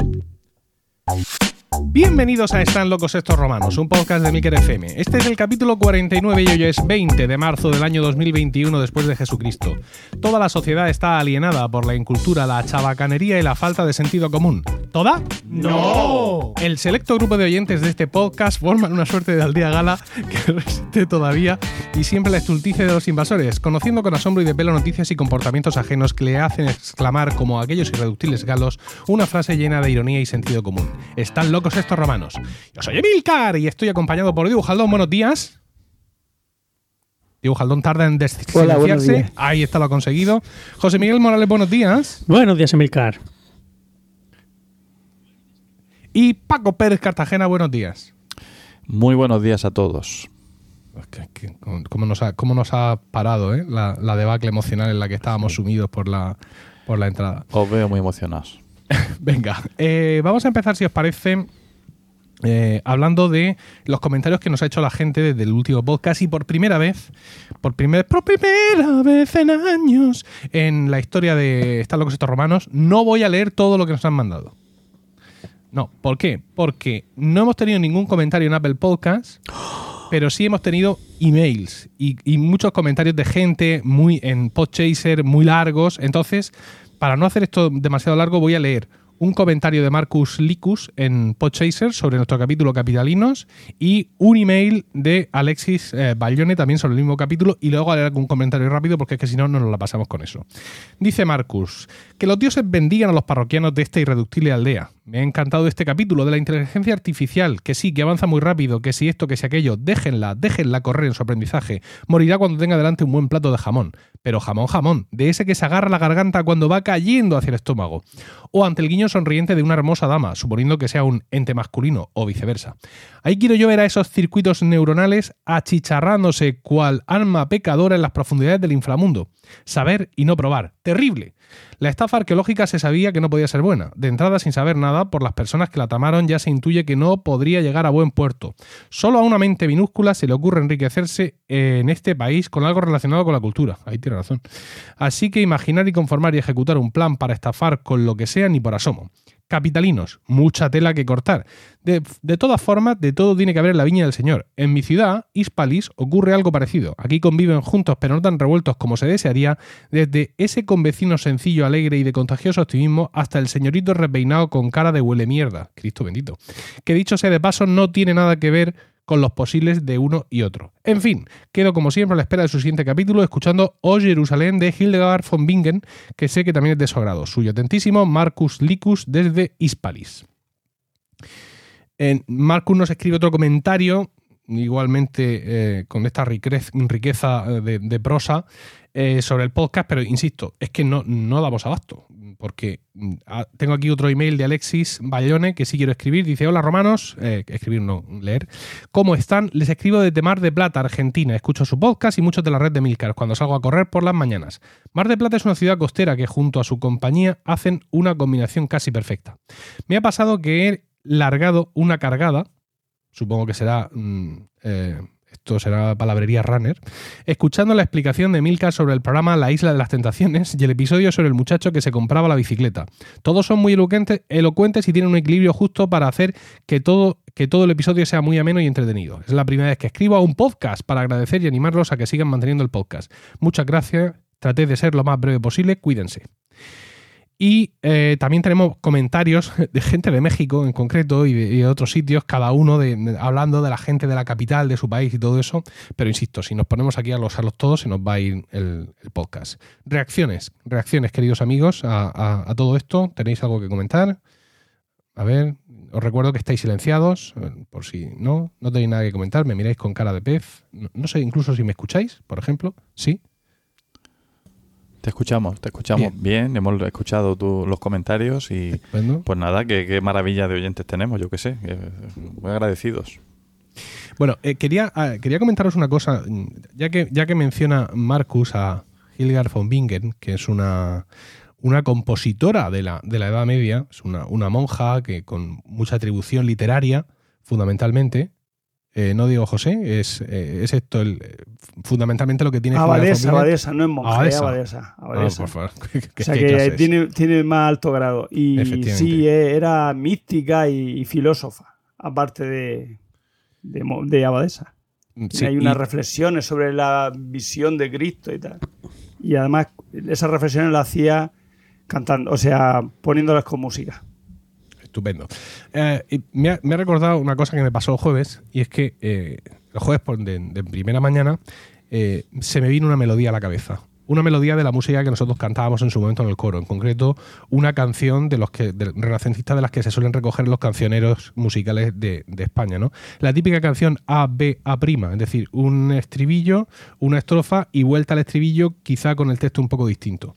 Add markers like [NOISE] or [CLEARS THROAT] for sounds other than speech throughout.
Thank you. Bienvenidos a Están locos estos romanos, un podcast de Milker FM. Este es el capítulo 49 y hoy es 20 de marzo del año 2021 después de Jesucristo. Toda la sociedad está alienada por la incultura, la chabacanería y la falta de sentido común. ¿Toda? ¡No! El selecto grupo de oyentes de este podcast forman una suerte de aldea gala que resiste todavía y siempre la estulticia de los invasores, conociendo con asombro y de pelo noticias y comportamientos ajenos que le hacen exclamar como aquellos irreductibles galos una frase llena de ironía y sentido común. Están locos estos romanos. Yo soy Emilcar y estoy acompañado por Diego Jaldón. Buenos días. Diego Jaldón tarda en días. Ahí está, lo ha conseguido. José Miguel Morales, buenos días. Buenos días, Emilcar. Y Paco Pérez Cartagena, buenos días. Muy buenos días a todos. ¿Cómo nos ha, cómo nos ha parado eh? la, la debacle emocional en la que estábamos sumidos por la, por la entrada? Os veo muy emocionados. [LAUGHS] Venga, eh, vamos a empezar, si os parece, eh, hablando de los comentarios que nos ha hecho la gente desde el último podcast y por primera vez, por primera, por primera vez en años en la historia de Están locos estos romanos, no voy a leer todo lo que nos han mandado. No, ¿por qué? Porque no hemos tenido ningún comentario en Apple Podcast, pero sí hemos tenido emails y, y muchos comentarios de gente muy en Podchaser, muy largos. Entonces, para no hacer esto demasiado largo, voy a leer un comentario de Marcus Licus en Podchaser sobre nuestro capítulo Capitalinos y un email de Alexis eh, también sobre el mismo capítulo y luego haré algún comentario rápido porque es que si no, no nos la pasamos con eso. Dice Marcus, que los dioses bendigan a los parroquianos de esta irreductible aldea. Me ha encantado este capítulo de la inteligencia artificial, que sí, que avanza muy rápido, que si esto, que si aquello, déjenla, déjenla correr en su aprendizaje. Morirá cuando tenga delante un buen plato de jamón. Pero jamón, jamón, de ese que se agarra la garganta cuando va cayendo hacia el estómago. O ante el guiño sonriente de una hermosa dama, suponiendo que sea un ente masculino, o viceversa. Ahí quiero yo ver a esos circuitos neuronales achicharrándose cual alma pecadora en las profundidades del inframundo. Saber y no probar. Terrible. La estafa arqueológica se sabía que no podía ser buena. De entrada, sin saber nada, por las personas que la tamaron ya se intuye que no podría llegar a buen puerto. Solo a una mente minúscula se le ocurre enriquecerse en este país con algo relacionado con la cultura. Ahí tiene razón. Así que imaginar y conformar y ejecutar un plan para estafar con lo que sea ni por asomo. Capitalinos, mucha tela que cortar. De, de todas formas, de todo tiene que haber la viña del Señor. En mi ciudad, Hispalis, ocurre algo parecido. Aquí conviven juntos, pero no tan revueltos como se desearía, desde ese convecino sencillo, alegre y de contagioso optimismo, hasta el señorito repeinado con cara de huele mierda. Cristo bendito. Que dicho sea de paso, no tiene nada que ver con los posibles de uno y otro. En fin, quedo como siempre a la espera de su siguiente capítulo escuchando O Jerusalén de Hildegard von Bingen, que sé que también es de su agrado. Suyo atentísimo, Marcus Licus desde Hispalis. Marcus nos escribe otro comentario, igualmente eh, con esta riquez- riqueza eh, de, de prosa, eh, sobre el podcast, pero insisto, es que no, no damos abasto, porque mm, ah, tengo aquí otro email de Alexis Bayone que sí quiero escribir. Dice: Hola romanos, eh, escribir no, leer. ¿Cómo están? Les escribo desde Mar de Plata, Argentina. Escucho su podcast y muchos de la red de Milcar cuando salgo a correr por las mañanas. Mar de Plata es una ciudad costera que junto a su compañía hacen una combinación casi perfecta. Me ha pasado que he largado una cargada, supongo que será. mm, eh, esto será palabrería runner, escuchando la explicación de Milka sobre el programa La Isla de las Tentaciones y el episodio sobre el muchacho que se compraba la bicicleta. Todos son muy elocuentes, y tienen un equilibrio justo para hacer que todo, que todo el episodio sea muy ameno y entretenido. Es la primera vez que escribo a un podcast para agradecer y animarlos a que sigan manteniendo el podcast. Muchas gracias, traté de ser lo más breve posible, cuídense. Y eh, también tenemos comentarios [LAUGHS] de gente de México en concreto y de, otros sitios, cada uno de- hablando de la gente de la capital, de su país y todo eso. Pero insisto, si nos ponemos aquí a los a los todos, se nos va a ir el, podcast. Reacciones, reacciones, queridos amigos, a, todo esto. ¿Tenéis algo que comentar? A ver, os recuerdo que estáis silenciados, eh, por si no, no tenéis nada que comentar, me miráis con cara de pez. No sé, incluso si me escucháis, por ejemplo. Sí, Te escuchamos, te escuchamos bien, hemos escuchado tu- los comentarios y estupendo. pues nada, qué, maravilla de oyentes tenemos, yo qué sé, que- muy agradecidos. Bueno, eh, quería, ah, quería comentaros una cosa, mm, ya que, ya que menciona Marcus a Hildegard von Bingen, que es una, una compositora de la, de la Edad Media, es una, una monja que con mucha atribución literaria, fundamentalmente, eh, no digo José, es, eh, es esto el, eh, fundamentalmente lo que tiene Abadesa, Filosofía- abadesa, no es monja, Abadesa. es abadesa. Ah, abadesa. por favor. [LAUGHS] ¿Qué- qué- o sea que tiene, tiene más alto grado. Y sí, eh, era mística y, y filósofa, aparte de, de, abadesa. Sí, hay unas y- reflexiones sobre la visión de Cristo y tal. Y además esas reflexiones las hacía cantando, o sea, poniéndolas con música. Estupendo. Eh, me, ha, recordado una cosa que me pasó el jueves, y es que eh, el jueves de, primera mañana eh, se me vino una melodía a la cabeza. Una melodía de la música que nosotros cantábamos en su momento en el coro. En concreto, una canción de los que de, renacentistas de las que se suelen recoger los cancioneros musicales de, de España, ¿no? La típica canción A, B, A', es decir, un estribillo, una estrofa y vuelta al estribillo, quizá con el texto un poco distinto.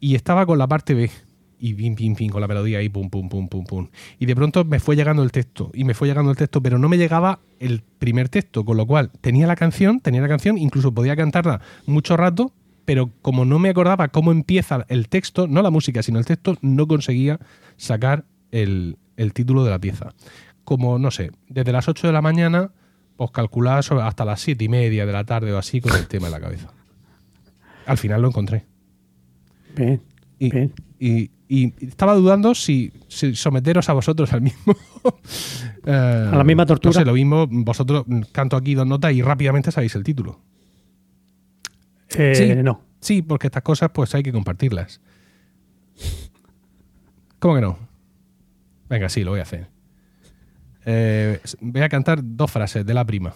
Y estaba con la parte B, y pim, pim, pim, con la melodía ahí, pum, pum, pum, pum, pum. Y de pronto me fue llegando el texto, y me fue llegando el texto, pero no me llegaba el primer texto, con lo cual tenía la canción, tenía la canción, incluso podía cantarla mucho rato, pero como no me acordaba cómo empieza el texto, no la música, sino el texto, no conseguía sacar el, el título de la pieza. Como, no sé, desde las 8 de la mañana, pues calculaba sobre- hasta las 7 y media de la tarde o así con el tema en la cabeza. Al final lo encontré. Bien, Y, bien. y- y estaba dudando si, si someteros a vosotros al mismo. eh, [LAUGHS] ¿A la misma tortura? No sé, lo mismo, vosotros canto aquí dos notas y rápidamente sabéis el título. Eh, Sí. No. Sí, porque estas cosas pues hay que compartirlas. ¿Cómo que no? Venga, sí, lo voy a hacer. Eh, voy a cantar dos frases de la prima.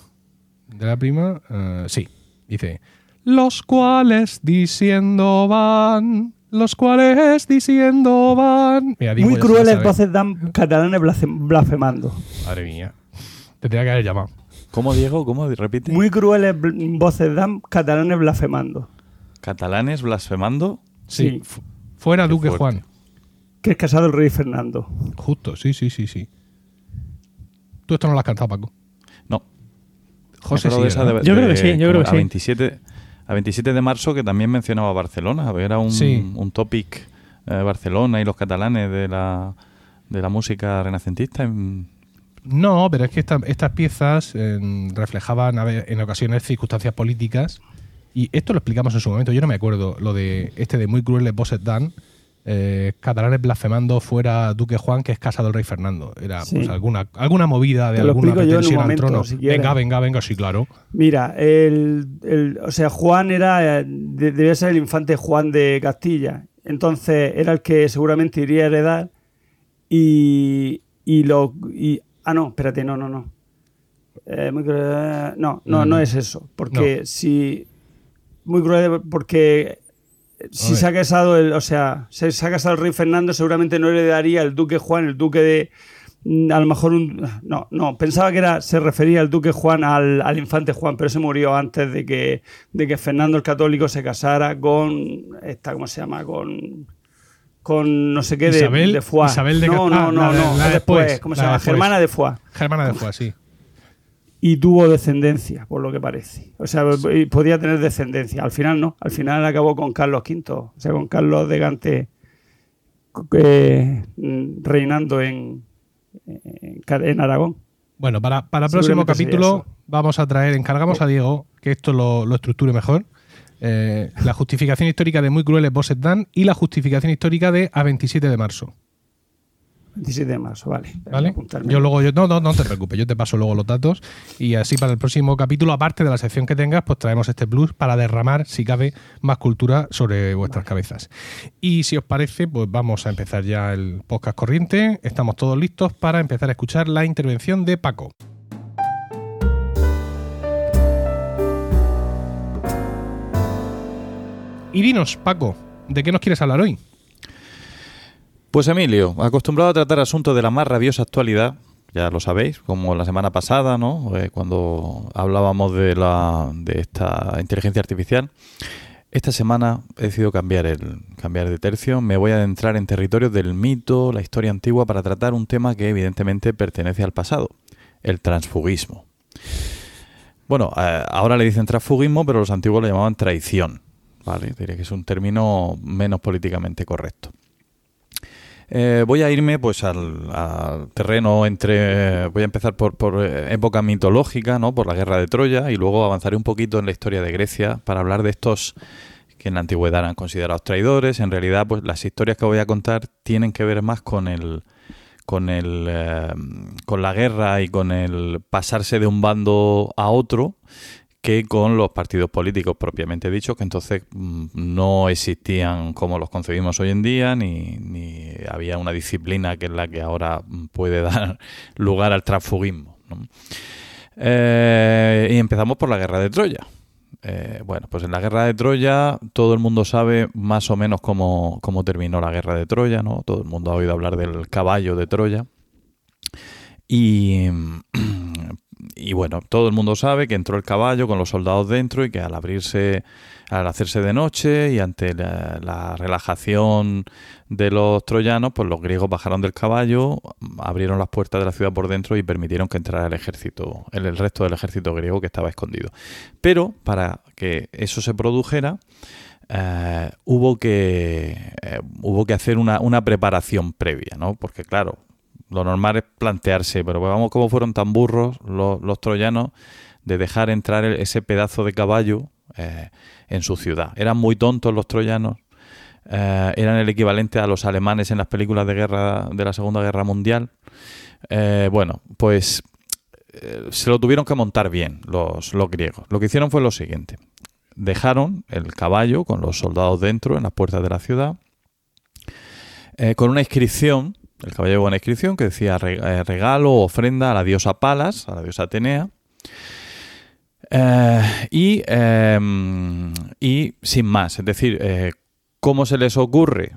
De la prima, eh, sí. Dice, los cuales diciendo van, los cuales diciendo van. Mira, Muy crueles voces dan catalanes blasfem- blasfemando. Madre mía. Te tenía que haber llamado. ¿Cómo, Diego? ¿Cómo? Repite. Muy crueles voces dan catalanes blasfemando. Catalanes blasfemando. Sí. Sí. fu- Fuera Qué Duque fuerte. Juan. Que es casado el rey Fernando. Justo, sí, sí, sí, sí. Tú esto no lo has cantado, Paco. No. José sí, de de- Yo creo que sí, yo creo que a sí. 27, a 27 de marzo que también mencionaba Barcelona. Era un, Sí. un topic eh, Barcelona y los catalanes de la, de la música renacentista. en- No, pero es que esta- estas piezas eh, reflejaban en ocasiones circunstancias políticas y esto lo explicamos en su momento. Yo no me acuerdo lo de este de muy crueles voces dan, eh, catalanes blasfemando fuera Duque Juan que es casa del rey Fernando. Era Sí. pues alguna alguna movida de Te alguna pretensión al trono. si venga, venga, venga, sí, claro. Mira, el, el- o sea, Juan era, eh, de- debía ser el infante Juan de Castilla. Entonces era el que seguramente iría a heredar y, y lo... Y, ah, no, espérate, no, no, no. Eh, muy cruel- no, no, Mm. no es eso. Porque si... Muy cruel, porque si se ha casado el, o sea, se, se ha casado el rey Fernando, seguramente no heredaría el duque Juan, el duque de mm, a lo mejor un no, no, pensaba que era se refería al duque Juan al, al infante Juan, pero se murió antes de que de que Fernando el Católico se casara con esta cómo se llama, con con no sé qué de, Isabel- de Foix. Isabel de no, no, ah, no, la no, la de después, después, ¿cómo se la llama? después. Germana de Foix Germana de Fue, sí. Y tuvo descendencia, por lo que parece. O sea, y podía tener descendencia. Al final no. Al final acabó con Carlos V, o sea, con Carlos de Gante eh, reinando en, en, Aragón. Bueno, para, para el próximo capítulo vamos a traer, encargamos a Diego que esto lo, lo estructure mejor. eh, la justificación histórica de Muy Crueles Bosset Dan y la justificación histórica de A 27 de marzo. 27 de marzo, vale. ¿Vale? Yo luego, yo, no, no, no te preocupes, yo te paso luego los datos y así para el próximo capítulo, aparte de la sección que tengas, pues traemos este plus para derramar, si cabe, más cultura sobre vuestras cabezas. Y si os parece, pues vamos a empezar ya el podcast corriente. Estamos todos listos para empezar a escuchar la intervención de Paco. Y dinos, Paco, ¿de qué nos quieres hablar hoy? Pues Emilio, acostumbrado a tratar asuntos de la más rabiosa actualidad, ya lo sabéis, como la semana pasada, ¿no? Eh, cuando hablábamos de, la, de esta inteligencia artificial. Esta semana he decidido cambiar, el, cambiar de tercio. Me voy a adentrar en territorios del mito, la historia antigua, para tratar un tema que evidentemente pertenece al pasado, el transfugismo. Bueno, eh, ahora le dicen transfugismo, pero los antiguos lo llamaban traición. ¿vale? Diría que es un término menos políticamente correcto. Eh, voy a irme pues al, terreno entre... Voy a empezar por, por eh, época mitológica, ¿no? Por la guerra de Troya y luego avanzaré un poquito en la historia de Grecia para hablar de estos que en la antigüedad eran considerados traidores. En realidad, pues las historias que voy a contar tienen que ver más con el con el eh, con la guerra y con el pasarse de un bando a otro que con los partidos políticos propiamente dicho, que entonces mm, no existían como los concebimos hoy en día, ni, había una disciplina que es la que ahora mm, puede [LAUGHS] dar lugar al transfugismo. Eh, y empezamos por la guerra de Troya. Eh, bueno, pues en la guerra de Troya todo el mundo sabe más o menos cómo, cómo terminó la guerra de Troya, ¿no? Todo el mundo ha oído hablar del caballo de Troya. Y, [CLEARS THROAT] y bueno, todo el mundo sabe que entró el caballo con los soldados dentro y que al abrirse, al hacerse de noche y ante la, la relajación de los troyanos, pues los griegos bajaron del caballo, abrieron las puertas de la ciudad por dentro y permitieron que entrara el ejército, el, el resto del ejército griego que estaba escondido. Pero para que eso se produjera, eh, hubo que eh, hubo que hacer una, una preparación previa, ¿no? Porque claro, lo normal es plantearse, pero vamos, cómo fueron tan burros los, troyanos de dejar entrar ese pedazo de caballo eh, en su ciudad. Eran muy tontos los troyanos, eh, eran el equivalente a los alemanes en las películas de guerra de la Segunda Guerra Mundial. Eh, bueno, pues se lo tuvieron que montar bien los, los griegos. Lo que hicieron fue lo siguiente. Dejaron el caballo con los soldados dentro en las puertas de la ciudad con una inscripción, el caballo llevaba una inscripción que decía eh, regalo ofrenda a la diosa Palas, a la diosa Atenea. Eh, y, eh, y sin más, es decir, eh, ¿cómo se les ocurre?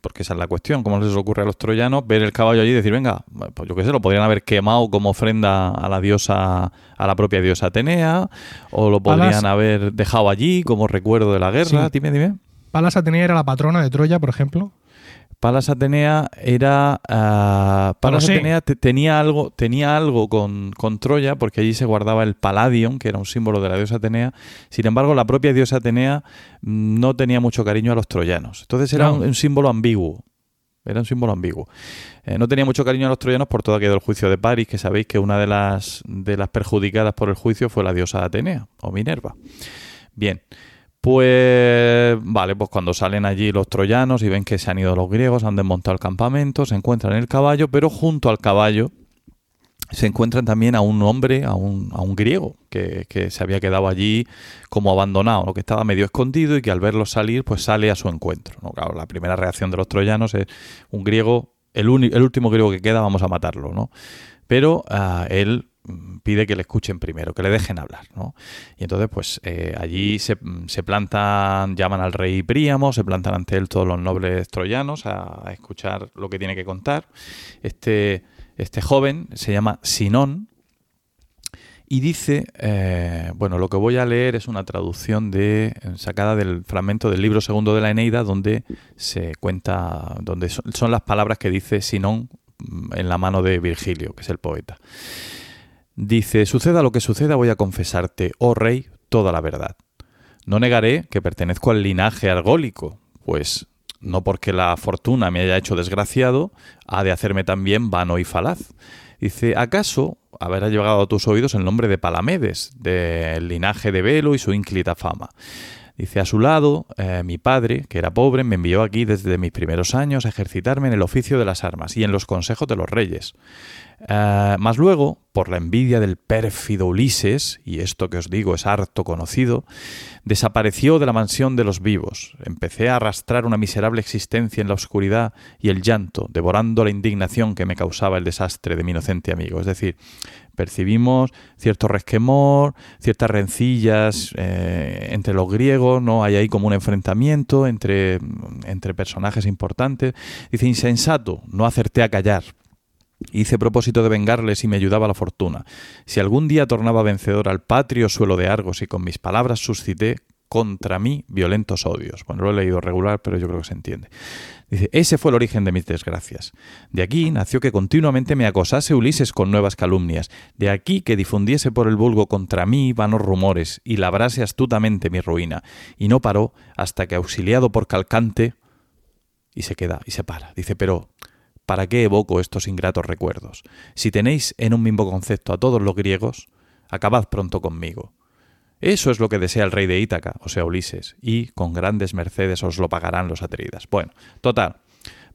Porque esa es la cuestión, ¿cómo les ocurre a los troyanos ver el caballo allí y decir, venga, pues yo qué sé, lo podrían haber quemado como ofrenda a la diosa, a la propia diosa Atenea, o lo podrían Palas- haber dejado allí como recuerdo de la guerra, Sí. dime, dime. Palas Atenea era la patrona de Troya, por ejemplo. Palas Atenea era. ah, Palas. Atenea te- tenía algo, tenía algo con, con Troya, porque allí se guardaba el Palladium, que era un símbolo de la diosa Atenea. Sin embargo, la propia diosa Atenea mm, no tenía mucho cariño a los troyanos. Entonces era No. un, un símbolo ambiguo. Era un símbolo ambiguo. Eh, no tenía mucho cariño a los troyanos por todo aquello del juicio de París, que sabéis que una de las, de las perjudicadas por el juicio fue la diosa Atenea, o Minerva. Bien, pues vale, pues cuando salen allí los troyanos y ven que se han ido los griegos, han desmontado el campamento, se encuentran el caballo, pero junto al caballo se encuentran también a un hombre, a un, a un griego, que, que se había quedado allí como abandonado, que estaba medio escondido y que al verlos salir, pues sale a su encuentro. ¿no? Claro, la primera reacción de los troyanos es un griego, el, el último griego que queda, vamos a matarlo, ¿no? Pero ah, él pide que le escuchen primero, que le dejen hablar, ¿no? Y entonces, pues eh, allí se, plantan, llaman al rey Príamo, se plantan ante él todos los nobles troyanos a, escuchar lo que tiene que contar. Este, este joven se llama Sinón y dice, eh, bueno, lo que voy a leer es una traducción de sacada del fragmento del libro segundo de la Eneida, donde se cuenta, donde son, son las palabras que dice Sinón mm, en la mano de Virgilio, que es el poeta. Dice, suceda lo que suceda, voy a confesarte, oh rey, toda la verdad. No negaré que pertenezco al linaje argólico, pues no porque la fortuna me haya hecho desgraciado, ha de hacerme también vano y falaz. Dice, ¿acaso habrá llegado a tus oídos el nombre de Palamedes, del linaje de Velo y su ínclita fama? Dice, a su lado, eh, mi padre, que era pobre, me envió aquí desde mis primeros años a ejercitarme en el oficio de las armas y en los consejos de los reyes. Eh, más luego, por la envidia del pérfido Ulises, y esto que os digo es harto conocido, desapareció de la mansión de los vivos. Empecé a arrastrar una miserable existencia en la oscuridad y el llanto, devorando la indignación que me causaba el desastre de mi inocente amigo. Es decir, percibimos cierto resquemor, ciertas rencillas eh, entre los griegos, ¿no? Hay ahí como un enfrentamiento entre, entre personajes importantes. Dice, insensato, no acerté a callar. Hice propósito de vengarles y me ayudaba la fortuna. Si algún día tornaba vencedor al patrio suelo de Argos y con mis palabras suscité contra mí violentos odios. Bueno, lo he leído regular, pero yo creo que se entiende. Dice, ese fue el origen de mis desgracias. De aquí nació que continuamente me acosase Ulises con nuevas calumnias. De aquí que difundiese por el vulgo contra mí vanos rumores y labrase astutamente mi ruina. Y no paró hasta que, auxiliado por Calcante, y se queda y se para. Dice, pero ¿para qué evoco estos ingratos recuerdos? Si tenéis en un mismo concepto a todos los griegos, acabad pronto conmigo. Eso es lo que desea el rey de Ítaca, o sea, Ulises, y con grandes mercedes os lo pagarán los atreidas. Bueno, total,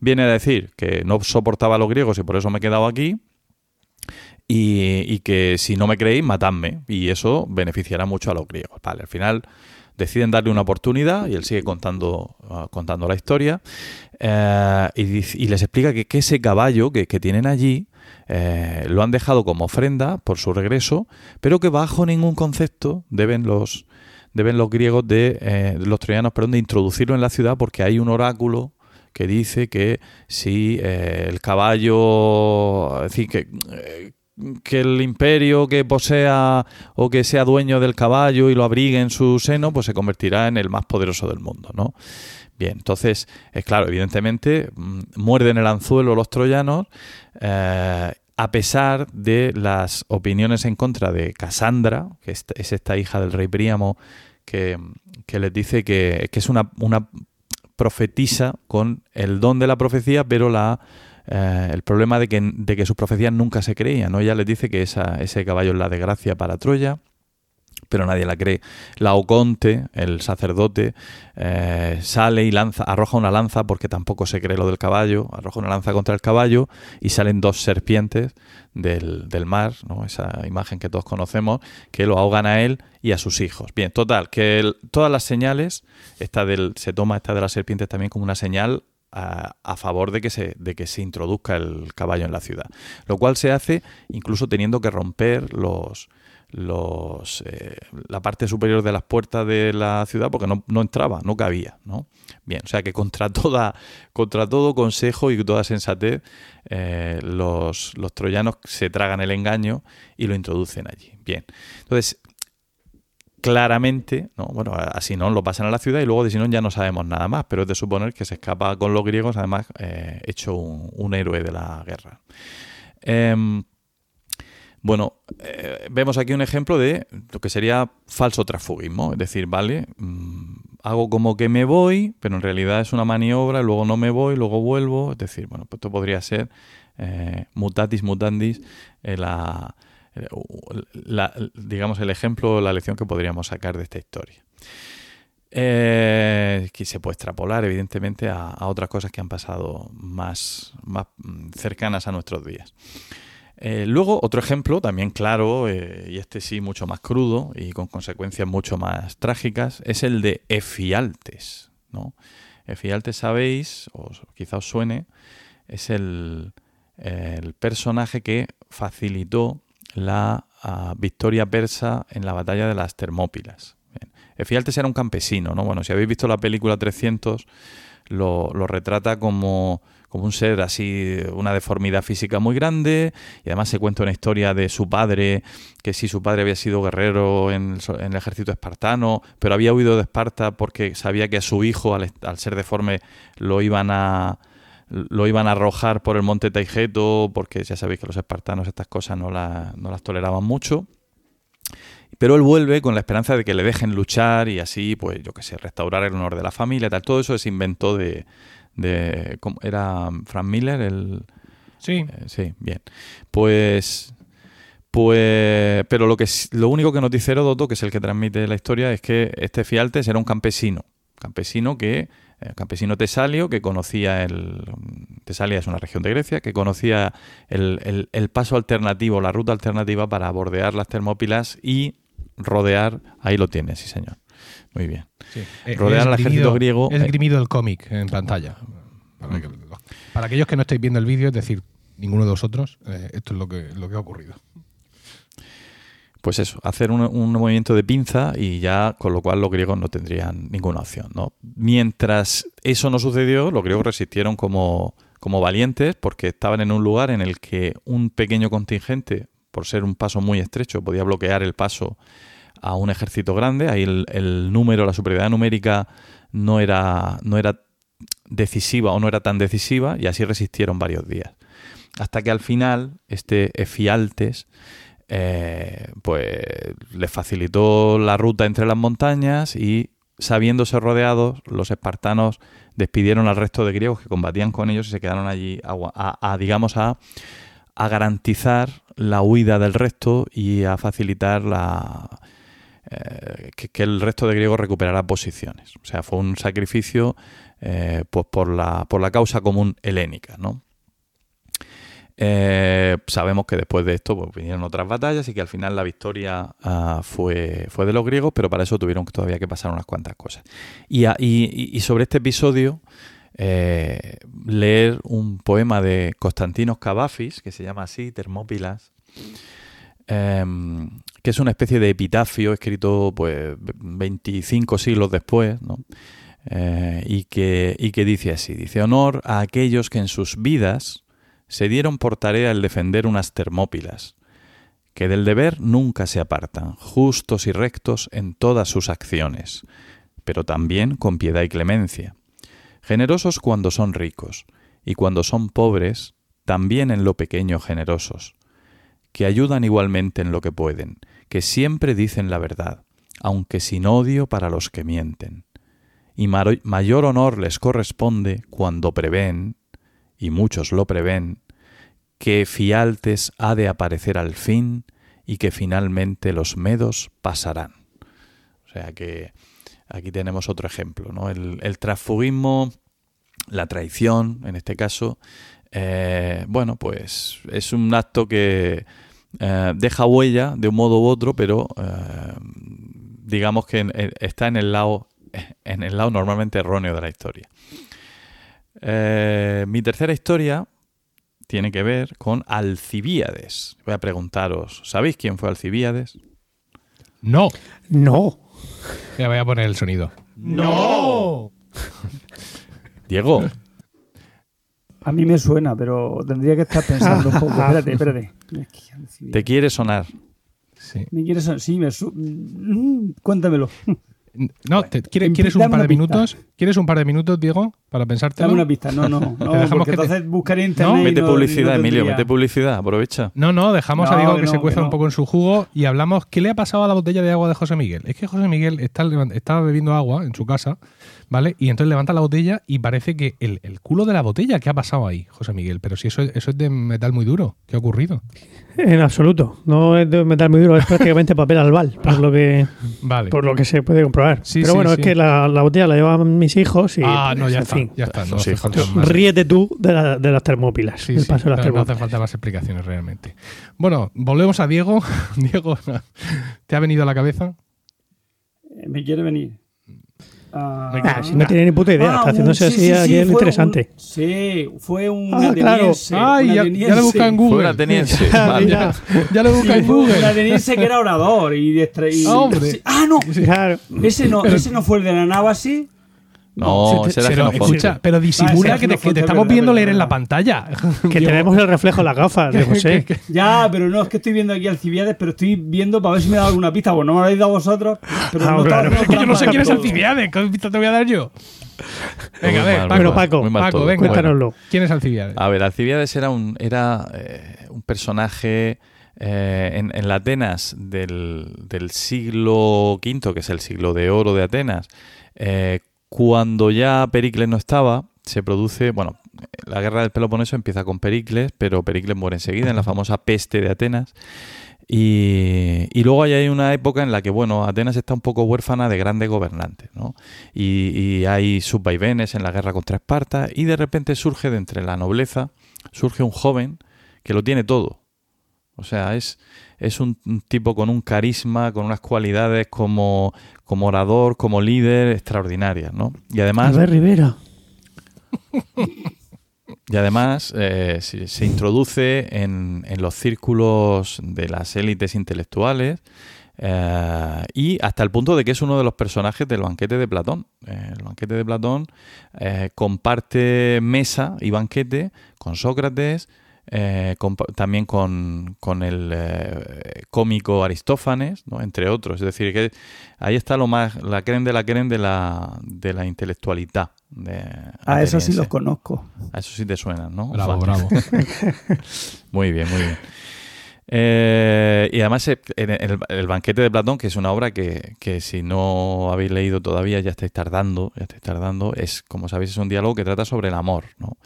viene a decir que no soportaba a los griegos y por eso me he quedado aquí, y, que si no me creéis, matadme, y eso beneficiará mucho a los griegos. Vale, al final deciden darle una oportunidad y él sigue contando, ah, contando la historia eh, y, les explica que, ese caballo que, tienen allí eh, lo han dejado como ofrenda por su regreso, pero que bajo ningún concepto deben los, deben los griegos de eh, los troyanos perdón, de introducirlo en la ciudad porque hay un oráculo que dice que si el caballo, es decir, que, que el imperio que posea o que sea dueño del caballo y lo abrigue en su seno, pues se convertirá en el más poderoso del mundo, ¿no? Bien, entonces, es claro, evidentemente, mm, muerden el anzuelo los troyanos, eh, a pesar de las opiniones en contra de Casandra, que es, esta hija del rey Príamo, que, les dice que, que es una, una profetisa con el don de la profecía, pero la eh, el problema de que, de que sus profecías nunca se creían. ¿no? Ella les dice que esa, ese caballo es la desgracia para Troya, pero nadie la cree. Laoconte, el sacerdote, eh, sale y lanza, arroja una lanza porque tampoco se cree lo del caballo, arroja una lanza contra el caballo y salen dos serpientes del, del mar, ¿no? esa imagen que todos conocemos, que lo ahogan a él y a sus hijos. Bien, total, que todas las señales, esta del, se toma esta de las serpientes también como una señal a, favor de que, se, de que se introduzca el caballo en la ciudad. Lo cual se hace incluso teniendo que romper los, los, eh, la parte superior de las puertas de la ciudad porque no, no, entraba, no cabía. ¿no? Bien, o sea que contra, toda, contra todo consejo y toda sensatez, eh, los, los troyanos se tragan el engaño y lo introducen allí. Bien, entonces claramente, ¿no? bueno, así no lo pasan a la ciudad y luego de Sinón ya no sabemos nada más, pero es de suponer que se escapa con los griegos, además, eh, hecho un, héroe de la guerra. Em, bueno, eh, vemos aquí un ejemplo de lo que sería falso transfugismo, es decir, vale, mm, hago como que me voy, pero en realidad es una maniobra, luego no me voy, luego vuelvo, es decir, bueno, pues esto podría ser eh, mutatis mutandis la digamos, el ejemplo, la lección que podríamos sacar de esta historia. Eh, que se puede extrapolar, evidentemente, a, otras cosas que han pasado más, más cercanas a nuestros días. Eh, luego, otro ejemplo, también claro, eh, y este sí mucho más crudo y con consecuencias mucho más trágicas, es el de Efialtes. ¿no? Efialtes, sabéis, o quizá os suene, es el, el personaje que facilitó la ah, victoria persa en la batalla de las Termópilas. Efialtes era un campesino, ¿no? Bueno, si habéis visto la película 300, lo, retrata como, como, un ser así, una deformidad física muy grande, y además se cuenta una historia de su padre, que si su padre había sido guerrero en, el ejército espartano, pero había huido de Esparta porque sabía que a su hijo, al ser deforme, lo iban a lo iban a arrojar por el monte Taigeto, porque ya sabéis que los espartanos estas cosas no, no las toleraban mucho. Pero él vuelve con la esperanza de que le dejen luchar y así, pues yo qué sé, restaurar el honor de la familia, tal. Todo eso se inventó de... de ¿Era Frank Miller el...? Sí. Eh, sí, bien. Pues... Pues, pero lo que lo único que nos dice Heródoto, que es el que transmite la historia, es que este Fialtes era un campesino, campesino que el campesino Tesalio, que conocía el. Tesalia es una región de Grecia, que conocía el, paso alternativo, la ruta alternativa para bordear las Termópilas y rodear. Ahí lo tienes, sí, señor. Muy bien. Eh, rodear al ejército griego. Es grimido el cómic en pantalla. Para, aquellos que no estáis viendo el vídeo, es decir, ninguno de vosotros, eh, esto es lo que, lo que ha ocurrido pues eso, hacer un, movimiento de pinza y ya con lo cual los griegos no tendrían ninguna opción. ¿no? Mientras eso no sucedió, los griegos resistieron como, como valientes porque estaban en un lugar en el que un pequeño contingente, por ser un paso muy estrecho, podía bloquear el paso a un ejército grande. Ahí el, número, la superioridad numérica no era, no era decisiva o no era tan decisiva y así resistieron varios días. Hasta que al final este Efialtes eh, pues les facilitó la ruta entre las montañas y sabiéndose rodeados, los espartanos despidieron al resto de griegos que combatían con ellos y se quedaron allí a, digamos, a, a garantizar la huida del resto y a facilitar la, eh, que, el resto de griegos recuperara posiciones. O sea, fue un sacrificio eh, pues por la, por la causa común helénica, ¿no? Eh, sabemos que después de esto pues, vinieron otras batallas y que al final la victoria ah, fue, fue de los griegos, pero para eso tuvieron todavía que pasar unas cuantas cosas. Y, sobre este episodio, leer un poema de Constantinos Cavafis, que se llama así, Termópilas, em, que es una especie de epitafio escrito pues 25 siglos después. Eh, y, que, y que dice así, dice honor a aquellos que en sus vidas se dieron por tarea el defender unas termópilas, que del deber nunca se apartan, justos y rectos en todas sus acciones, pero también con piedad y clemencia, generosos cuando son ricos, y cuando son pobres, también en lo pequeño generosos, que ayudan igualmente en lo que pueden, que siempre dicen la verdad, aunque sin odio para los que mienten. Y mayor honor les corresponde cuando prevén, y muchos lo prevén, que Fialtes ha de aparecer al fin y que finalmente los medos pasarán. O sea que aquí tenemos otro ejemplo, ¿no? El, el transfugismo, la traición, en este caso, eh, bueno, pues es un acto que eh, deja huella de un modo u otro, pero eh, digamos que en- en- está en el lado en el lado normalmente erróneo de la historia. Eh, mi tercera historia tiene que ver con Alcibíades. Voy a preguntaros, ¿sabéis quién fue Alcibíades? No. No. Ya voy a poner el sonido. ¡No! Diego, A mí me suena, pero tendría que estar pensando un poco. [LAUGHS] Espérate, espérate. ¿te quiere sonar? Sí. ¿Me quieres? Sí, me su- Mm, Cuéntamelo. No, te- ¿quiere- ¿quieres un par de pista. minutos? ¿Quieres un par de minutos, Diego, para pensártelo? Dame una pista. No, no. [LAUGHS] no dejamos porque que te- entonces buscaría internet. No, Mete no- publicidad, Emilio, mete publicidad, aprovecha. No, no, dejamos a Diego que que, se cueza un poco en su jugo y hablamos qué le ha pasado a la botella de agua de José Miguel. Es que José Miguel está, levant- estaba bebiendo agua en su casa, ¿vale? Y entonces levanta la botella y parece que el, el culo de la botella, ¿qué ha pasado ahí, José Miguel? Pero si eso, es- eso es de metal muy duro, ¿qué ha ocurrido? En absoluto. No es de metal muy duro, es prácticamente [LAUGHS] papel albal, por lo que, Vale. por lo que se puede comprobar. Sí, Pero sí, bueno, sí. es que la, la botella la llevaban mis hijos y. ah, no, ya en está, fin. ya está. No Los hace hijos. falta más. Ríete tú de, la- de las termópilas. Sí, el sí, paso de las no, no hace termópilas. falta más explicaciones realmente. Bueno, volvemos a Diego. [LAUGHS] Diego, ¿te ha venido a la cabeza? Eh, Me quiere venir. Ah, Ah, si no tiene ni puta idea, ah, está haciéndose un- sí, así sí, aquí sí, es lo fue interesante. un- sí, fue un Ah, claro. Ay, un ya, ateniense. ya lo busca en Fue un Google. ateniense. Ah, vale. mira. Ya lo busca Sí, en fue un Google. ateniense que era orador y, de y- Ah, hombre. sí. Ah, no. Claro. Ese no, ese no fue el de la Navasi. No, se era Pero, Xenofonte. escucha, pero disimula que te, que estamos verdad, viendo leer en la pantalla. [LAUGHS] Que tenemos el reflejo en las gafas [LAUGHS] de José. que- que- Ya, pero no, es que estoy viendo aquí Alcibiades, pero estoy viendo para ver si me da alguna pista. Bueno, no me lo habéis dado vosotros, pero Ah, no claro. Es que yo no sé quién es. Alcibiades. ¿Qué pista te voy a dar yo? Venga, a ver, mal, Paco. Bueno, Paco, mal Paco, venga. Bueno, Cuéntanoslo. ¿Quién es Alcibiades? A ver, Alcibiades era un, era, eh, un personaje eh, en, en la Atenas del, del siglo V, que es el siglo de oro de Atenas. eh, cuando ya Pericles no estaba, se produce, bueno, la guerra del Peloponeso empieza con Pericles, pero Pericles muere enseguida en la famosa peste de Atenas. Y, y luego hay una época en la que, bueno, Atenas está un poco huérfana de grandes gobernantes, ¿no? Y, y hay subvaivenes en la guerra contra Esparta y de repente surge de entre la nobleza, surge un joven que lo tiene todo. O sea, es, es un, tipo con un carisma, con unas cualidades como, como orador, como líder extraordinarias, ¿no? Y además... Rivera. [LAUGHS] Y además eh, se, se introduce en, en los círculos de las élites intelectuales eh, y hasta el punto de que es uno de los personajes del banquete de Platón. Eh, el banquete de Platón comparte mesa y banquete con Sócrates, eh, compa- también con, con el eh, cómico Aristófanes, ¿no? entre otros. Es decir, que ahí está lo más, la creen de la creen de la, de la intelectualidad. de A eso sí los conozco. A eso sí te suenan, ¿no? Bravo, Vale. bravo. [LAUGHS] Muy bien, muy bien. Eh, y además eh, el banquete de Platón, que es una obra que, que si no habéis leído todavía ya estáis tardando, ya estáis tardando, es como sabéis es un diálogo que trata sobre el amor, ¿no?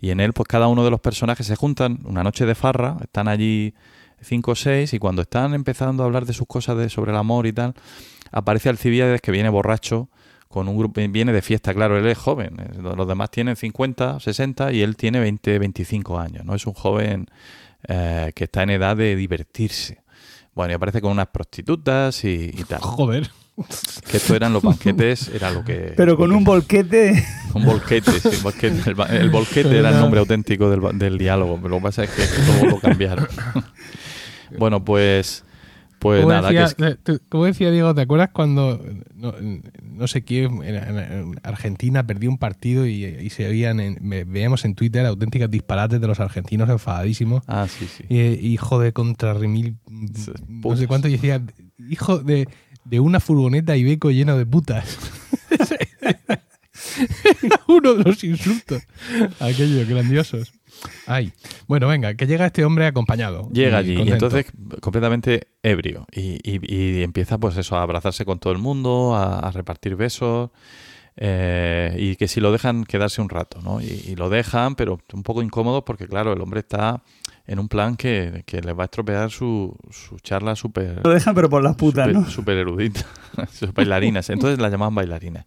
Y en él pues cada uno de los personajes se juntan una noche de farra, están allí cinco o seis y cuando están empezando a hablar de sus cosas de, sobre el amor y tal, aparece Alcibiades que viene borracho con un grupo, viene de fiesta, claro, él es joven, eh, los demás tienen 50, 60 y él tiene 20, 25 años, ¿no? Es un joven eh, que está en edad de divertirse. Bueno, y aparece con unas prostitutas y, y tal. Joder. Que esto eran los banquetes, era lo que... Pero con un volquete. [LAUGHS] Un volquete, sí, volquete. El, el volquete era el nombre auténtico del, ba- del diálogo, pero lo que pasa es que todo lo cambiaron. [LAUGHS] bueno, pues... Pues Como nada, decía, que es- eh, tú- como decía Diego, ¿te acuerdas cuando no, no sé quién en, en- en Argentina perdió un partido y, y se oían, en- ve- veíamos en Twitter auténticas disparates de los argentinos enfadadísimos? Ah, sí, sí. Y, hijo de contra remil, no sé cuánto, y decía, hijo de, de una furgoneta Ibeco lleno de putas. [LAUGHS] Uno de los insultos. Aquellos grandiosos. Ay. Bueno, venga, que llega este hombre acompañado. Llega y allí y entonces completamente ebrio y, y- y empieza pues eso a abrazarse con todo el mundo, a, a repartir besos eh, y que si lo dejan quedarse un rato, ¿no? Y, y lo dejan, pero un poco incómodo porque claro, el hombre está en un plan que, que les va a estropear su, su charla súper Lo dejan, pero por las putas, súper- ¿no? súper erudita, [LAUGHS] sus bailarinas. Entonces la llamaban bailarinas.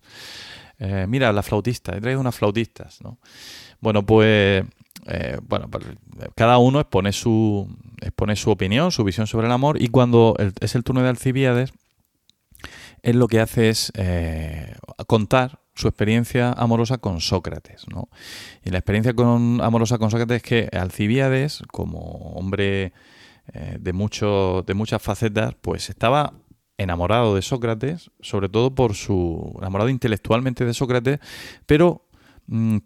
Eh, mira, la flautista, he traído unas flautistas, ¿no? Bueno, pues, eh, bueno, pues, cada uno expone su, expone su opinión, su visión sobre el amor, y cuando es el turno de Alcibiades, él lo que hace es eh, contar su experiencia amorosa con Sócrates, ¿no? Y la experiencia con, amorosa con Sócrates es que Alcibiades, como hombre eh, de, mucho, de muchas facetas, pues estaba enamorado de Sócrates, sobre todo por su enamorado intelectualmente de Sócrates, pero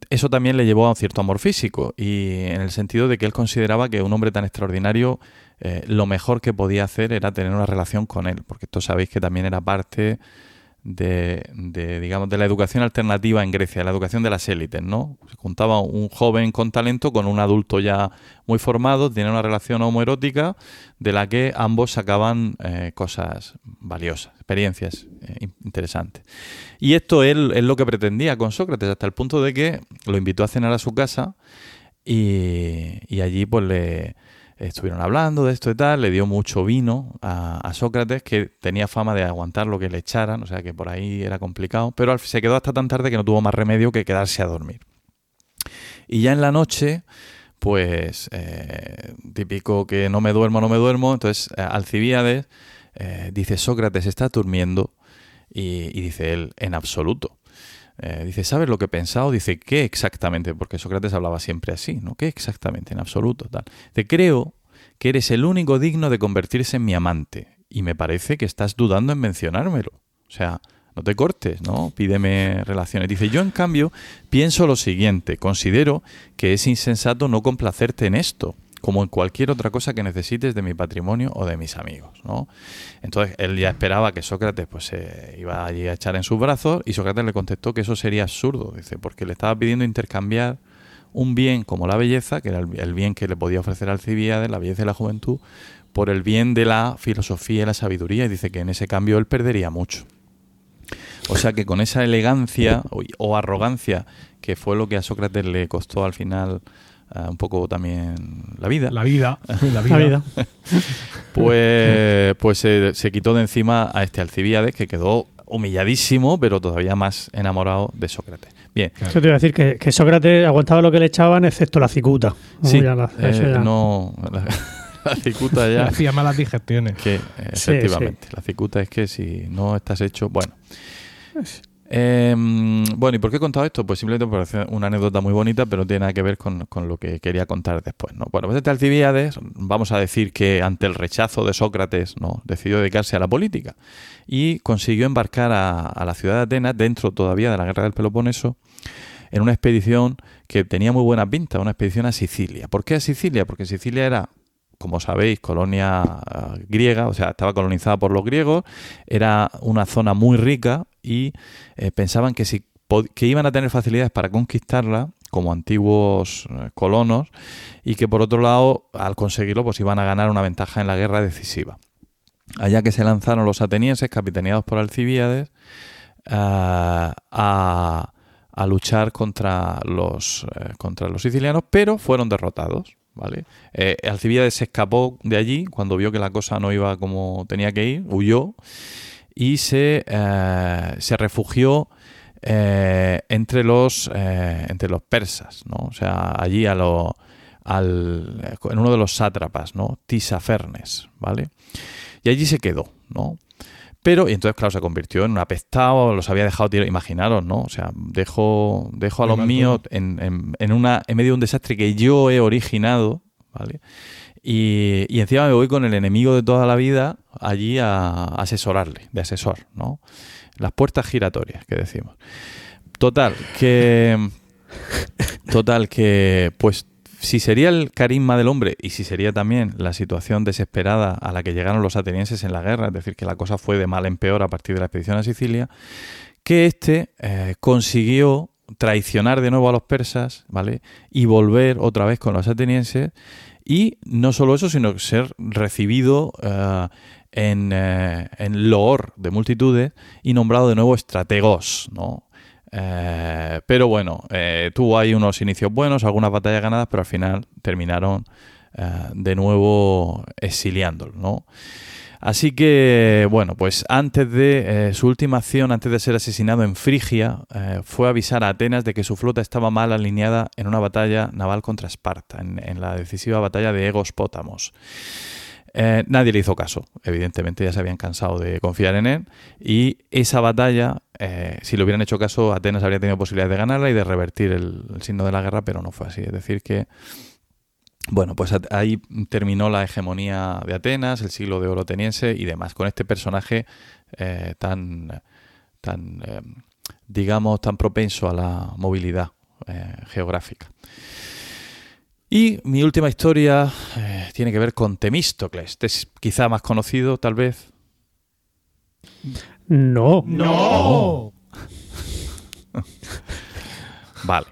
eso también le llevó a un cierto amor físico y en el sentido de que él consideraba que un hombre tan extraordinario eh, lo mejor que podía hacer era tener una relación con él, porque esto sabéis que también era parte de, de, digamos, de la educación alternativa en Grecia, la educación de las élites, ¿no? Se juntaba un joven con talento con un adulto ya muy formado, tenía una relación homoerótica de la que ambos sacaban eh, cosas valiosas, experiencias eh, in- interesantes. Y esto él es lo que pretendía con Sócrates, hasta el punto de que lo invitó a cenar a su casa y, y allí pues le estuvieron hablando de esto y tal, le dio mucho vino a, Sócrates que tenía fama de aguantar lo que le echaran, o sea que por ahí era complicado, pero se quedó hasta tan tarde que no tuvo más remedio que quedarse a dormir. Y ya en la noche, pues eh, típico que no me duermo, no me duermo, entonces eh, Alcibíades eh, dice Sócrates está durmiendo y dice él en absoluto. Eh, dice, ¿sabes lo que he pensado? Dice, ¿qué exactamente? Porque Sócrates hablaba siempre así, ¿no? ¿Qué exactamente? En absoluto, tal. Te creo que eres el único digno de convertirse en mi amante. Y me parece que estás dudando en mencionármelo. O sea, no te cortes, ¿no? Pídeme relaciones. Dice, yo en cambio pienso lo siguiente, considero que es insensato no complacerte en esto, como en cualquier otra cosa que necesites de mi patrimonio o de mis amigos, ¿no? Entonces él ya esperaba que Sócrates pues se iba allí a echar en sus brazos y Sócrates le contestó que eso sería absurdo, dice, porque le estaba pidiendo intercambiar un bien como la belleza, que era el, bien que le podía ofrecer Alcibiades, la belleza y la juventud, por el bien de la filosofía y la sabiduría, y dice que en ese cambio él perdería mucho. O sea que con esa elegancia o, o arrogancia que fue lo que a Sócrates le costó al final eh, un poco también la vida, La vida. [LAUGHS] La vida. La vida. [LAUGHS] pues, pues se, se quitó de encima a este Alcibiades que quedó humilladísimo, pero todavía más enamorado de Sócrates. Bien, Eso te iba a decir que, que Sócrates aguantaba lo que le echaban, excepto la cicuta. Sí, la- eh, ya- no, [LAUGHS] la, la cicuta ya, Hacía malas digestiones. que eh, Sí, efectivamente, la cicuta es que si no estás hecho, bueno. Eh, bueno, ¿y por qué he contado esto? Pues simplemente por hacer una anécdota muy bonita, pero no tiene nada que ver con, con lo que quería contar después. ¿no? Bueno, pues este Alcibiades, vamos a decir que ante el rechazo de Sócrates, ¿no? decidió dedicarse a la política y consiguió embarcar a, a la ciudad de Atenas, dentro todavía de la guerra del Peloponeso, en una expedición que tenía muy buena pinta, una expedición a Sicilia. ¿Por qué a Sicilia? Porque Sicilia era como sabéis, colonia ah, griega, o sea, estaba colonizada por los griegos, era una zona muy rica y eh, pensaban que si que iban a tener facilidades para conquistarla como antiguos eh, colonos y que por otro lado, al conseguirlo, pues iban a ganar una ventaja en la guerra decisiva. Allá que se lanzaron los atenienses, capitaneados por Alcibíades, eh, a, a luchar contra los, eh, contra los sicilianos, pero fueron derrotados. ¿Vale? Eh, Alcibíades se escapó de allí cuando vio que la cosa no iba como tenía que ir, huyó y se, eh, se refugió eh, entre, los, eh, entre los persas, ¿no? o sea, allí a lo, al, en uno de los sátrapas, ¿no? Tisafernes, ¿vale? Y allí se quedó, ¿no? Pero, y entonces, claro, se convirtió en un apestado, los había dejado tirar, imaginaros, ¿no? O sea, dejo, dejo a los míos en, en- en una, en medio de un desastre que yo he originado, ¿vale? Y, y encima me voy con el enemigo de toda la vida allí a, a asesorarle, de asesor, ¿no? Las puertas giratorias, que decimos. Total, que. Total, que. Pues si sería el carisma del hombre y si sería también la situación desesperada a la que llegaron los atenienses en la guerra, es decir, que la cosa fue de mal en peor a partir de la expedición a Sicilia, que éste eh, consiguió traicionar de nuevo a los persas, ¿vale? Y volver otra vez con los atenienses y no solo eso, sino ser recibido eh, en, eh, en loor de multitudes y nombrado de nuevo estrategos, ¿no? Eh, pero bueno, eh, tuvo ahí unos inicios buenos, algunas batallas ganadas, pero al final terminaron eh, de nuevo exiliándolo, ¿no? Así que, bueno, pues antes de su última acción, antes de ser asesinado en Frigia, fue avisar a Atenas de que su flota estaba mal alineada en una batalla naval contra Esparta, en, la decisiva batalla de Egospótamos. Eh, nadie le hizo caso, evidentemente ya se habían cansado de confiar en él y esa batalla, eh, si le hubieran hecho caso, Atenas habría tenido posibilidades de ganarla y de revertir el, signo de la guerra, pero no fue así. Es decir, que bueno, pues ahí terminó la hegemonía de Atenas, el siglo de oro ateniense y demás, con este personaje eh, tan, tan eh, digamos, tan propenso a la movilidad geográfica. Y mi última historia tiene que ver con Temístocles. Este es quizá más conocido, tal vez. No. ¡No! [LAUGHS] Vale.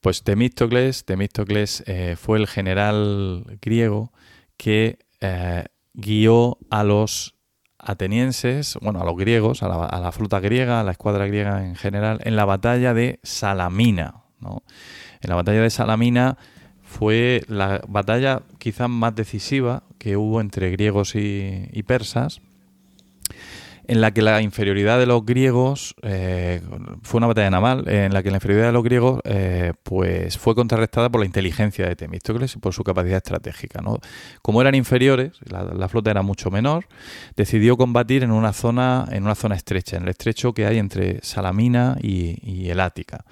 Pues Temístocles, Temístocles eh, fue el general griego que eh, guió a los atenienses, bueno, a los griegos, a la, a la flota griega, a la escuadra griega en general, en la batalla de Salamina. ¿no? En la batalla de Salamina fue la batalla quizás más decisiva que hubo entre griegos y, y persas, en la que la inferioridad de los griegos eh, fue una batalla naval en la que la inferioridad de los griegos eh, pues fue contrarrestada por la inteligencia de Temístocles y por su capacidad estratégica. Como eran inferiores, la, flota era mucho menor, decidió combatir en una zona en una zona estrecha, en el estrecho que hay entre Salamina y, y el Ática.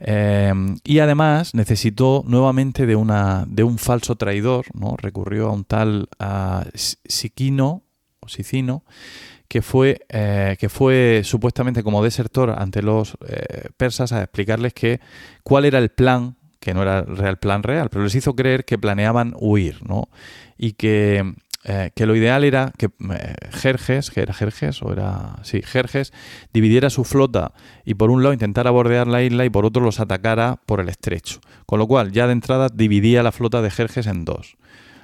Eh, y además necesitó nuevamente de, una, de un falso traidor, recurrió a un tal ah, Siquino o Sicino, que fue, eh, que fue supuestamente como desertor ante los eh, persas a explicarles que cuál era el plan, que no era el real plan real, pero les hizo creer que planeaban huir, ¿no? Y que, eh, que lo ideal era que eh, Jerjes, que era Jerjes, o era, sí, Jerjes, dividiera su flota y por un lado intentara bordear la isla y por otro los atacara por el estrecho. Con lo cual, ya de entrada dividía la flota de Jerjes en dos.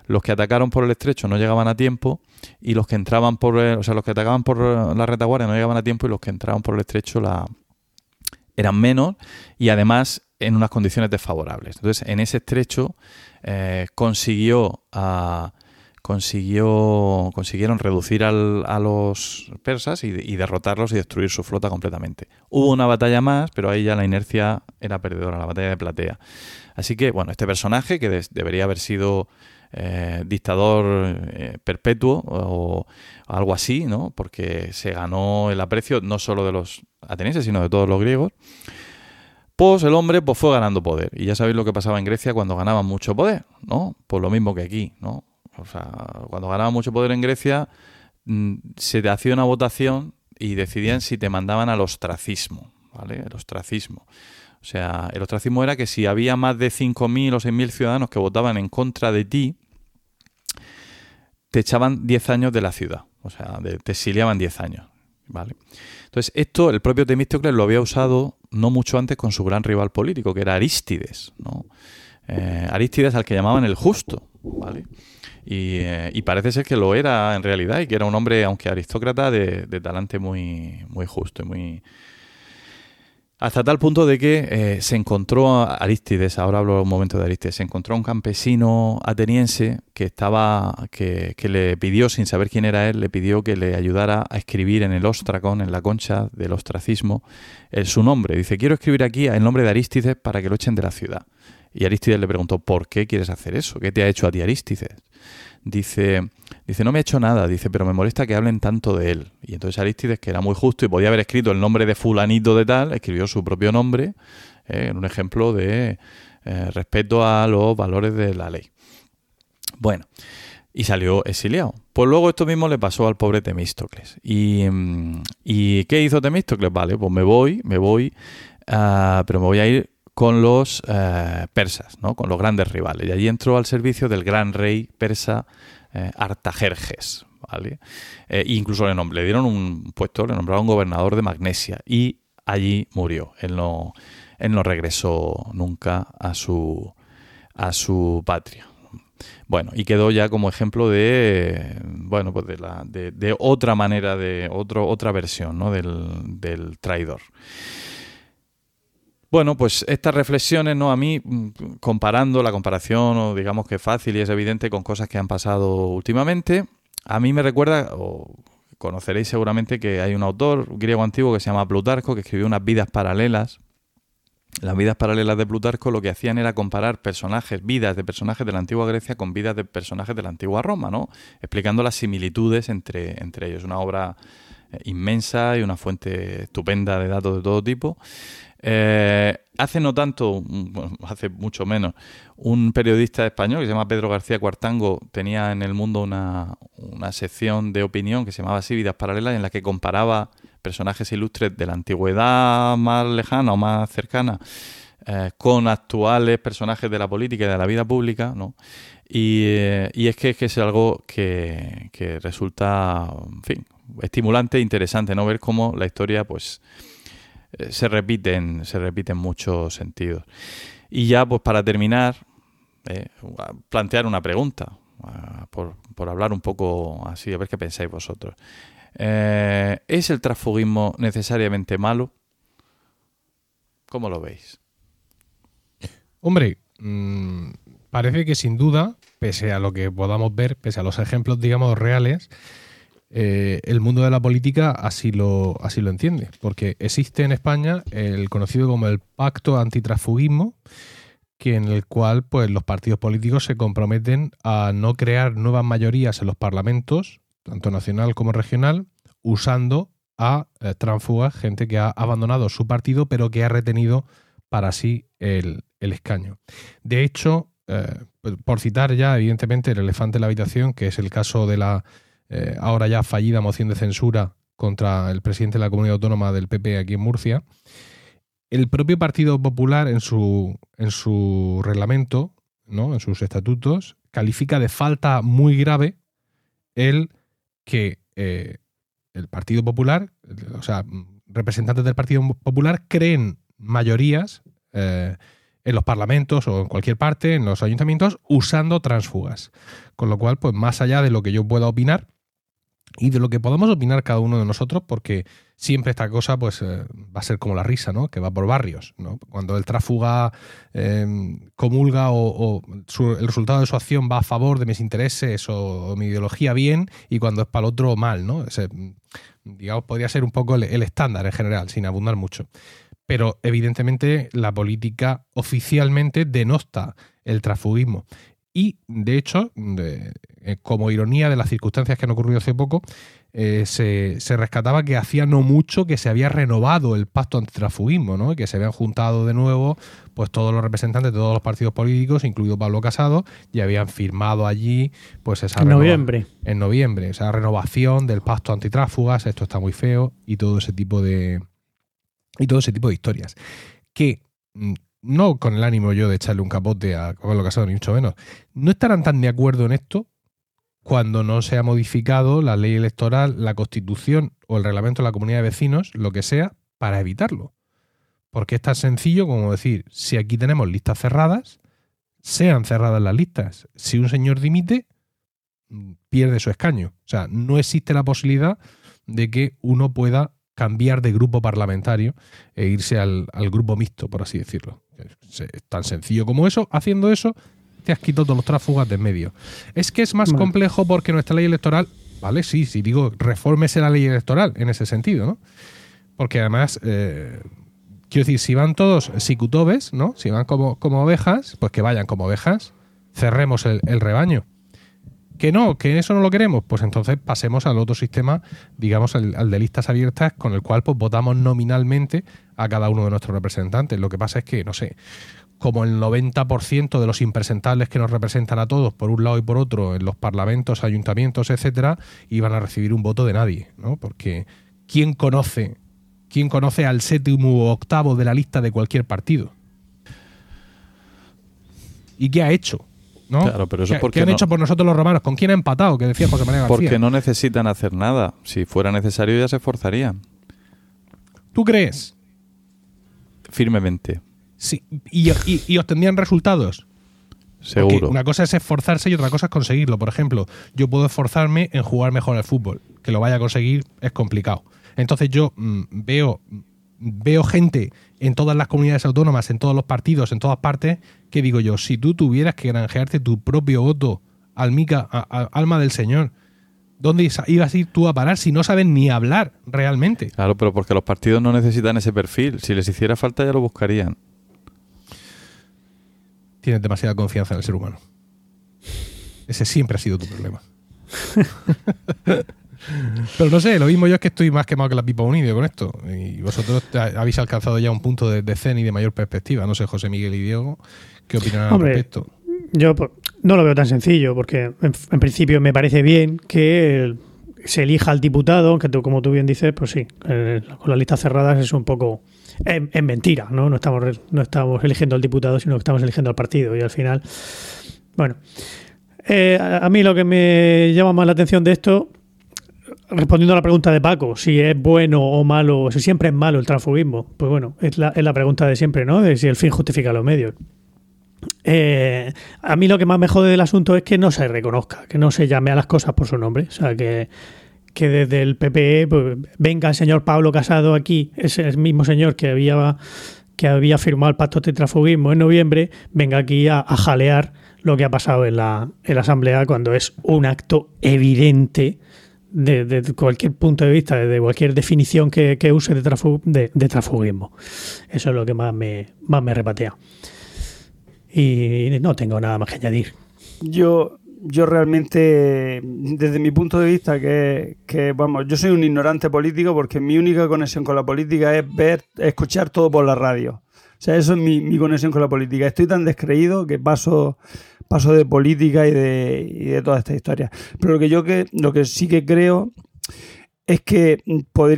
Los que atacaron por el estrecho no llegaban a tiempo y los que entraban por, o sea, los que atacaban por la retaguardia no llegaban a tiempo y los que entraban por el estrecho la eran menos y además en unas condiciones desfavorables. Entonces, en ese estrecho eh, consiguió consiguió consiguieron reducir a los persas y, y derrotarlos y destruir su flota completamente. Hubo una batalla más, pero ahí ya la inercia era perdedora, la batalla de Platea. Así que, bueno, este personaje que debería haber sido eh, dictador eh, perpetuo o algo así, ¿no? Porque se ganó el aprecio no solo de los atenienses, sino de todos los griegos. Pues el hombre pues, fue ganando poder. Y ya sabéis lo que pasaba en Grecia cuando ganaban mucho poder, ¿no? Pues lo mismo que aquí, ¿no? O sea, cuando ganaban mucho poder en Grecia, mm, se te hacía una votación y decidían si te mandaban al ostracismo, ¿vale? El ostracismo. O sea, el ostracismo era que si había más de 5.000 o 6.000 ciudadanos que votaban en contra de ti, te echaban 10 años de la ciudad. O sea, de- te exiliaban 10 años, ¿vale? Entonces, esto el propio Temístocles lo había usado no mucho antes con su gran rival político, que era Arístides, ¿no? Eh, Arístides al que llamaban el justo, ¿vale? Y, eh, y parece ser que lo era en realidad y que era un hombre, aunque aristócrata, de, de talante muy, muy justo y muy, hasta tal punto de que eh, se encontró a Aristides, ahora hablo un momento de Aristides, se encontró a un campesino ateniense que estaba, que, que, le pidió, sin saber quién era él, le pidió que le ayudara a escribir en el ostracón, en la concha del ostracismo, el, su nombre. Dice, quiero escribir aquí el nombre de Aristides para que lo echen de la ciudad. Y Aristides le preguntó, ¿por qué quieres hacer eso? ¿Qué te ha hecho a ti Aristides? Dice, dice, no me ha hecho nada, dice, pero me molesta que hablen tanto de él. Y entonces Aristides, que era muy justo y podía haber escrito el nombre de fulanito de tal, escribió su propio nombre, eh, en un ejemplo de eh, respeto a los valores de la ley. Bueno, y salió exiliado. Pues luego esto mismo le pasó al pobre Temístocles. ¿Y, y qué hizo Temístocles? Vale, pues me voy, me voy, uh, pero me voy a ir con los eh, persas, ¿no? con los grandes rivales. Y allí entró al servicio del gran rey persa eh, Artajerjes. ¿vale? Eh, incluso le, le, dieron un puesto, le nombraron gobernador de Magnesia y allí murió. Él no, él no regresó nunca a su, a su patria. Bueno, y quedó ya como ejemplo de, bueno, pues de, la, de, de otra manera, de otro, otra versión ¿no? del, del traidor. Bueno, pues estas reflexiones, ¿no? A mí, comparando la comparación, o digamos que fácil y es evidente con cosas que han pasado últimamente, a mí me recuerda, o conoceréis seguramente que hay un autor griego antiguo que se llama Plutarco, que escribió unas vidas paralelas. Las vidas paralelas de Plutarco lo que hacían era comparar personajes, vidas de personajes de la antigua Grecia con vidas de personajes de la antigua Roma, ¿no? Explicando las similitudes entre, entre ellos. Una obra inmensa y una fuente estupenda de datos de todo tipo. Eh, hace no tanto, bueno, hace mucho menos, un periodista español que se llama Pedro García Cuartango tenía en el mundo una, una sección de opinión que se llamaba así Vidas Paralelas en la que comparaba personajes ilustres de la antigüedad más lejana o más cercana eh, con actuales personajes de la política y de la vida pública, ¿no? Y, eh, y es, que, es que es algo que, que resulta, en fin, estimulante e interesante, ¿no? Ver cómo la historia, pues, eh, se repiten, se repiten muchos sentidos. Y ya, pues para terminar, eh, plantear una pregunta, por, por, hablar un poco así, a ver qué pensáis vosotros. Eh, ¿Es el transfugismo necesariamente malo? ¿Cómo lo veis? Hombre, mmm, parece que sin duda, pese a lo que podamos ver, pese a los ejemplos, digamos, reales, eh, el mundo de la política así lo, así lo entiende, porque existe en España el conocido como el pacto antitransfugismo, que en el cual pues, los partidos políticos se comprometen a no crear nuevas mayorías en los parlamentos, tanto nacional como regional, usando a eh, transfugas, gente que ha abandonado su partido, pero que ha retenido para sí el, el escaño. De hecho, eh, por citar ya, evidentemente, el elefante en la habitación, que es el caso de la eh, ahora ya fallida moción de censura contra el presidente de la comunidad autónoma del PP aquí en Murcia, el propio Partido Popular en su, en su reglamento, ¿no? en sus estatutos, califica de falta muy grave el que eh, el Partido Popular, o sea, representantes del Partido Popular creen mayorías eh, en los parlamentos o en cualquier parte, en los ayuntamientos, usando transfugas. Con lo cual, pues más allá de lo que yo pueda opinar, y de lo que podamos opinar cada uno de nosotros, porque siempre esta cosa pues eh, va a ser como la risa, ¿no? Que va por barrios, ¿no? Cuando el tráfuga eh, comulga o, el resultado de su acción va a favor de mis intereses o, mi ideología bien y cuando es para el otro mal, ¿no? Ese, digamos, podría ser un poco el, el estándar en general, sin abundar mucho. Pero evidentemente la política oficialmente denosta el transfugismo. Y, de hecho, eh, como ironía de las circunstancias que han ocurrido hace poco, eh, se, se, rescataba que hacía no mucho que se había renovado el pacto antitransfugismo, ¿no? que se habían juntado de nuevo pues todos los representantes de todos los partidos políticos, incluido Pablo Casado, y habían firmado allí pues esa en noviembre. En noviembre, esa renovación del pacto antitráfugas, esto está muy feo, y todo ese tipo de. y todo ese tipo de historias. Que mm, no con el ánimo yo de echarle un capote a Pablo Casado, ni mucho menos, no estarán tan de acuerdo en esto cuando no se ha modificado la ley electoral, la constitución o el reglamento de la comunidad de vecinos, lo que sea, para evitarlo. Porque es tan sencillo como decir, si aquí tenemos listas cerradas, sean cerradas las listas. Si un señor dimite, pierde su escaño. O sea, no existe la posibilidad de que uno pueda cambiar de grupo parlamentario e irse al, al grupo mixto, por así decirlo. Es tan sencillo como eso. Haciendo eso, te has quitado todos los tráfugas de en medio. Es que es más Vale. complejo porque nuestra ley electoral, vale, sí, sí digo, refórmese la ley electoral en ese sentido, ¿no? Porque además, eh, quiero decir, si van todos psicutobes, ¿no? Si van como, como ovejas, pues que vayan como ovejas, cerremos el, el rebaño. Que no, que eso no lo queremos, pues entonces pasemos al otro sistema, digamos, al, al de listas abiertas, con el cual pues votamos nominalmente a cada uno de nuestros representantes. Lo que pasa es que, no sé, como el 90% de los impresentables que nos representan a todos, por un lado y por otro, en los parlamentos, ayuntamientos, etcétera, iban a recibir un voto de nadie, ¿no? Porque ¿quién conoce, quién conoce al séptimo o octavo de la lista de cualquier partido? ¿Y qué ha hecho? ¿no? Claro, pero eso ¿Qué, porque qué han no- hecho por nosotros los romanos? ¿Con quién ha empatado? Que decía José María García. Porque no necesitan hacer nada. Si fuera necesario ya se esforzarían. ¿Tú crees? Firmemente. Sí, y, y- y obtendrían resultados. Porque Seguro. una cosa es esforzarse y otra cosa es conseguirlo. Por ejemplo, yo puedo esforzarme en jugar mejor al fútbol. Que lo vaya a conseguir es complicado. Entonces yo mm, veo, veo gente en todas las comunidades autónomas, en todos los partidos, en todas partes, que digo yo, si tú tuvieras que granjearte tu propio voto, almica, a- a- alma del Señor, ¿dónde ibas a ir tú a parar si no sabes ni hablar realmente? Claro, pero porque los partidos no necesitan ese perfil. Si les hiciera falta ya lo buscarían. Tienes demasiada confianza en el ser humano. Ese siempre ha sido tu problema. [LAUGHS] Pero no sé, lo mismo yo es que estoy más quemado que la pipa unida con esto. Y vosotros habéis alcanzado ya un punto de, de zen y de mayor perspectiva. No sé, José Miguel y Diego, ¿qué opinan al Hombre, respecto? Yo no lo veo tan sencillo, porque en, en principio me parece bien que se elija al diputado, aunque tú, como tú bien dices, pues sí, eh, con las listas cerradas es un poco. Es, mentira, ¿no? No estamos, no estamos eligiendo al diputado, sino que estamos eligiendo al partido. Y al final. Bueno. Eh, a, mí lo que me llama más la atención de esto, respondiendo a la pregunta de Paco, si es bueno o malo, si siempre es malo el transfugismo, pues bueno, es la, es la pregunta de siempre, ¿no? De si el fin justifica los medios. Eh, a mí lo que más me jode del asunto es que no se reconozca, que no se llame a las cosas por su nombre. O sea, que, que desde el PPE pues, venga el señor Pablo Casado aquí, ese el mismo señor que había, que había firmado el pacto de transfugismo en noviembre, venga aquí a, jalear lo que ha pasado en la, en la Asamblea cuando es un acto evidente de, de cualquier punto de vista, de cualquier definición que, que use de, transfu- de, de transfugismo. Eso es lo que más me, más me repatea. Y no tengo nada más que añadir. Yo, yo realmente, desde mi punto de vista, que, que, vamos, yo soy un ignorante político porque mi única conexión con la política es ver, escuchar todo por la radio. O sea, eso es mi, mi conexión con la política. Estoy tan descreído que paso, paso de política y de, y de toda esta historia. Pero lo que yo que, lo que sí que creo es que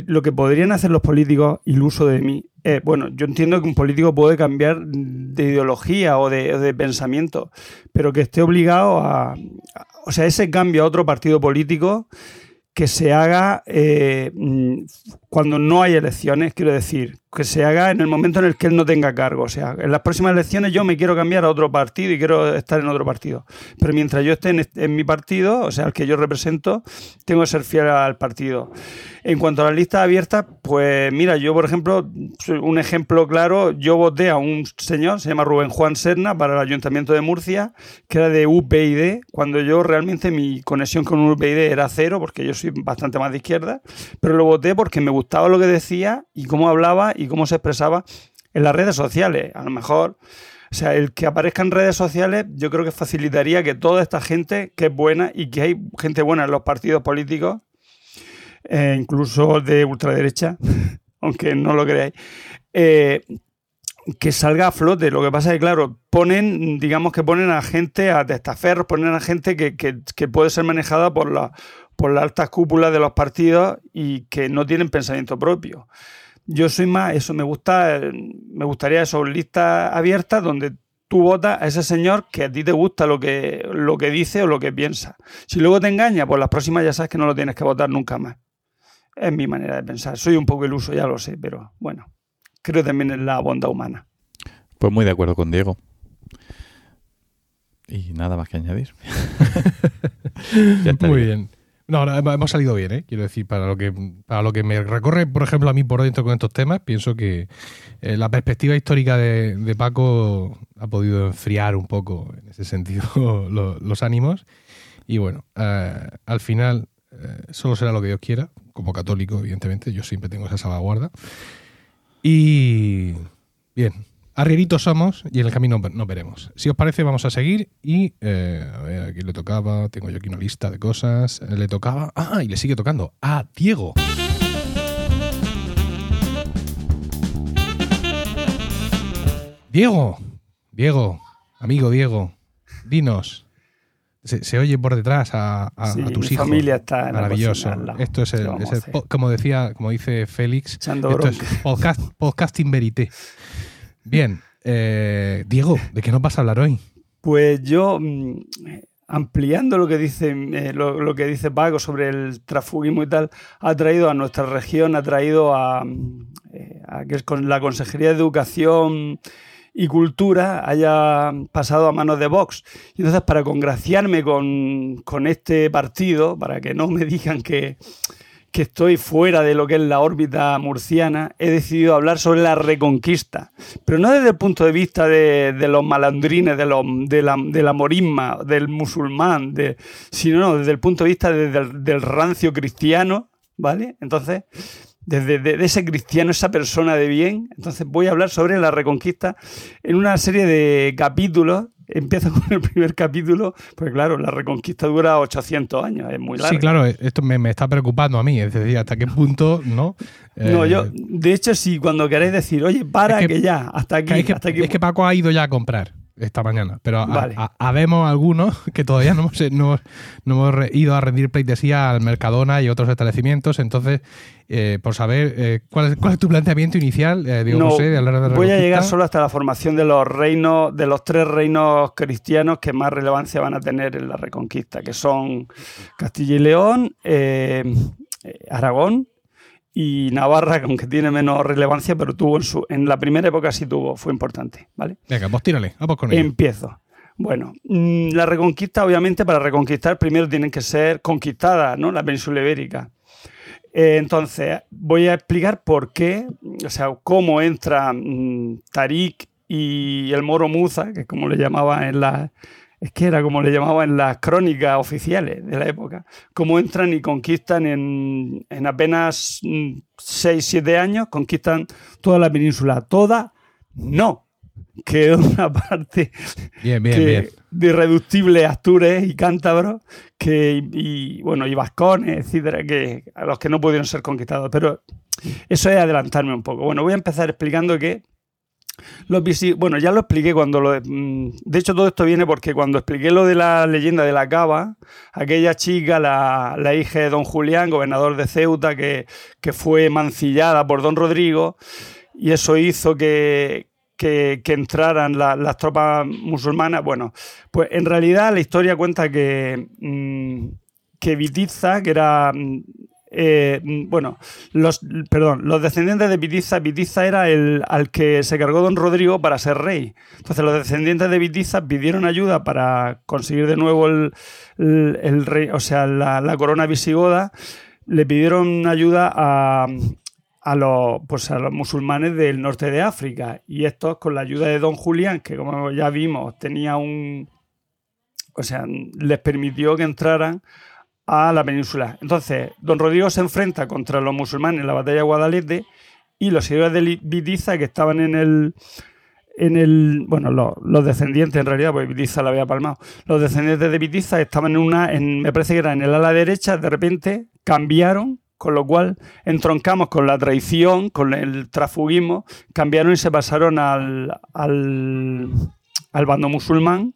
lo que podrían hacer los políticos, iluso de mí, eh, bueno, yo entiendo que un político puede cambiar de ideología o de, de pensamiento, pero que esté obligado a, a- O sea, ese cambio a otro partido político que se haga eh, mm, cuando no hay elecciones, quiero decir, que se haga en el momento en el que él no tenga cargo. O sea, en las próximas elecciones yo me quiero cambiar a otro partido y quiero estar en otro partido. Pero mientras yo esté en, mi partido, o sea, el que yo represento, tengo que ser fiel al partido. En cuanto a las listas abiertas, pues mira, yo por ejemplo, un ejemplo claro, yo voté a un señor, se llama Rubén Juan Serna, para el Ayuntamiento de Murcia, que era de UPyD, cuando yo realmente mi conexión con UPyD era cero, porque yo soy bastante más de izquierda, pero lo voté porque me gustaba lo que decía y cómo hablaba y cómo se expresaba en las redes sociales. A lo mejor, o sea, el que aparezca en redes sociales, yo creo que facilitaría que toda esta gente, que es buena y que hay gente buena en los partidos políticos, eh, incluso de ultraderecha, [LAUGHS] aunque no lo creáis, eh, que salga a flote. Lo que pasa es que, claro, ponen, digamos que ponen a gente, a testaferros, ponen a gente que, que- que puede ser manejada por, la, por las altas cúpulas de los partidos y que no tienen pensamiento propio. Yo soy más, eso me gusta, me gustaría eso, listas abiertas donde tú votas a ese señor que a ti te gusta lo que, lo que dice o lo que piensa. Si luego te engaña, pues las próximas ya sabes que no lo tienes que votar nunca más. Es mi manera de pensar. Soy un poco iluso, ya lo sé, pero bueno. creo también en la bondad humana. Pues muy de acuerdo con Diego. Y nada más que añadir. [LAUGHS] Ya Muy bien. No, hemos salido bien, ¿eh? Quiero decir, para lo que para lo que me recorre, por ejemplo, a mí por dentro con estos temas, pienso que eh, la perspectiva histórica de, Paco ha podido enfriar un poco en ese sentido [LAUGHS] los ánimos. Y bueno, eh, al final eh, solo será lo que Dios quiera, como católico, evidentemente, yo siempre tengo esa salvaguarda. Y bien, Arrieritos somos y en el camino nos veremos. Si os parece, vamos a seguir y eh, a ver, aquí le tocaba, tengo yo aquí una lista de cosas, le tocaba, ah, y le sigue tocando, a Diego. Diego, Diego, amigo Diego, dinos. Se, oye por detrás a, tus hijos. familia está Maravilloso. esto es, el, como decía, como dice Félix, esto es podcast, podcasting verité. Bien, eh, Diego, ¿de qué nos vas a hablar hoy? Pues yo, mm, ampliando lo que dice eh, lo, que dice Paco sobre el transfugismo y tal, ha traído a nuestra región, ha traído a, eh, que con la Consejería de Educación y Cultura haya pasado a manos de Vox. Entonces, para congraciarme con, con este partido, para que no me digan que que estoy fuera de lo que es la órbita murciana, he decidido hablar sobre la reconquista. Pero no desde el punto de vista de, los malandrines, de, de, la, de, la, morisma, del musulmán, de, sino desde el punto de vista del rancio cristiano, ¿vale? Entonces, desde ese cristiano, esa persona de bien, entonces voy a hablar sobre la reconquista en una serie de capítulos empieza [LAUGHS] con el primer capítulo, pues claro, la reconquista dura 800 años, es muy largo. Sí, claro, esto me, está preocupando a mí, es decir, hasta qué punto, ¿no? no, yo, eh, de hecho, si cuando queréis decir, oye, para que, ya, hasta aquí, que, hasta aquí. Es que Paco ha ido ya a comprar esta mañana, pero habemos algunos [LAUGHS] que todavía no hemos, no, hemos ido a rendir pleitesía al Mercadona y otros establecimientos, entonces eh, por saber eh, ¿cuál, es, cuál, es, tu planteamiento inicial, eh, no, Voy a llegar solo hasta la formación de los reinos, de los tres reinos cristianos que más relevancia van a tener en la Reconquista, que son Castilla y León, Aragón y Navarra, [LAUGHS] aunque tiene menos relevancia, pero tuvo en, su, en la primera época sí tuvo, fue importante, ¿vale? Venga, pues tírale, vamos con ello. Empiezo. Bueno, mm, la reconquista, obviamente, para reconquistar primero tienen que ser conquistadas, ¿no? La península ibérica. Eh, entonces, voy a explicar por qué, o sea, cómo entra mm, Tarik y el Moro Muza, que es como le llamaba en la. Es que era como le llamaba en las crónicas oficiales de la época. Cómo entran y conquistan en, en apenas 6-7 mm, años, conquistan toda la península. Toda, no quedó una parte de irreductible Astures y Cántabros que, y, bueno, y Vascones, etcétera, que, a los que no pudieron ser conquistados. Pero eso es adelantarme un poco. Bueno, voy a empezar explicando que bueno, ya lo expliqué cuando lo. Mm, de hecho, todo esto viene porque cuando expliqué lo de la leyenda de la cava, aquella chica, la, la hija de don Julián, gobernador de Ceuta, que, que fue mancillada por don Rodrigo, y eso hizo que, que, entraran las tropas musulmanas. Bueno, pues en realidad la historia cuenta que, mm, que Vitiza, que era mm, eh, mm, bueno, los, perdón, los descendientes de Vitiza, Vitiza era el al que se cargó don Rodrigo para ser rey. Entonces los descendientes de Vitiza pidieron ayuda para conseguir de nuevo el, rey, o sea, la, corona visigoda. Le pidieron ayuda a, a los, pues a los musulmanes del norte de África. Y estos, con la ayuda de don Julián, que como ya vimos, tenía un. O sea, les permitió que entraran a la península. Entonces, don Rodrigo se enfrenta contra los musulmanes en la batalla de Guadalete y los seguidores de Vitiza, que estaban en el. En el, bueno, los, descendientes en realidad, porque Vitiza la había palmado. Los descendientes de Vitiza estaban en una, me parece que era en el ala derecha, de repente cambiaron con lo cual entroncamos con la traición, con el trafugismo, cambiaron y se pasaron al, al, bando musulmán,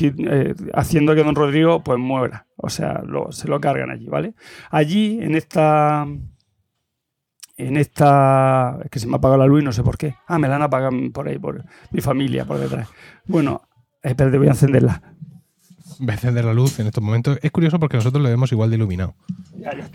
eh, haciendo que don Rodrigo pues muera, o sea, se lo cargan allí, ¿vale? Allí, en esta... En esta... Es que se me ha apagado la luz y no sé por qué. Ah, me la han apagado por ahí, por mi familia, por detrás. Bueno, espérate, voy a encenderla. Voy a encender la luz en estos momentos. Es curioso porque nosotros lo vemos igual de iluminado. Ya, ya.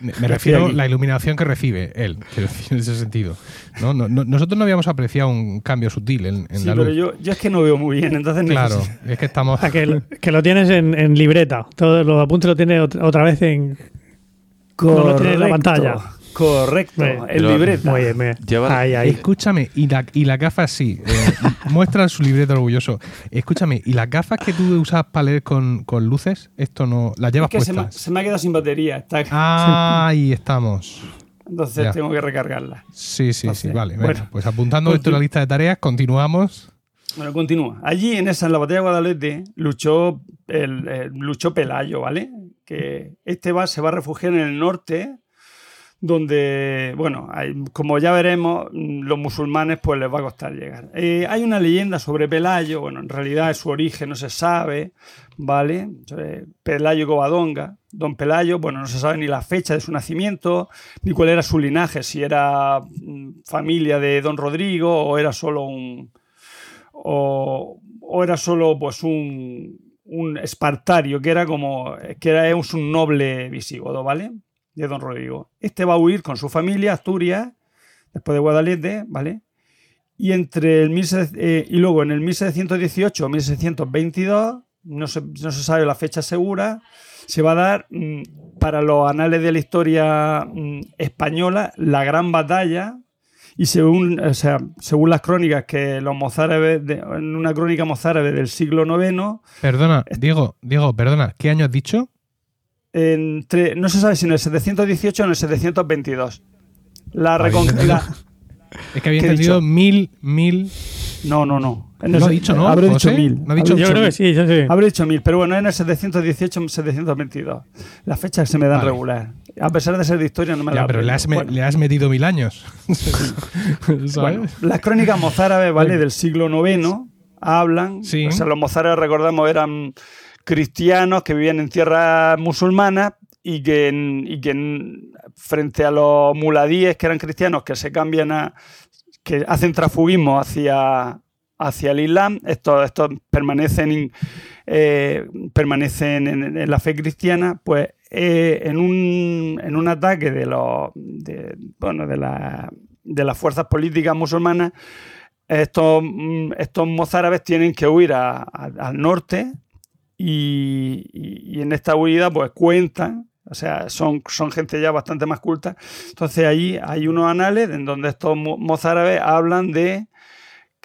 Me, me refiero a la iluminación que recibe él, quiero decir, en ese sentido. ¿no? No, no- nosotros no habíamos apreciado un cambio sutil en, en Sí, la pero luz. yo, yo es que no veo muy bien, entonces Claro, necesito- es que estamos. Ah, que, que lo tienes en, en libreta. Todos los apuntes lo tienes otra, vez en. No lo tiene en la pantalla. Correcto, el Pero- libreta. Muy bien, muy bien. Lleva- Ahí, ahí. Escúchame, y la, y las gafas sí. eh, [LAUGHS] muestra su libreta orgulloso. Escúchame, ¿y las gafas que tú usas para leer con, con luces? Esto no. ¿Las Es llevas que se me, puestas? se me ha quedado sin batería, está- [LAUGHS] Ah, ahí estamos. entonces ya. tengo que recargarla. Sí, sí, sí, vale. venga, bueno. pues apuntando esto en la lista de tareas, continuamos. Bueno, continúa. Allí en esa, en la batalla de Guadalete, luchó, el, eh, luchó Pelayo, ¿vale? Que este va, se va a refugiar en el norte, donde, bueno, como ya veremos, los musulmanes pues les va a costar llegar. Eh, hay una leyenda sobre Pelayo, bueno, en realidad su origen no se sabe, ¿vale? Sobre Pelayo Covadonga. Don Pelayo, bueno, no se sabe ni la fecha de su nacimiento, ni cuál era su linaje, si era mm, familia de Don Rodrigo o era solo un, o, o era solo pues un, un espartario, que era como que era un noble visigodo, ¿vale? De Don Rodrigo. Este va a huir con su familia a Asturias, después de Guadalete, ¿vale? Y entre el 1600, eh, y luego en el 1718 o 1722, no se, no se sabe la fecha segura, se va a dar mm, para los anales de la historia mm, española la gran batalla y según, o sea, según las crónicas que los mozárabes, de- en una crónica mozárabe del siglo IX, Perdona, Diego, Diego, perdona, ¿qué año has dicho? Entre, no se sabe si en el 718 o en el 722. La Habéis recon- entendido. la- [LAUGHS] Es que había ¿Qué he entendido dicho? mil, mil. no, no, no. En Lo el- ha dicho, ¿no, Habré José? dicho mil. ¿No ha dicho- Yo creo que mil. sí, yo sí. Habré dicho mil, pero bueno, en el 718 722. Las fechas se me dan Vale. regular. A pesar de ser de historia, no me Ya, las pero le has, me- Bueno. le has metido mil años. [LAUGHS] ¿Sabes? Bueno, las crónicas mozárabes, ¿vale? Del siglo IX hablan. Sí. O sea, los mozárabes, recordamos, eran cristianos que vivían en tierras musulmanas y que, y que en- frente a los muladíes, que eran cristianos, que se cambian a. que hacen transfugismo hacia, hacia el Islam, estos, estos permanecen, eh, permanecen en, la fe cristiana, pues eh, en, un, en un ataque de los de, bueno, de, la- de las fuerzas políticas musulmanas, estos, mm, estos mozárabes tienen que huir al norte y, en esta huida pues cuentan, o sea, son, son gente ya bastante más culta. Entonces allí hay unos anales en donde estos mo- mozárabes hablan de,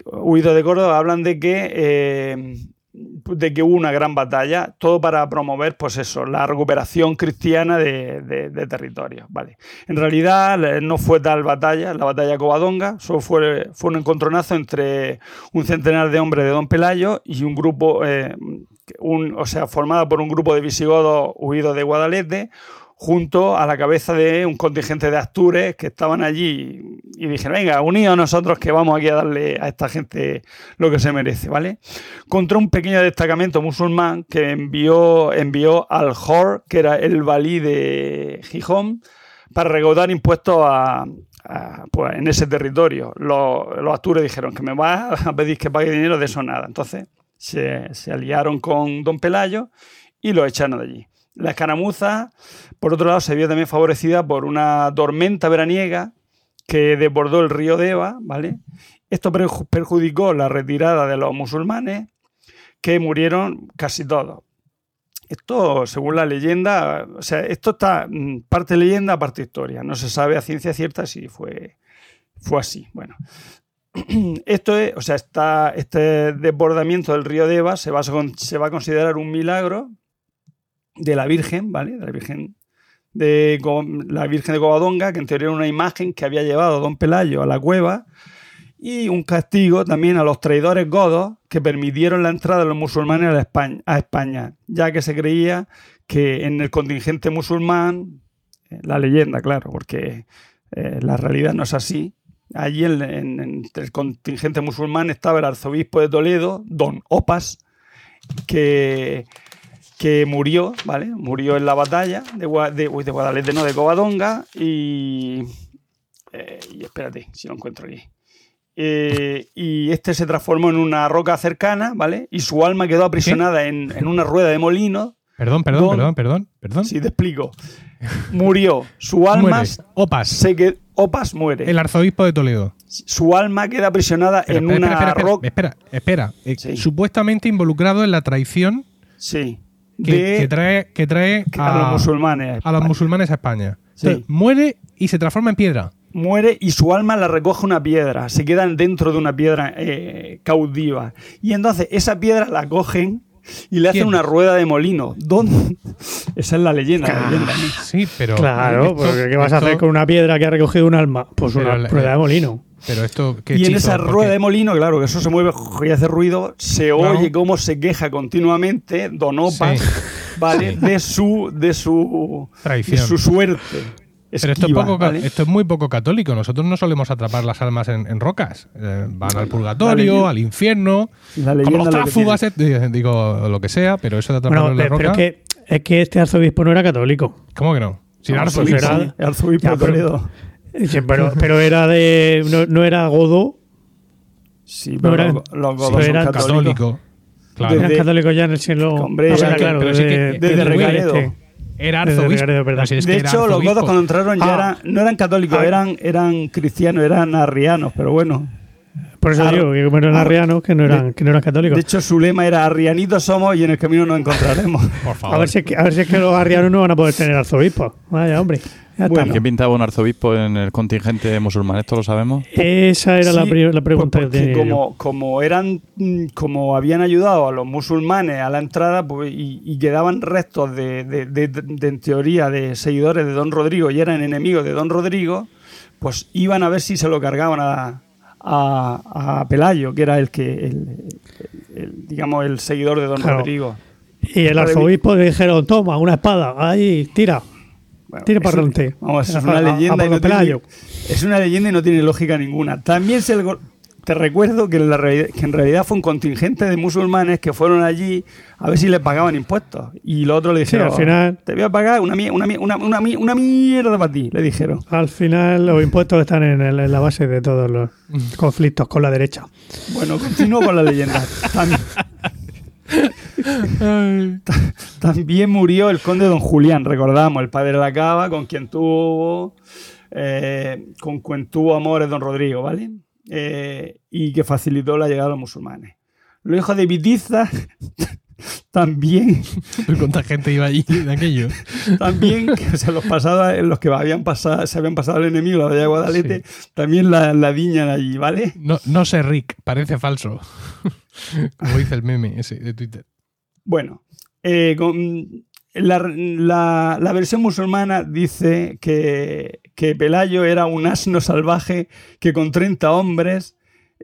huidos de Córdoba, hablan de que, eh, de que hubo una gran batalla, todo para promover, pues eso, la recuperación cristiana de, de- territorios, ¿vale? En realidad no fue tal batalla, la batalla de Covadonga, solo fue, fue un encontronazo entre un centenar de hombres de Don Pelayo y un grupo, eh, un- o sea, formada por un grupo de visigodos huidos de Guadalete, junto a la cabeza de un contingente de Astures que estaban allí y dijeron, venga, unidos nosotros que vamos aquí a darle a esta gente lo que se merece, ¿vale? Contra un pequeño destacamento musulmán que envió, envió al Jor, que era el valí de Gijón, para recaudar impuestos a- pues, en ese territorio. Los, los astures dijeron que me vas a pedir que pague dinero, de eso nada. Entonces se, aliaron con Don Pelayo y lo echaron de allí. La escaramuza, por otro lado, se vio también favorecida por una tormenta veraniega que desbordó el río Deva, ¿vale? Esto perju- perjudicó la retirada de los musulmanes, que murieron casi todos. Esto, según la leyenda, o sea, esto está mm, parte leyenda, parte historia. No se sabe a ciencia cierta si fue, fue así. Bueno, [CLEARS THROAT] esto es, o sea, está, este desbordamiento del río Deva se va, a, se va a considerar un milagro de la Virgen, ¿vale? De la Virgen de la Virgen de Covadonga, que en teoría era una imagen que había llevado Don Pelayo a la cueva, y un castigo también a los traidores godos que permitieron la entrada de los musulmanes a, la España, a España, ya que se creía que en el contingente musulmán, eh, la leyenda, claro, porque eh, la realidad no es así, allí en, en- en el contingente musulmán estaba el arzobispo de Toledo, Don Opas, que, que murió, ¿vale? Murió en la batalla de, Gua- de, uy, de Guadalete, no, de Covadonga, y, eh, y espérate, si lo encuentro aquí. Eh, y este se transformó en una roca cercana, ¿vale? Y su alma quedó aprisionada en, en una rueda de molino Perdón, perdón, Don- perdón, perdón, perdón. Si te explico. Murió. Su [LAUGHS] alma. Muere. Opas, Se que, Opas muere. el arzobispo de Toledo. Su alma queda aprisionada en espera, una espera, espera, roca. espera, espera. Eh, Sí. Supuestamente involucrado en la traición Sí. que, de que trae, que trae a, los musulmanes. a los musulmanes a España. Sí. Entonces, muere y se transforma en piedra. muere y su alma la recoge una piedra, se quedan dentro de una piedra eh, cautiva. Y entonces esa piedra la cogen y le hacen ¿Quién? una rueda de molino. ¿Dónde? Esa es la leyenda. la leyenda. Sí, pero. Claro, esto- porque ¿qué vas a hacer con una piedra que ha recogido un alma? Pues Pero una la- prueba de molino. Pero esto. ¿qué Y en esa Porque- rueda de molino, claro, que eso se mueve y hace ruido, se Claro. oye cómo se queja continuamente Don Opas, Sí. ¿vale? Sí. De su, de su, de su suerte. Pero esto es, poco, ¿vale? esto es muy poco católico. Nosotros no solemos atrapar las almas en, en rocas. Eh, van al purgatorio, al infierno, como los lo tráfugas, eh, digo lo que sea, pero eso de atraparlo Bueno, en la pero, roca. pero es que, es que este arzobispo no era católico. ¿Cómo que no? Si era No, arzobispo. pues era- sí, arzobispo Ya, de pero- Toledo. Sí, pero, pero era de. No, no era godo, Sí, no pero eran- los, los godos pero son eran católicos. católico. Claro. eran Desde- católicos ya en el siglo. Hombre, Ah, que- claro, pero sí que- desde- desde desde Recaredo. este. Era arzobispo. Recaredo, ¿verdad? Pero si es de que era hecho, los godos cuando entraron ya Ah. eran, no eran católicos, Ah. eran, eran cristianos, eran arrianos, pero bueno. Por eso Ar- digo que como eran ar- arrianos, que no eran, que no eran católicos. De hecho, su lema era arrianitos somos y en el camino nos encontraremos. Por favor. a, ver si es que, a ver si es que los arrianos no van a poder tener arzobispos. Vaya, hombre. Bueno. ¿Quién pintaba un arzobispo en el contingente musulmán? ¿Esto lo sabemos? Esa era la, Sí, la pregunta pues tenía yo. como, como eran como habían ayudado a los musulmanes a la entrada pues, y, y quedaban restos de, de- de- de- en teoría de seguidores de Don Rodrigo y eran enemigos de Don Rodrigo pues iban a ver si se lo cargaban a, a, a Pelayo que era el que el, el- el, digamos el seguidor de Don Claro. Rodrigo Y el arzobispo le dijeron, toma, una espada, ahí, tira. Bueno, es para un- adelante. Vamos, es [LAUGHS] una a- leyenda a y no tiene, es una leyenda y no tiene lógica ninguna. También se te recuerdo que, en la realidad- que en realidad fue un contingente de musulmanes que fueron allí a ver si les pagaban impuestos. Y los otros le Sí, dijeron, al final- te voy a pagar una, una, una, una, mie- una mierda para ti, le dijeron. Al final los impuestos están en, el- en la base de todos los conflictos con la derecha. Bueno, continúo con la leyenda. [LAUGHS] Tam- [LAUGHS] También murió el conde Don Julián, recordamos, el padre de la cava, con quien tuvo, eh, con quien tuvo amores Don Rodrigo, ¿vale? Eh, y que facilitó la llegada de los musulmanes. Los hijos de Vitiza también, [LAUGHS] ¿Cuánta gente iba allí de aquello? también, o sea, los pasados, en los que habían pasado, se habían pasado el enemigo, la batalla de Guadalete, también la, la viñan allí, ¿vale? No, no sé, Rick, parece falso. [LAUGHS] Como dice el meme ese de Twitter. Bueno, eh, con- la, la- la versión musulmana dice que, que Pelayo era un asno salvaje que con 30 hombres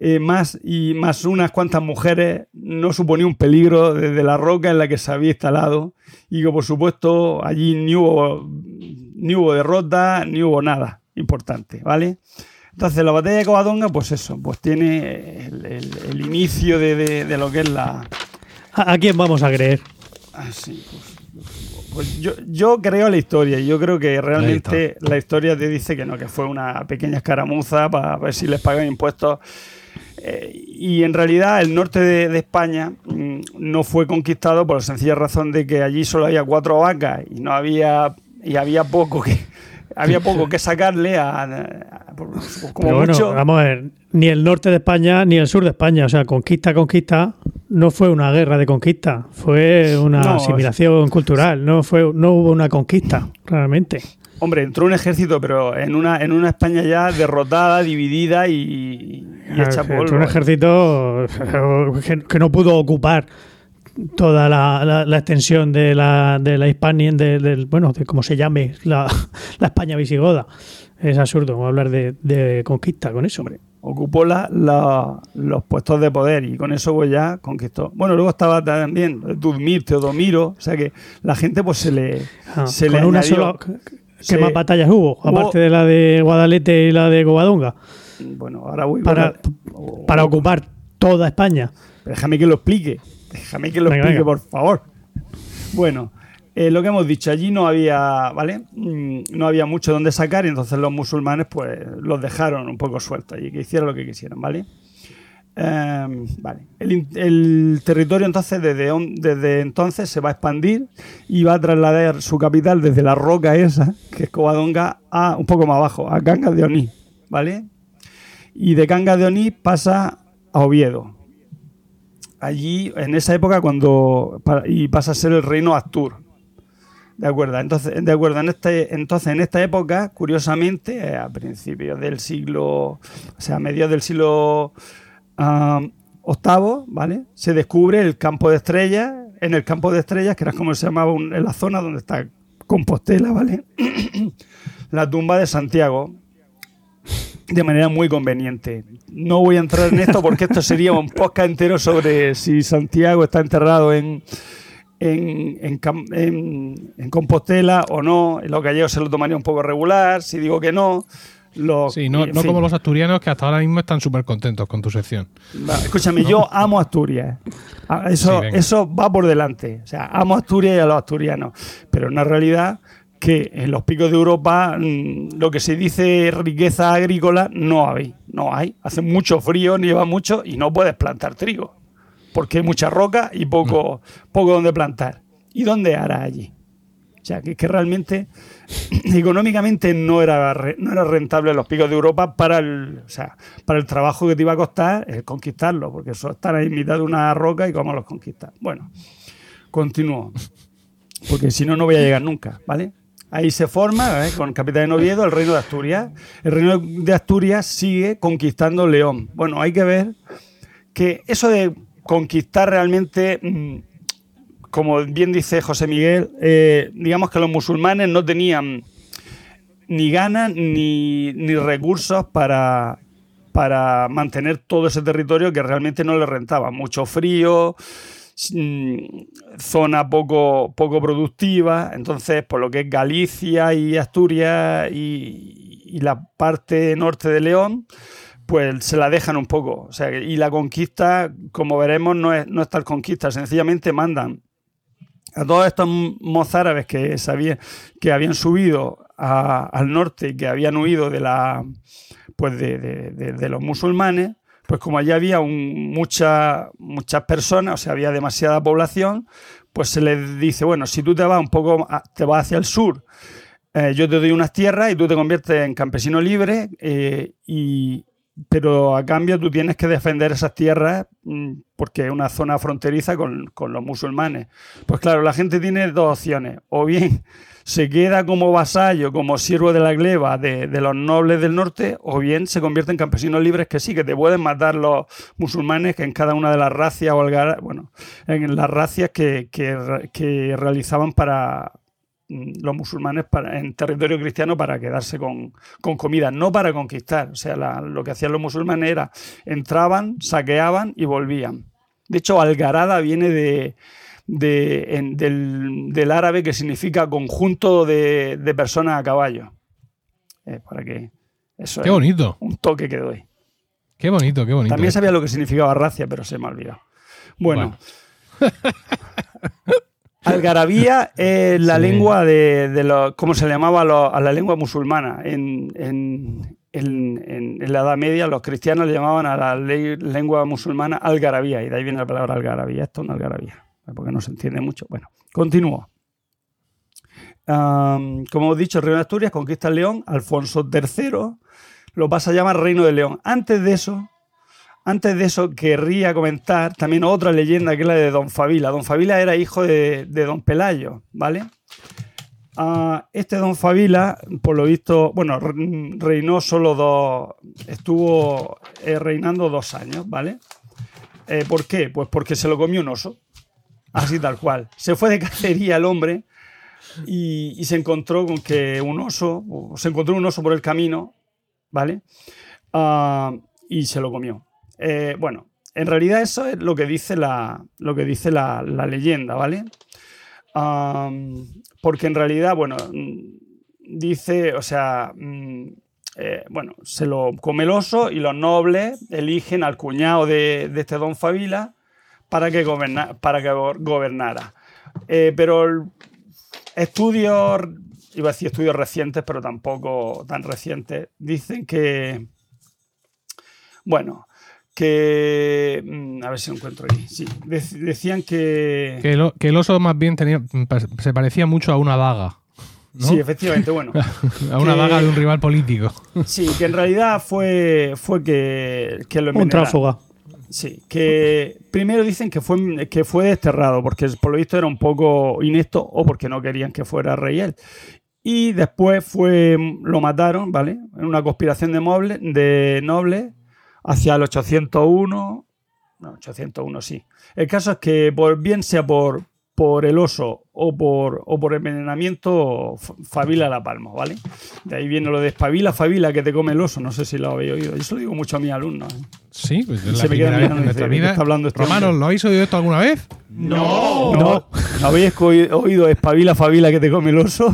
eh, más y más unas cuantas mujeres no suponía un peligro desde la roca en la que se había instalado y que por supuesto allí ni hubo, ni hubo derrota ni hubo nada importante, ¿vale? Entonces la batalla de Covadonga, pues eso, pues tiene el, el- el inicio de- de- de lo que es la, ¿A, quién vamos a creer? Ah, sí, pues, pues yo, yo creo la historia y yo creo que realmente la historia te dice que no, que fue una pequeña escaramuza para ver si les pagan impuestos. Eh, y en realidad el norte de, de España mm, no fue conquistado por la sencilla razón de que allí solo había cuatro vacas y no había y había poco que [LAUGHS] había poco que sacarle a, como Pero bueno, mucho vamos a ver, ni el norte de España ni el sur de España, o sea, conquista, conquista, no fue una guerra de conquista, fue una No, asimilación cultural, no fue, no hubo una conquista, realmente. Hombre, entró un ejército, pero en una, en una España ya derrotada, dividida y, y hecha Fue polvo. un ejército [LAUGHS] que, que no pudo ocupar toda la, la- la extensión de la, de la Hispania, de, del- bueno, de cómo se llame, la, [LAUGHS] la España visigoda. Es absurdo hablar de, de conquista con eso, hombre. Ocupó los puestos de poder y con eso pues ya conquistó. Bueno, luego estaba también Dudmir, Teodomiro, o sea que la gente pues se le, Ah, se con le una añadió- sola. ¿Qué se- más batallas hubo? hubo- Aparte de la de Guadalete y la de Covadonga. Bueno, ahora voy Para, para ocupar toda España. Déjame que lo explique. Déjame que lo Venga, explique, venga. por favor. Bueno, eh, lo que hemos dicho, allí no había, ¿vale? Mm, No había mucho donde sacar y entonces los musulmanes pues los dejaron un poco sueltos y que hicieran lo que quisieran, ¿vale? Eh, vale. El, territorio entonces desde, desde entonces se va a expandir y va a trasladar su capital desde la roca esa, que es Covadonga, a un poco más abajo, a Cangas de Onís, ¿vale? Y de Cangas de Onís pasa a Oviedo. Allí, en esa época, cuando y pasa a ser el reino Astur. De acuerdo, entonces, de acuerdo, en este, entonces en esta época, curiosamente, a principios del siglo, o sea, a mediados del siglo octavo, ¿vale? Se descubre el campo de estrellas, en el campo de estrellas, que era como se llamaba en la zona donde está Compostela, ¿vale? [CLEARS THROAT] la tumba de Santiago, de manera muy conveniente. No voy a entrar en esto porque esto sería un podcast entero sobre si Santiago está enterrado en, en, en en- en Compostela o no. Los gallegos se lo tomarían un poco regular. Si digo que no, los, Sí, no, como los asturianos que hasta ahora mismo están súper contentos con tu sección. Escúchame, yo amo Asturias. Ah, Eso, Sí, eso va por delante. O sea, amo Asturias y a los asturianos. Pero en la realidad que en los picos de Europa mm, lo que se dice riqueza agrícola no hay. No hay. Hace mucho frío, nieva mucho y no puedes plantar trigo. Porque hay mucha roca y poco, poco donde plantar. ¿Y dónde hará allí? O sea, que, que realmente [CLEARS THROAT] económicamente no era, no era rentable los picos de Europa para el, o sea, para el trabajo que te iba a costar el conquistarlo, porque eso estar ahí en mitad de una roca y cómo los conquistas. Bueno, continúo, porque si no, no voy a llegar nunca, ¿vale? Ahí se forma, ¿eh? con Capitán de Oviedo, el reino de Asturias. El reino de Asturias sigue conquistando León. Bueno, hay que ver que eso de conquistar realmente mm, como bien dice José Miguel, eh, digamos que los musulmanes no tenían ni ganas ni, ni recursos para, para mantener todo ese territorio que realmente no les rentaba. Mucho frío, mm, zona poco, poco productiva, entonces por lo que es Galicia y Asturias y, y la parte norte de León, pues se la dejan un poco. O sea, y la conquista, como veremos, no es, no es tal conquista, sencillamente mandan a todos estos mozárabes que que habían subido al norte y que habían huido de la pues de, de- los musulmanes pues como allí había un- mucha- muchas personas o sea había demasiada población pues se les dice bueno si tú te vas un poco te vas hacia el sur eh, yo te doy unas tierras y tú te conviertes en campesino libre eh, y pero a cambio tú tienes que defender esas tierras mm, porque es una zona fronteriza con, con los musulmanes. Pues claro, la gente tiene dos opciones. O bien [LAUGHS] se queda como vasallo, como siervo de la gleba de, de los nobles del norte, o bien se convierte en campesinos libres que sí, que te pueden matar los musulmanes que en cada una de las racias o algar- bueno, en las racias que, que re- que realizaban para los musulmanes para, en territorio cristiano para quedarse con, con comida, no para conquistar. O sea, la- lo que hacían los musulmanes era entraban, saqueaban y volvían. De hecho, algarada viene de, de- en- del, del árabe que significa conjunto de, de personas a caballo. Eh, para que eso Qué es bonito, un toque que doy. qué bonito, qué bonito. También sabía lo que significaba racia, pero se me ha olvidado. Bueno. [LAUGHS] Algarabía es la Sí. lengua de, de los, ¿cómo se le llamaba a, los- a la lengua musulmana? En, en- en- la Edad Media los cristianos le llamaban a la ley- lengua musulmana algarabía, y de ahí viene la palabra algarabía. Esto es una algarabía, porque no se entiende mucho. Bueno, continúo. Como hemos dicho, el reino de Asturias conquista el León, Alfonso III lo pasa a llamar Reino de León. Antes de eso, antes de eso, querría comentar también otra leyenda que es la de Don Fabila. Don Fabila era hijo de, Don Pelayo, ¿vale? Ah, este Don Fabila, por lo visto, bueno, re- reinó solo dos, estuvo eh, reinando dos años, ¿vale? Eh, ¿Por qué? Pues porque se lo comió un oso, así tal cual. Se fue de cacería el hombre y, se encontró con que un oso, se encontró un oso por el camino, ¿vale? Ah, y se lo comió. Eh, bueno, en realidad eso es lo que dice la, lo que dice la, leyenda, ¿vale? Porque en realidad, bueno, mm, dice, o sea, mm, eh, bueno, se lo come el oso y los nobles eligen al cuñado de, este don Fabila para que, goberna- para que go- gobernara. Eh, pero estudios, iba a decir estudios recientes, pero tampoco tan recientes, dicen que, bueno, que... mm, A ver si lo encuentro aquí. Sí, dec- decían que... Que el, o- que el oso más bien tenía, se parecía mucho a una daga. ¿no? Sí, efectivamente, bueno. [LAUGHS] a una que- daga de un rival político. Sí, que en realidad fue, fue que, que lo Un tráfuga. Sí, que primero dicen que fue, que fue desterrado, porque por lo visto era un poco inepto o porque no querían que fuera rey él. Y después fue, lo mataron, ¿vale? En una conspiración de, moble- de nobles hacia el 801. No, 801 sí. El caso es que por, bien sea por, por el oso o por, o por envenenamiento, Fabila la palma, ¿vale? De ahí viene lo de espabila, Fabila, que te come el oso. No sé si lo habéis oído. Yo se lo digo mucho a mis alumnos. ¿eh? Sí, pues es Se la me queda primera vez en nuestra dice, ¿de qué vida. está hablando este Romanos? ¿lo habéis oído esto alguna vez? No, No. ¿No habéis oído espabila, Fabila, que te come el oso?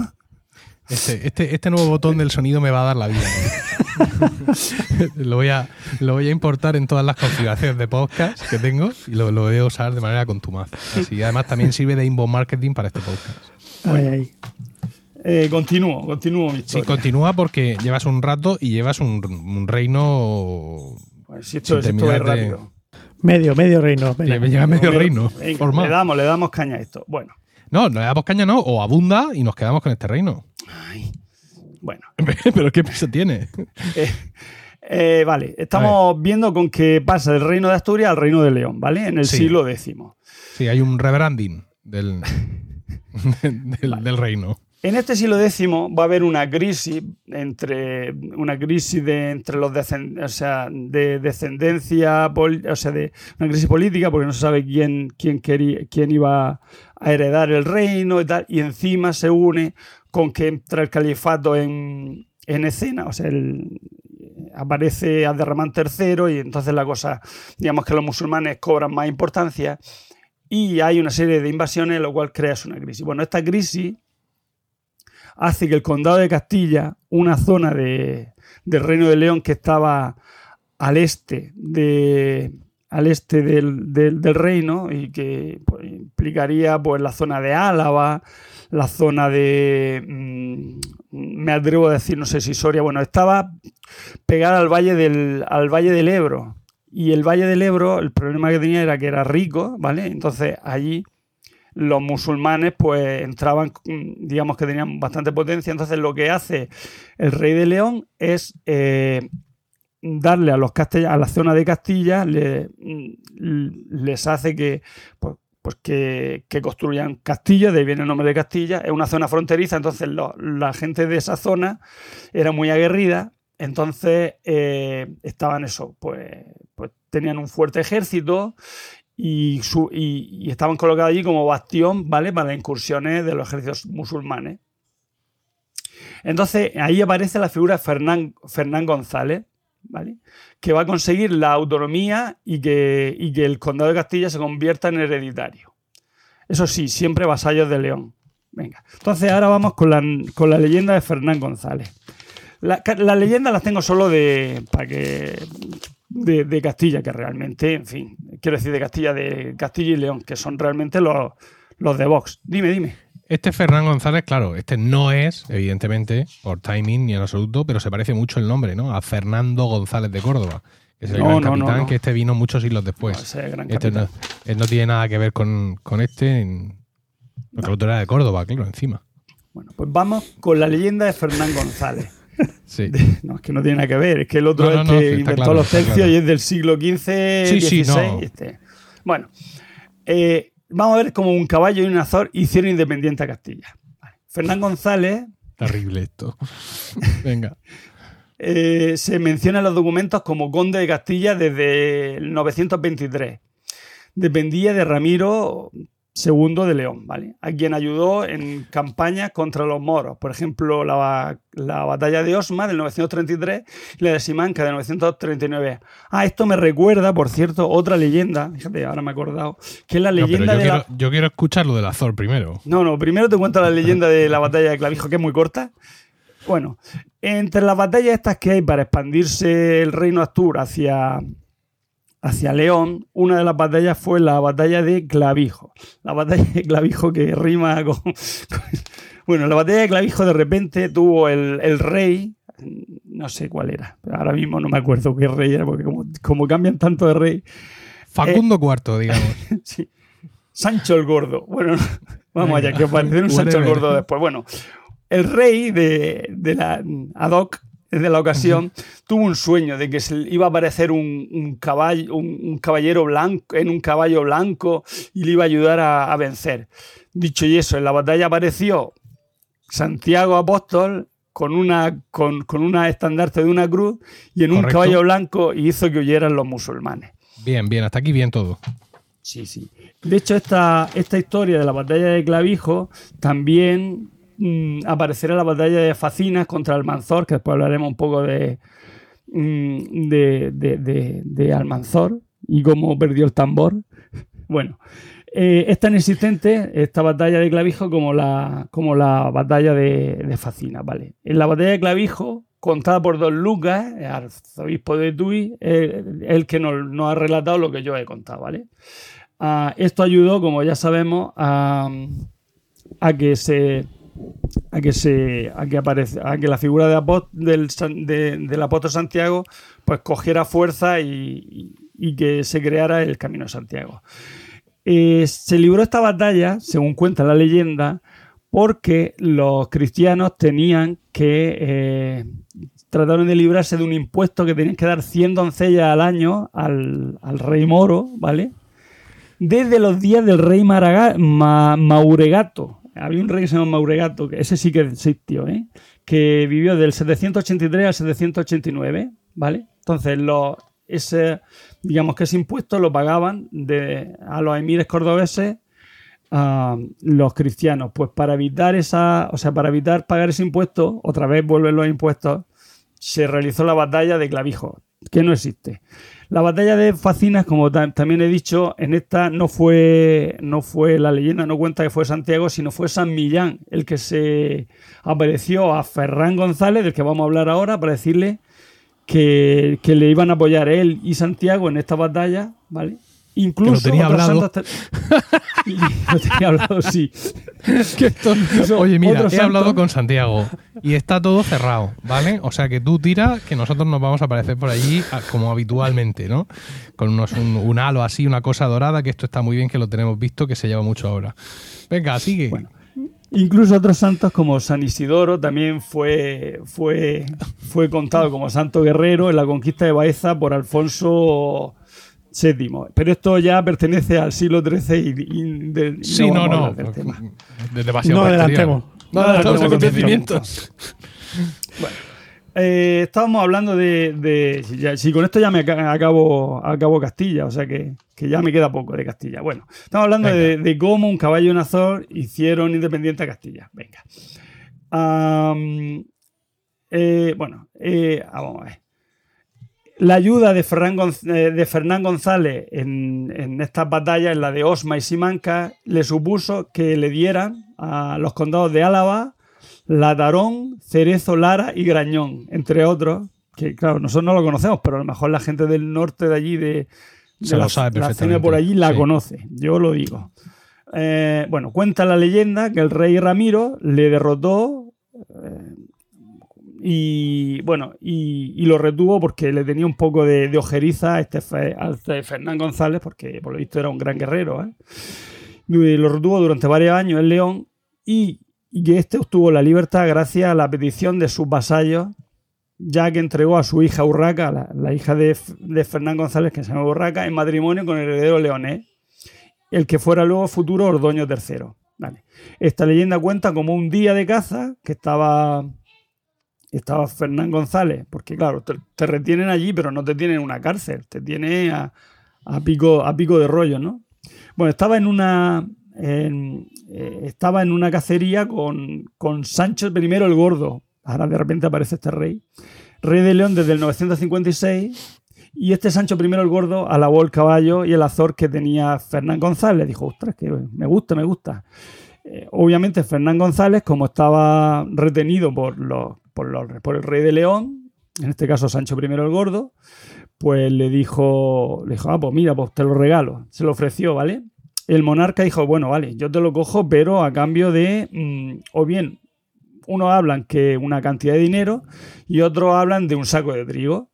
Este, este, este nuevo botón del sonido me va a dar la vida. [LAUGHS] [LAUGHS] lo, voy a, lo voy a importar en todas las configuraciones de podcast que tengo y lo, lo voy a usar de manera contumaz. Así, además, también sirve de inbound marketing para este podcast. Ay, ay. Eh, continúo, continúo mi Sí, continúa porque llevas un rato y llevas un, un reino. Pues si esto, sin si esto es rápido. Medio, medio reino. venga. Le lleva medio reino. venga, formado. le damos, le damos caña a esto. Bueno, No, no le damos caña, no, o abunda y nos quedamos con este reino. ay, bueno. [LAUGHS] Pero ¿qué peso tiene? [LAUGHS] Eh, eh, vale, estamos viendo con que pasa del reino de Asturias al reino de León, ¿vale? En el Sí. siglo X. Sí, hay un rebranding del, [LAUGHS] del, del reino. En este siglo X va a haber una crisis entre una crisis de entre los descend- o sea, de descendencia, o sea, de una crisis política porque no se sabe quién quién quería, quién iba a heredar el reino y tal, y encima se une con que entra el califato en, en escena, o sea, el- aparece Abderramán III y entonces la cosa, digamos que los musulmanes cobran más importancia y hay una serie de invasiones, lo cual crea una crisis. Bueno, esta crisis hace que el condado de Castilla, una zona de, del Reino de León que estaba al este de al este del, del- del reino y que pues, implicaría pues la zona de Álava, la zona de mm, me atrevo a decir, no sé si Soria, bueno, estaba pegada al valle del al valle del Ebro. Y el Valle del Ebro, el problema que tenía era que era rico, ¿vale? Entonces allí los musulmanes pues entraban, mm, digamos que tenían bastante potencia, entonces lo que hace el rey de León es eh, darle a los castellanos, a la zona de Castilla, mm, les hace que pues, pues que, que construyan castillos, de ahí viene el nombre de Castilla, es una zona fronteriza, entonces la gente de esa zona era muy aguerrida, entonces eh, estaban eso, pues, pues tenían un fuerte ejército y, estaban colocados allí como bastión, ¿vale? Para incursiones de los ejércitos musulmanes. Entonces, ahí aparece la figura de Fernán, Fernán González, ¿vale? Que va a conseguir la autonomía y que, y que el condado de Castilla se convierta en hereditario. Eso sí, siempre vasallos de León. Venga. Entonces, ahora vamos con la, con la leyenda de Fernán González. La- Las leyendas las tengo solo de. para que. De, de Castilla, que realmente, en fin, quiero decir de Castilla, de Castilla y León, que son realmente los, los de Vox. Dime, dime. Este Fernán González, claro, este no es, evidentemente, por timing ni en absoluto, pero se parece mucho el nombre, ¿no? A Fernando González de Córdoba, que es el No, gran no, capitán no. que este vino muchos siglos después. ese gran Este no, él no tiene nada que ver con, con este, en- porque el otro era de Córdoba, claro, encima. Bueno, pues vamos con la leyenda de Fernán González. [LAUGHS] Sí. No, es que no tiene nada que ver, es que el otro No, no, es sí, que inventó claro, los tercios claro. y es del siglo XV, Sí, sí, XVI. no. este. Bueno, eh, vamos a ver cómo un caballo y un azor hicieron independiente a Castilla. Vale. Fernán González Terrible esto. [LAUGHS] Venga. eh, se menciona en los documentos como conde de Castilla desde el 923. Dependía de Ramiro II de León, ¿vale? A quien ayudó en campañas contra los moros. Por ejemplo, la, la batalla de Osma del 933 y la de Simanca de 939. Ah, esto me recuerda, por cierto, otra leyenda. Fíjate, ahora me he acordado. Que es la No, leyenda yo, de quiero, la... yo quiero escuchar lo del Azor primero. No, no, primero te cuento la leyenda de la batalla de Clavijo, que es muy corta. Bueno, entre las batallas estas que hay para expandirse el reino Astur hacia, hacia León, una de las batallas fue la batalla de Clavijo. La batalla de Clavijo que rima con... con- [LAUGHS] bueno, la batalla de Clavijo de repente tuvo el, el rey, no sé cuál era. Pero ahora mismo no me acuerdo qué rey era, porque como, como cambian tanto de rey. Facundo IV, digamos. [LAUGHS] sí. Sancho el Gordo. Bueno, [LAUGHS] vamos allá, que apareció un Sancho el. Gordo después. Bueno, el rey de, de la ad hoc [LAUGHS] de la ocasión tuvo un sueño de que se iba a aparecer un, un caballo, un, un caballero blanco en un caballo blanco y le iba a ayudar a, a vencer. Dicho y eso, en la batalla apareció Santiago Apóstol con una, con, con una estandarte de una cruz y en un caballo blanco y hizo que huyeran los musulmanes. Bien, bien, hasta aquí bien todo. Sí, sí. De hecho, esta, esta historia de la batalla de Clavijo también mm, aparecerá la batalla de Facinas contra Almanzor, que después hablaremos un poco de, mm, de, de- de- Almanzor y cómo perdió el tambor. [LAUGHS] Bueno, eh, es tan existente esta batalla de Clavijo como la, como la batalla de, Facinas, ¿vale? En la batalla de Clavijo, contada por Don Lucas, el arzobispo de Tui, el que nos, nos ha relatado lo que yo he contado, ¿vale? Ah, esto ayudó, como ya sabemos, a, a que se a que se a que a que la figura de del, de- del apóstol Santiago pues cogiera fuerza y, que se creara el camino de Santiago. Eh, se libró esta batalla, según cuenta la leyenda, porque los cristianos tenían que eh, trataron de librarse de un impuesto que tenían que dar 100 doncellas al año al, al rey moro, ¿vale? Desde los días del rey Mauregato. Había un rey que se llama Mauregato, que ese sí que existió, ¿eh? que vivió del 783 al 789, ¿vale? Entonces, los, ese, digamos que ese impuesto lo pagaban de, a los emires cordobeses a los cristianos. Pues para evitar esa, o sea, para evitar pagar ese impuesto, otra vez vuelven los impuestos, se realizó la batalla de Clavijo, que no existe. La batalla de Facinas, como ta- también he dicho, en esta no fue, no fue la leyenda, no cuenta que fue Santiago, sino fue San Millán el que se apareció a Ferran González, del que vamos a hablar ahora, para decirle que, que le iban a apoyar él y Santiago en esta batalla, ¿vale? Incluso tenía otros hablado. santos te- Y [LAUGHS] lo tenía hablado, sí. [LAUGHS] Oye, mira, he santo- hablado con Santiago y está todo cerrado, ¿vale? O sea que tú tiras que nosotros nos vamos a aparecer por allí como habitualmente, ¿no? Con unos, un, un halo así, una cosa dorada, que esto está muy bien, que lo tenemos visto, que se lleva mucho ahora. Venga, sigue. Incluso otros santos como San Isidoro también fue, fue, fue contado como santo guerrero en la conquista de Baeza por Alfonso VII. Pero esto ya pertenece al siglo XIII y, y de- y sí, no, no. hablar del tema. No adelantemos. No No adelantemos acontecimientos. Eh, estábamos hablando de. de- si, ya- si con esto ya me aca- acabo, acabo Castilla, o sea que, que ya me queda poco de Castilla. Bueno, estamos hablando de, de cómo un caballo y un azor hicieron independiente a Castilla. Venga. Eh, bueno, eh, ah, vamos a ver. La ayuda de, eh, Fernán González en, en estas batallas, en la de Osma y Simanca, le supuso que le dieran a los condados de Álava, Latarón, Cerezo, Lara y Grañón, entre otros, que claro, nosotros no lo conocemos, pero a lo mejor la gente del norte de allí, de, de Se lo la, sabe la perfectamente, zona por allí, la sí. conoce, yo lo digo. Eh, bueno, cuenta la leyenda que el rey Ramiro le derrotó eh, y bueno, y, lo retuvo porque le tenía un poco de, ojeriza a este, a este Fernán González, porque por lo visto era un gran guerrero. ¿eh? Lo retuvo durante varios años en León y, y este obtuvo la libertad gracias a la petición de sus vasallos, ya que entregó a su hija Urraca, la, hija de, Fernán González, que se llama Urraca, en matrimonio con el heredero leonés, el que fuera luego futuro Ordoño III. Esta leyenda cuenta como un día de caza que estaba estaba Fernán González, porque claro, te, retienen allí, pero no te tienen en una cárcel, te tiene a, a pico, a pico de rollo, ¿no? Bueno, estaba en una eh, estaba en una cacería con, con Sancho I el Gordo. Ahora de repente aparece este rey. Rey de León desde el 956. Y este Sancho I el Gordo alabó el caballo y el azor que tenía Fernán González. Dijo, ostras, que me gusta, me gusta. Eh, obviamente Fernán González, como estaba retenido por, los, por, el rey de León, en este caso Sancho I el Gordo, pues le dijo, le dijo, ah, pues mira, pues te lo regalo. Se lo ofreció, ¿vale? El monarca dijo, bueno, vale, yo te lo cojo, pero a cambio de, mm, o bien, unos hablan que una cantidad de dinero y otros hablan de un saco de trigo.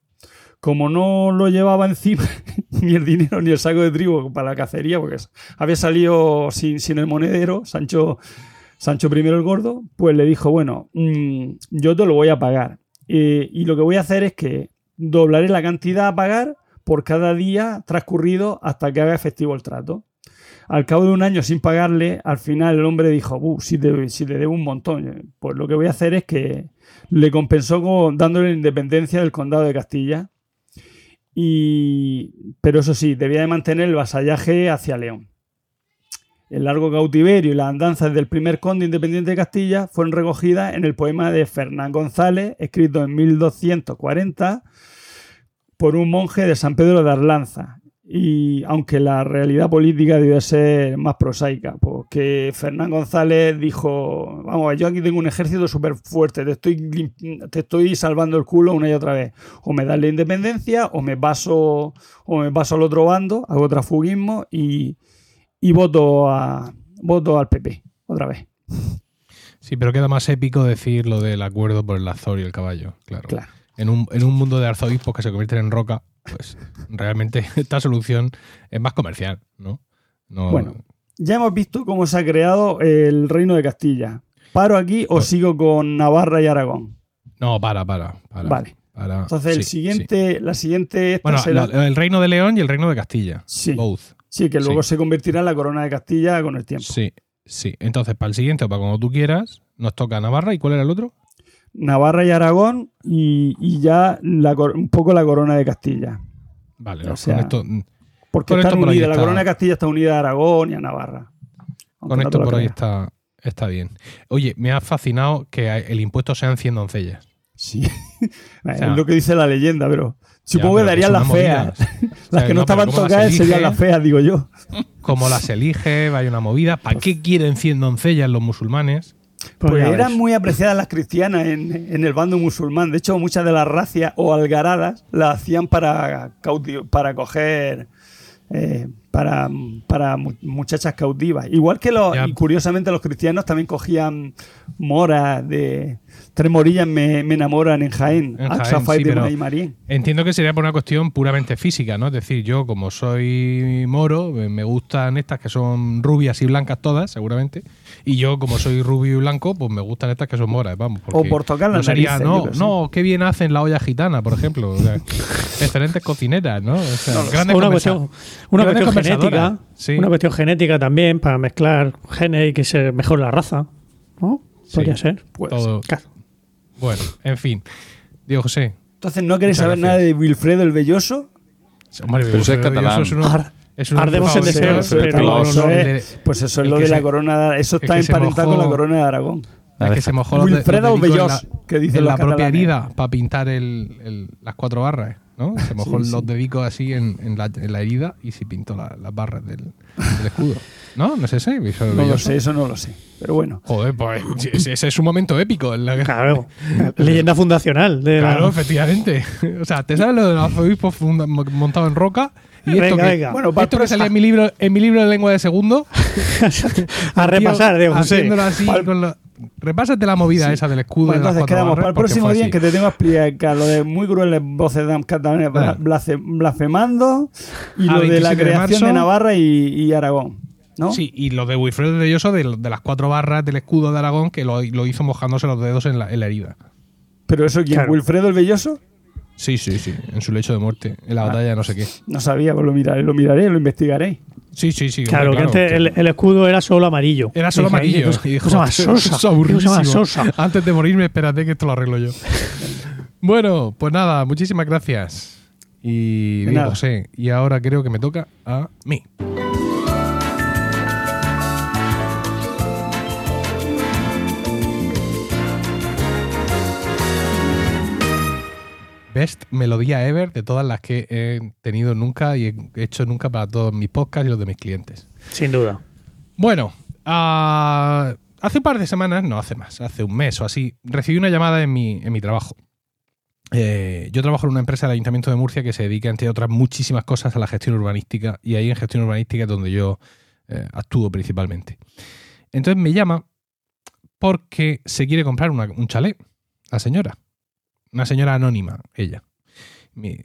Como no lo llevaba encima [LAUGHS] ni el dinero ni el saco de trigo para la cacería, porque había salido sin, sin el monedero, Sancho, Sancho I el Gordo, pues le dijo, bueno, mm, yo te lo voy a pagar. Eh, y lo que voy a hacer es que doblaré la cantidad a pagar por cada día transcurrido hasta que haga efectivo el trato. Al cabo de un año sin pagarle, al final el hombre dijo, si, si le debo un montón, pues lo que voy a hacer es que le compensó con, dándole la independencia del condado de Castilla. Y, pero eso sí, debía de mantener el vasallaje hacia León. El largo cautiverio y las andanzas del primer conde independiente de Castilla fueron recogidas en el poema de Fernán González, escrito en 1240 por un monje de San Pedro de Arlanza. Y aunque la realidad política debe ser más prosaica, porque Fernán González dijo, vamos, yo aquí tengo un ejército súper fuerte, te estoy, te estoy salvando el culo una y otra vez. O me das la independencia, o me paso, o me paso al otro bando, hago trafugismo y, y voto, a, voto al PP, otra vez. Sí, pero queda más épico decir lo del acuerdo por el Azor y el caballo, claro. claro en un, en un mundo de arzobispos que se convierten en roca, pues realmente [LAUGHS] esta solución es más comercial, ¿no? bueno, ya hemos visto cómo se ha creado el reino de Castilla. ¿Paro aquí o pues sigo con Navarra y Aragón? No, para, para. vale. Entonces, el siguiente, la siguiente. Bueno, el reino de León y el reino de Castilla. Sí. Sí, que luego se convertirá en la corona de Castilla con el tiempo. Sí, sí. Entonces, para el siguiente o para cuando tú quieras, nos toca Navarra. ¿Y cuál era el otro? Navarra y Aragón y, ya un poco la corona de Castilla. Vale, o sea, esto, porque están unidas, la corona de Castilla está unida a Aragón y a Navarra. Con esto por ahí está, está bien. Oye, me ha fascinado que el impuesto sean 100 doncellas. Sí, [LAUGHS] es lo que dice la leyenda, pero supongo que darían [LAUGHS] las feas. las que no, estaban tocadas serían las feas, digo yo. Como las elige, vaya una movida. ¿Para qué quieren 100 doncellas los musulmanes? Pues, pues eran muy apreciadas las cristianas en, el bando musulmán. De hecho, muchas de las racias o algaradas las hacían para, para coger eh, para, para, muchachas cautivas. Igual que los, curiosamente los cristianos también cogían moras de tres morillas me, enamoran en Jaén, en Entiendo que sería por una cuestión puramente física, ¿no? Es decir, yo como soy moro, me gustan estas que son rubias y blancas todas, seguramente. Y yo, como soy rubio y blanco, pues me gustan estas que son moras, vamos. O por tocar no sería, no, no, qué bien hacen la olla gitana, por ejemplo. excelentes cocineras, ¿no? una cuestión, una cuestión genética. Una cuestión genética también, para mezclar genes y que se mejore la raza. ¿No? Podría ser. Pues, Bueno, en fin. Diego José. Entonces, ¿no queréis saber nada de Wilfredo el Belloso? Hombre, pero es catalán. Ardemos en deseos, pues eso es lo de la corona. Eso está emparentado con la corona de Aragón. Es que se mojó Wilfredo Bellos, que dice en la propia herida para pintar el, las cuatro barras, ¿no? Se mojó los dedicos así en, en, la, en, la, herida y se pintó las barras del, escudo. [LAUGHS] ¿No? No sé si No lo sé, eso no lo sé. Pero bueno. Joder, pues ese es un momento épico. En la Claro. Leyenda [LAUGHS] fundacional. claro, efectivamente. [LAUGHS] O sea, ¿te sabes lo de los arzobispos montados en roca? Y esto que, venga. Bueno, esto que salía en mi libro, en mi libro de lengua de segundo. [LAUGHS] a repasar, Haciéndolo así con Repásate la movida esa del escudo. Bueno, entonces quedamos para el próximo día que te tengo que explicar lo de muy crueles voces de catalanes blasfemando y lo de la creación de Navarra y, Aragón. ¿No? Sí, y lo de Wilfredo de Belloso de, de, las cuatro barras del escudo de Aragón que lo, hizo mojándose los dedos en la, herida. ¿Pero eso quién? ¿Wilfredo el Belloso? Sí, sí, sí, en su lecho de muerte, en la ah. batalla no sé qué. No sabía, pues lo miraré, lo miraré, lo investigaré. Sí, sí, sí. Claro, que antes el, escudo era solo amarillo. Era solo amarillo. Y [LAUGHS] dijo, más sosa. sosa. Antes de morirme, espérate que esto lo arreglo yo. [LAUGHS] bueno, pues nada, muchísimas gracias. Y digo, sé, y ahora creo que me toca a mí. Best melodía ever de todas las que he tenido nunca y he hecho nunca para todos mis podcasts y los de mis clientes. Sin duda. Bueno, ah, hace un par de semanas, no hace más, hace un mes o así, recibí una llamada en mi, en mi trabajo. Eh, yo trabajo en una empresa del Ayuntamiento de Murcia que se dedica, entre otras muchísimas cosas, a la gestión urbanística y ahí en gestión urbanística es donde yo eh, actúo principalmente. Entonces me llama porque se quiere comprar una- un chalet, la señora. Una señora anónima, ella.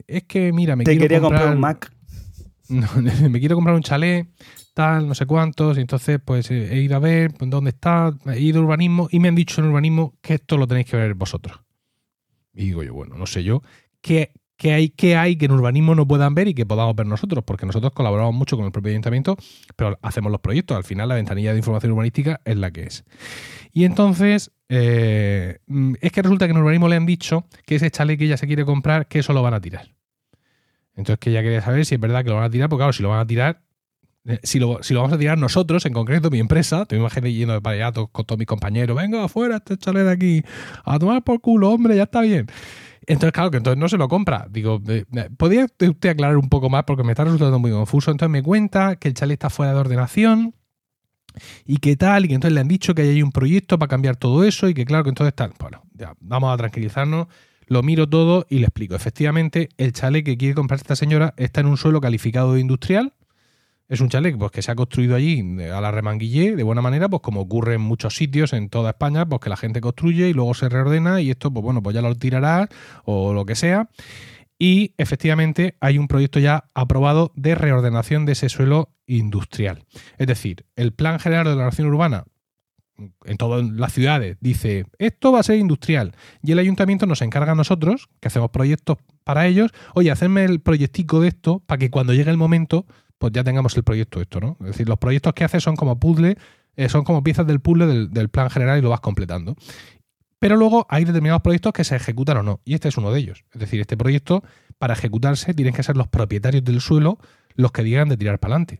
Es que, mira, me Te quiero quería comprar comprar un Mac. [LAUGHS] no, [LAUGHS] me quiero comprar un chalet, tal, no sé cuántos, y entonces pues eh, he ido a ver dónde está, he ido a urbanismo y me han dicho en urbanismo que esto lo tenéis que ver vosotros. Y digo yo, bueno, no sé yo, ¿qué, qué hay, qué hay que en urbanismo no puedan ver y que podamos ver nosotros? Porque nosotros colaboramos mucho con el propio ayuntamiento, pero hacemos los proyectos, al final la ventanilla de información urbanística es la que es. Y entonces, eh, mm, es que resulta que en urbanismo le han dicho que ese chalet que ella se quiere comprar, que eso lo van a tirar. Entonces que ella quería saber si es verdad que lo van a tirar, porque claro, si lo van a tirar, eh, si lo, si lo vamos a tirar nosotros, en concreto mi empresa, te imaginas yendo de to- con todos mis compañeros, venga afuera este chalet de aquí, a tomar por culo, hombre, ya está bien. Entonces, claro, que entonces no se lo compra. Digo, eh, eh, ¿podría usted aclarar un poco más? Porque me está resultando muy confuso. Entonces me cuenta que el chalet está fuera de ordenación y que tal, y que entonces le han dicho que hay un proyecto para cambiar todo eso y que claro que entonces tal. Bueno, ya, vamos a tranquilizarnos. Lo miro todo y le explico. Efectivamente, el chalet que quiere comprar esta señora está en un suelo calificado de industrial. Es un chalet pues, que se ha construido allí de- a la remanguillé, de buena manera, pues como ocurre en muchos sitios en toda España, pues que la gente construye y luego se reordena y esto, pues bueno, pues ya lo tirará o lo que sea. Y efectivamente hay un proyecto ya aprobado de reordenación de ese suelo industrial. Es decir, el Plan General de Ordenación Urbana en todas las ciudades dice esto va a ser industrial y el ayuntamiento nos encarga a nosotros que hacemos proyectos para ellos oye hacerme el proyectico de esto para que cuando llegue el momento pues ya tengamos el proyecto esto no es decir los proyectos que hace son como puzzle eh, son como piezas del puzzle del, del plan general y lo vas completando. Pero luego hay determinados proyectos que se ejecutan o no y este es uno de ellos. Es decir este proyecto para ejecutarse tienen que ser los propietarios del suelo los que digan de tirar para adelante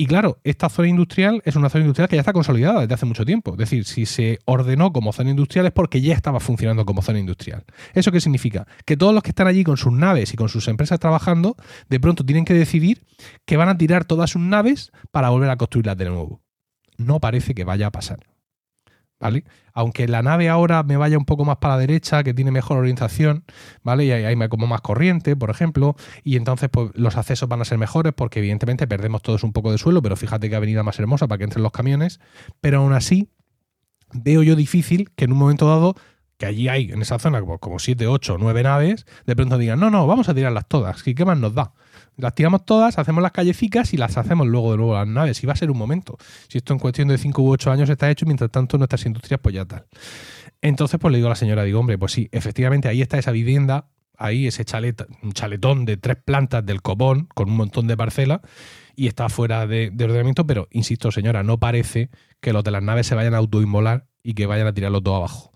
y claro, esta zona industrial es una zona industrial que ya está consolidada desde hace mucho tiempo. Es decir, si se ordenó como zona industrial es porque ya estaba funcionando como zona industrial. ¿Eso qué significa? Que todos los que están allí con sus naves y con sus empresas trabajando, de pronto tienen que decidir que van a tirar todas sus naves para volver a construirlas de nuevo. No parece que vaya a pasar. ¿Vale? Aunque la nave ahora me vaya un poco más para la derecha, que tiene mejor orientación, ¿vale? Y hay, como más corriente, por ejemplo, y entonces pues, los accesos van a ser mejores porque evidentemente perdemos todos un poco de suelo, pero fíjate que avenida más hermosa para que entren los camiones, pero aún así veo yo difícil que en un momento dado, que allí hay en esa zona como, como 7, 8, 9 naves, de pronto digan, no, no, vamos a tirarlas todas, ¿y qué más nos da? Las tiramos todas, hacemos las calleficas y las hacemos luego de nuevo las naves. Y va a ser un momento. Si esto en cuestión de 5 u 8 años está hecho, mientras tanto nuestras industrias pues ya tal. Entonces pues le digo a la señora, digo, hombre, pues sí, efectivamente ahí está esa vivienda, ahí ese chalet, un chaletón de tres plantas del copón con un montón de parcelas y está fuera de, de ordenamiento, pero insisto señora, no parece que los de las naves se vayan a autoinmolar y que vayan a tirarlo todo abajo.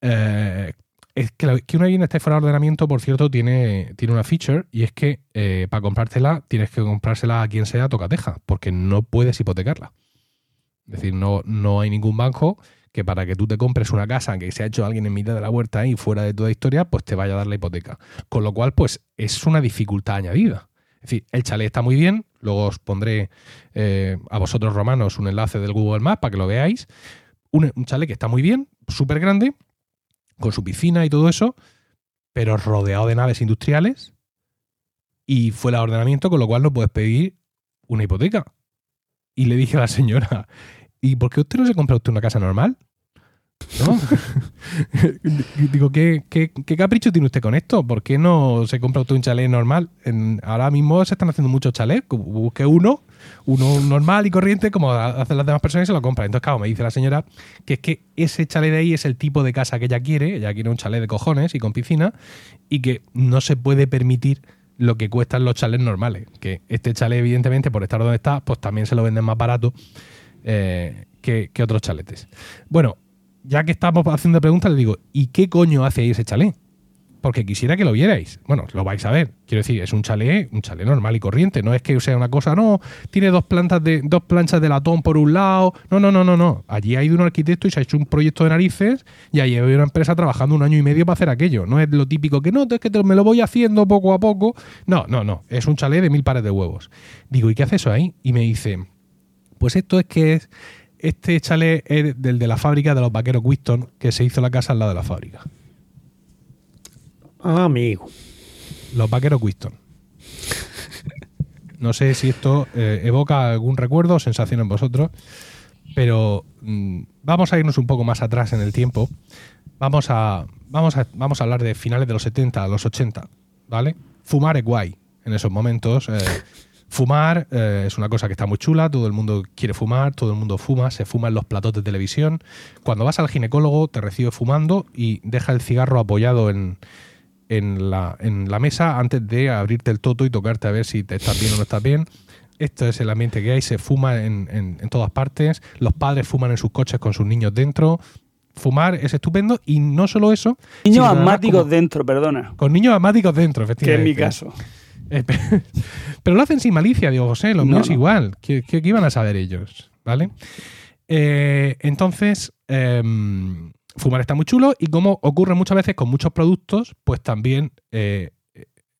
Eh, es que, que una vivienda esté fuera de ordenamiento, por cierto, tiene, tiene una feature y es que eh, para comprártela tienes que comprársela a quien sea tocateja, porque no puedes hipotecarla. Es decir, no, no hay ningún banco que para que tú te compres una casa que se ha hecho alguien en mitad de la huerta ahí fuera de toda historia, pues te vaya a dar la hipoteca. Con lo cual, pues es una dificultad añadida. Es decir, el chalet está muy bien, luego os pondré eh, a vosotros romanos un enlace del Google Maps para que lo veáis. Un, un chalet que está muy bien, súper grande, con su piscina y todo eso, pero rodeado de naves industriales y fuera de ordenamiento, con lo cual no puedes pedir una hipoteca. Y le dije a la señora, ¿y por qué usted no se compra usted una casa normal? ¿No? [LAUGHS] Digo, ¿qué, qué, qué capricho tiene usted con esto? ¿Por qué no se compra usted un chalet normal? En- ahora mismo se están haciendo muchos chalets. Busque uno, uno normal y corriente, como hacen las demás personas y se lo compra. Entonces, claro, me dice la señora que es que ese chalet de ahí es el tipo de casa que ella quiere. Ella quiere un chalet de cojones y con piscina y que no se puede permitir lo que cuestan los chalets normales. Que este chalet, evidentemente, por estar donde está, pues también se lo venden más barato eh, que, que otros chaletes. Bueno, ya que estamos haciendo preguntas, le digo, ¿y qué coño hace ahí ese chalet? Porque quisiera que lo vierais. Bueno, lo vais a ver. Quiero decir, es un chalet, un chalet normal y corriente. No es que sea una cosa, no, tiene dos plantas de, dos planchas de latón por un lado. No, no, no, no, no. Allí ha ido un arquitecto y se ha hecho un proyecto de narices y allí hay una empresa trabajando un año y medio para hacer aquello. No es lo típico que no, es que me lo voy haciendo poco a poco. No, no, no. Es un chalet de mil pares de huevos. Digo, ¿y qué hace eso ahí? Y me dice, pues esto es que es, este chalet es del de la fábrica de los vaqueros Winston, que se hizo la casa al lado de la fábrica. Ah, amigo. Los vaqueros Winston. No sé si esto eh, evoca algún recuerdo o sensación en vosotros. pero mm, vamos a irnos un poco más atrás en el tiempo. Vamos a, vamos a, vamos a hablar de finales de los 70 a los 80, ¿vale? Fumar es guay en esos momentos. eh, fumar eh, es una cosa que está muy chula, todo el mundo quiere fumar, todo el mundo fuma, se fuma en los platos de televisión. Cuando vas al ginecólogo te recibe fumando y deja el cigarro apoyado en, en, la, en la mesa antes de abrirte el toto y tocarte a ver si te estás bien o no estás bien. Esto es el ambiente que hay, se fuma en, en- en todas partes, los padres fuman en sus coches con sus niños dentro. Fumar es estupendo y no solo eso. Niños asmáticos como- dentro, perdona. Con niños asmáticos dentro, Que es efectivamente. mi caso. Eh, pe- [LAUGHS] Pero lo hacen sin malicia, digo, José, los No, míos no. igual. ¿Qué, qué- qué iban a saber ellos? ¿Vale? Eh, entonces, em, fumar está muy chulo y como ocurre muchas veces con muchos productos, pues también eh,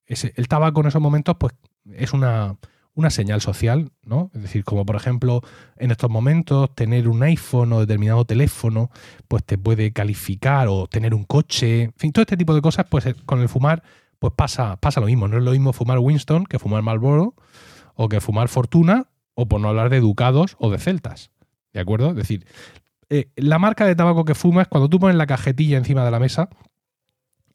el tabaco en esos momentos pues es una, una señal social, ¿no? Es decir, como por ejemplo en estos momentos tener un iPhone o determinado teléfono pues te puede calificar o tener un coche, en fin, todo este tipo de cosas pues eh, con el fumar pues pasa, pasa lo mismo. No es lo mismo fumar Winston que fumar Marlboro o que fumar Fortuna o por no hablar de Ducados o de Celtas. ¿De acuerdo? Es decir, eh, la marca de tabaco que fumas, cuando tú pones la cajetilla encima de la mesa,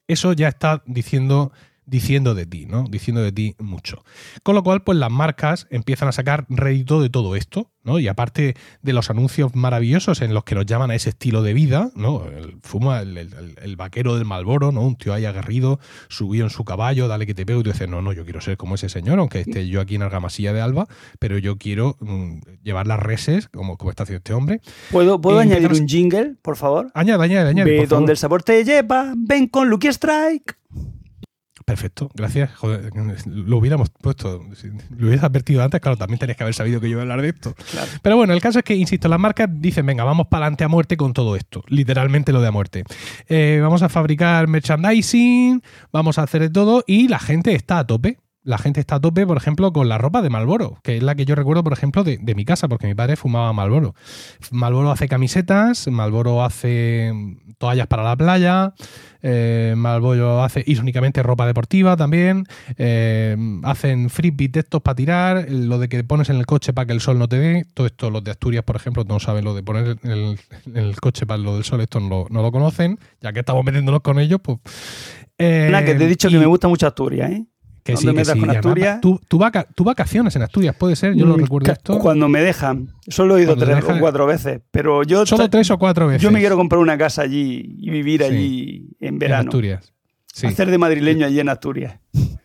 eso ya está diciendo, diciendo de ti, ¿no? Diciendo de ti mucho. Con lo cual, pues las marcas empiezan a sacar rédito de todo esto, ¿no? Y aparte de los anuncios maravillosos en los que nos llaman a ese estilo de vida, ¿no? El fuma, el, el- el vaquero del Malboro, ¿no? Un tío ahí aguerrido, subido en su caballo, dale que te pego, y tú dices, no, no, yo quiero ser como ese señor, aunque esté yo aquí en Argamasilla de Alba, pero yo quiero mm, llevar las reses, como, como está haciendo este hombre. ¿Puedo, ¿puedo añadir un jingle, por favor? Añade, añade, añade. Ve por favor. donde el sabor te lleva, ven con Lucky Strike. Perfecto, gracias. Joder, lo hubiéramos puesto. si lo hubieras advertido antes, claro, también tenías que haber sabido que yo iba a hablar de esto. Claro. Pero bueno, el caso es que, insisto, las marcas dicen, venga, vamos para adelante a muerte con todo esto. Literalmente lo de a muerte. Eh, vamos a fabricar merchandising, vamos a hacer de todo y la gente está a tope. La gente está a tope, por ejemplo, con la ropa de Malboro, que es la que yo recuerdo, por ejemplo, de, de mi casa, porque mi padre fumaba Malboro. Malboro hace camisetas, Malboro hace toallas para la playa, eh, Malboro hace irónicamente ropa deportiva también, eh, hacen frisbees de estos para tirar, lo de que pones en el coche para que el sol no te dé, todo esto los de Asturias, por ejemplo, no saben lo de poner en el, en el coche para lo del sol, esto no lo, no lo conocen, ya que estamos metiéndonos con ellos, pues... eh, que te he dicho y- que me gusta mucho Asturias, ¿eh? Que sí, que sí. con Asturias. tú vaca- tú vacaciones en Asturias, puede ser, yo lo Mm, recuerdo esto. Cuando me dejan. Solo he ido Cuando tres o cuatro veces. Pero yo, Solo tres o cuatro veces. yo me quiero comprar una casa allí y vivir allí en en verano. Asturias. Sí. Hacer de madrileño allí en Asturias.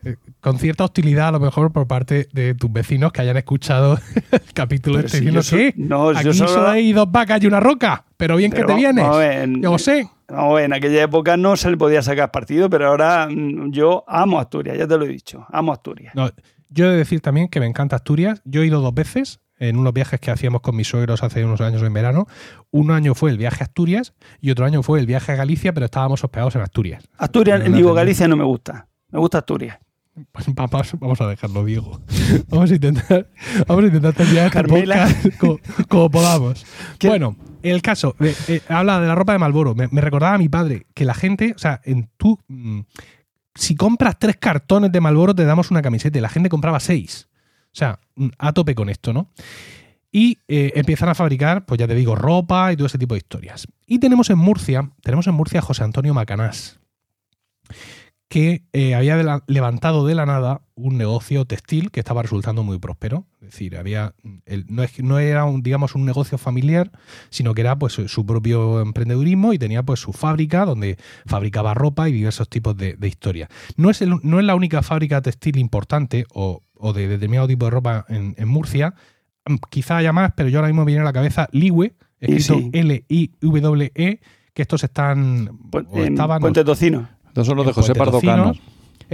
Eh, Con cierta hostilidad, a lo mejor, por parte de tus vecinos que hayan escuchado [LAUGHS] el capítulo Pero este si diciendo yo que no, yo aquí solo- solo hay dos vacas y una roca, pero bien Pero que te vienes. ver, en- Yo sé. No, en aquella época no se le podía sacar partido, pero ahora mm, yo amo Asturias, ya te lo he dicho. Amo Asturias. No, yo he de decir también que me encanta Asturias. Yo he ido dos veces en unos viajes que hacíamos con mis suegros hace unos años en verano. Un año fue el viaje a Asturias y otro año fue el viaje a Galicia, pero estábamos hospedados en Asturias. Asturias, la digo. Galicia no me gusta. Me gusta Asturias. Pues vamos, vamos a dejarlo, Diego. [LAUGHS] Vamos a intentar, vamos a intentar terminar este Carmela. como, como podamos. [LAUGHS] ¿Qué? Bueno, el caso, eh, eh, habla de la ropa de Malboro. Me, me recordaba a mi padre que la gente, o sea, en tú, mm, si compras tres cartones de Malboro te damos una camiseta y la gente compraba seis. O sea, mm, a tope con esto, ¿no? Y eh, empiezan a fabricar, pues ya te digo, ropa y todo ese tipo de historias. Y tenemos en Murcia, tenemos en Murcia a José Antonio Macanás, que eh, había levantado de la nada un negocio textil que estaba resultando muy próspero. Es decir, había el- no, es, no era un, digamos, un negocio familiar, sino que era pues su propio emprendedurismo y tenía pues su fábrica donde fabricaba ropa y diversos tipos de, de historias. No es, el- no es la única fábrica textil importante o, o de determinado tipo de ropa en, en Murcia. Mm, Quizá haya más, pero yo ahora mismo me viene a la cabeza Liwe, escrito sí. L-I-W-E, que estos están o estaban Puente Tocino. Estos son los de José Pardo Tocino. Cano.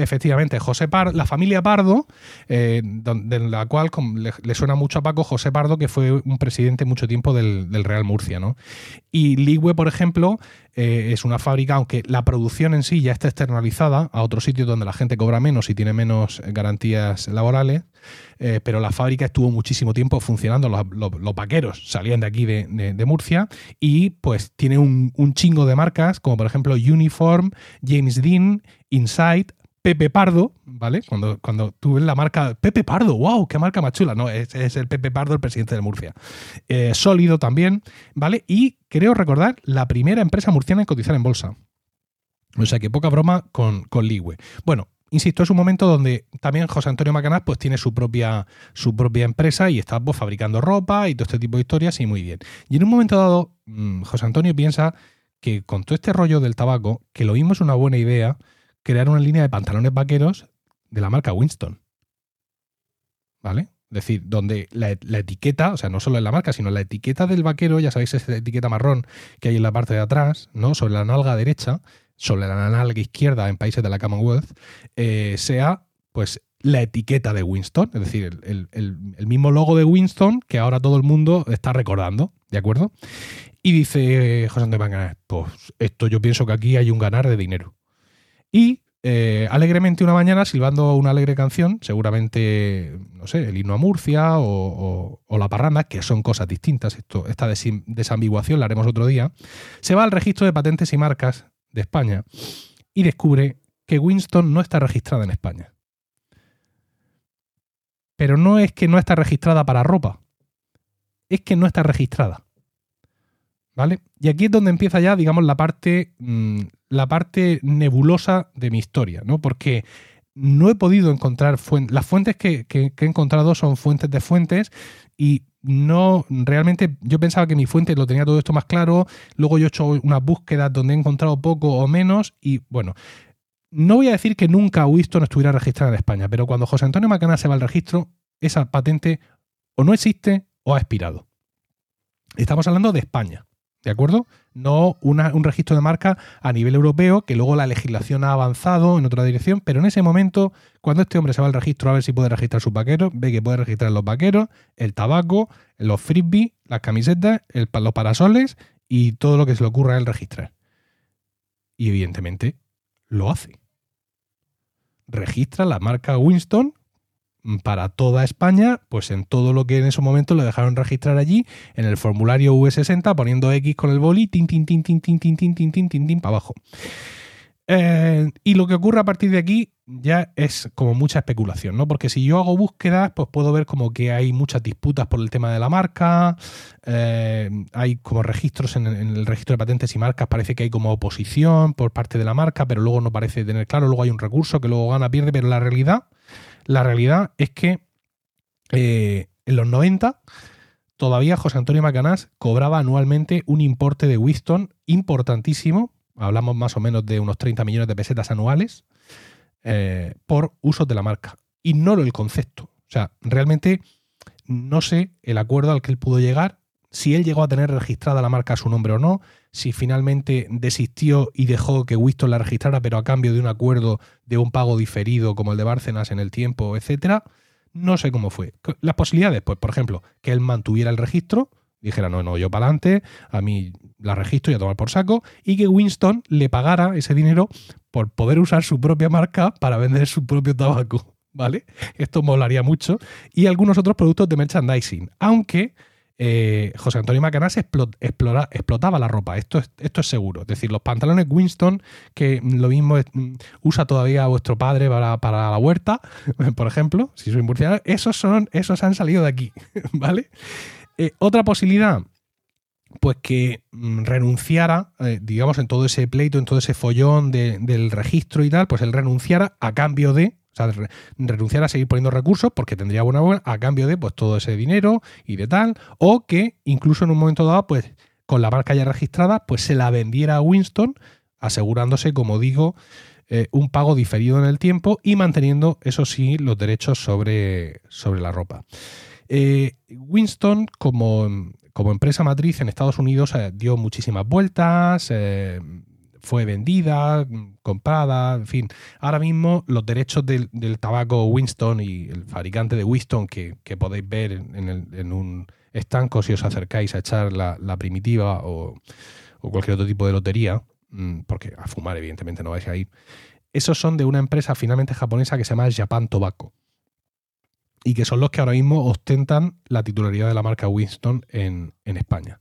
Efectivamente, José Par- la familia Pardo, eh, de la cual le, suena mucho a Paco José Pardo, que fue un presidente mucho tiempo del, Real Murcia, ¿no? Y Ligüe, por ejemplo, eh, es una fábrica, aunque la producción en sí ya está externalizada a otros sitios donde la gente cobra menos y tiene menos eh, garantías laborales, eh, pero la fábrica estuvo muchísimo tiempo funcionando, los, los- los vaqueros salían de aquí de Murcia y pues tiene un, un chingo de marcas, como por ejemplo Uniform, James Dean, Inside, Pepe Pardo, ¿vale? Cuando, cuando tú ves la marca Pepe Pardo, wow, qué marca más chula. No, es, el Pepe Pardo, el presidente de Murcia. Eh, sólido también, ¿vale? Y creo recordar la primera empresa murciana en cotizar en bolsa. O sea que poca broma con, con Ligüe. Bueno, insisto, es un momento donde también José Antonio Macanás pues tiene su propia, su propia empresa y está pues, fabricando ropa y todo este tipo de historias y muy bien. Y en un momento dado, mm, José Antonio piensa que con todo este rollo del tabaco, que lo mismo es una buena idea crear una línea de pantalones vaqueros de la marca Winston. ¿Vale? Es decir, donde la, etiqueta, o sea, no solo en la marca, sino la etiqueta del vaquero, ya sabéis, esa etiqueta marrón que hay en la parte de atrás, ¿no? Sobre la nalga derecha, sobre la nalga izquierda en países de la Commonwealth, eh, sea pues la etiqueta de Winston, es decir, el, mismo logo de Winston que ahora todo el mundo está recordando, ¿de acuerdo? Y dice José Antonio pues esto yo pienso que aquí hay un ganar de dinero. Y eh, alegremente una mañana, silbando una alegre canción, seguramente, no sé, el himno a Murcia o, o- o la parranda, que son cosas distintas, esto, esta desambiguación la haremos otro día, se va al registro de patentes y marcas de España y descubre que Winston no está registrada en España. Pero no es que no está registrada para ropa, es que no está registrada. ¿Vale? Y aquí es donde empieza ya, digamos, la parte, mm, la parte nebulosa de mi historia, ¿no? Porque no he podido encontrar fuentes. Las fuentes que, he encontrado son fuentes de fuentes y no realmente yo pensaba que mi fuente lo tenía todo esto más claro. Luego yo he hecho unas búsquedas donde he encontrado poco o menos y bueno. No voy a decir que nunca Winston estuviera registrada en España, pero cuando José Antonio Macana se va al registro, esa patente o no existe o ha expirado. Estamos hablando de España, ¿de acuerdo? No un registro de marca a nivel europeo, que luego la legislación ha avanzado en otra dirección, pero en ese momento, cuando este hombre se va al registro a ver si puede registrar sus vaqueros, ve que puede registrar los vaqueros, el tabaco, los frisbees, las camisetas, los parasoles y todo lo que se le ocurra a él registrar. Y evidentemente lo hace. Registra la marca Winston para toda España, pues en todo lo que en ese momento le dejaron registrar allí, en el formulario V60, poniendo X con el boli, tin, tin, tin, tin, tin, tin, tin, tin, tin, tin, tin, para abajo. Eh, y lo que ocurre a partir de aquí ya es como mucha especulación, ¿no? Porque si yo hago búsquedas, pues puedo ver como que hay muchas disputas por el tema de la marca, eh, hay como registros en el registro de patentes y marcas, parece que hay como oposición por parte de la marca, pero luego no parece tener claro, luego hay un recurso que luego gana, pierde, pero la realidad, la realidad es que eh, en los 90 todavía José Antonio Macanás cobraba anualmente un importe de Winston importantísimo, hablamos más o menos de unos 30 millones de pesetas anuales, eh, por usos de la marca. Ignoro el concepto. O sea, realmente no sé el acuerdo al que él pudo llegar, si él llegó a tener registrada la marca a su nombre o no, si finalmente desistió y dejó que Winston la registrara, pero a cambio de un acuerdo de un pago diferido como el de Bárcenas en el tiempo, etcétera. No sé cómo fue. Las posibilidades, pues, por ejemplo, que él mantuviera el registro, dijera, no, no, yo para adelante, a mí la registro y a tomar por saco, y que Winston le pagara ese dinero por poder usar su propia marca para vender su propio tabaco, ¿vale? Esto molaría mucho. Y algunos otros productos de merchandising, aunque eh, José Antonio Macanás explotaba la ropa, esto es, seguro. Es decir, los pantalones Winston, que lo mismo mm, usa todavía vuestro padre para, la huerta, [LAUGHS] por ejemplo, si soy murciano, esos, son, esos han salido de aquí, [LAUGHS] ¿vale? Eh, otra posibilidad, pues que mm, renunciara, eh, digamos, en todo ese pleito, en todo ese follón de- del registro y tal, pues él renunciara a cambio de, sea, re- renunciara a seguir poniendo recursos porque tendría buena buena, a cambio de pues todo ese dinero y de tal, o que incluso en un momento dado, pues con la marca ya registrada, pues se la vendiera a Winston, asegurándose, como digo, eh, un pago diferido en el tiempo y manteniendo, eso sí, los derechos sobre, sobre la ropa. Eh, Winston, como, como empresa matriz en Estados Unidos, eh, dio muchísimas vueltas, fue vendida, comprada, en fin. Ahora mismo los derechos del, tabaco Winston y el fabricante de Winston, que, que podéis ver en, en el- en un estanco si os acercáis a echar la, la primitiva o, o cualquier otro tipo de lotería, mm, porque a fumar evidentemente no vais a ir, esos son de una empresa finalmente japonesa que se llama Japan Tobacco y que son los que ahora mismo ostentan la titularidad de la marca Winston en, en España.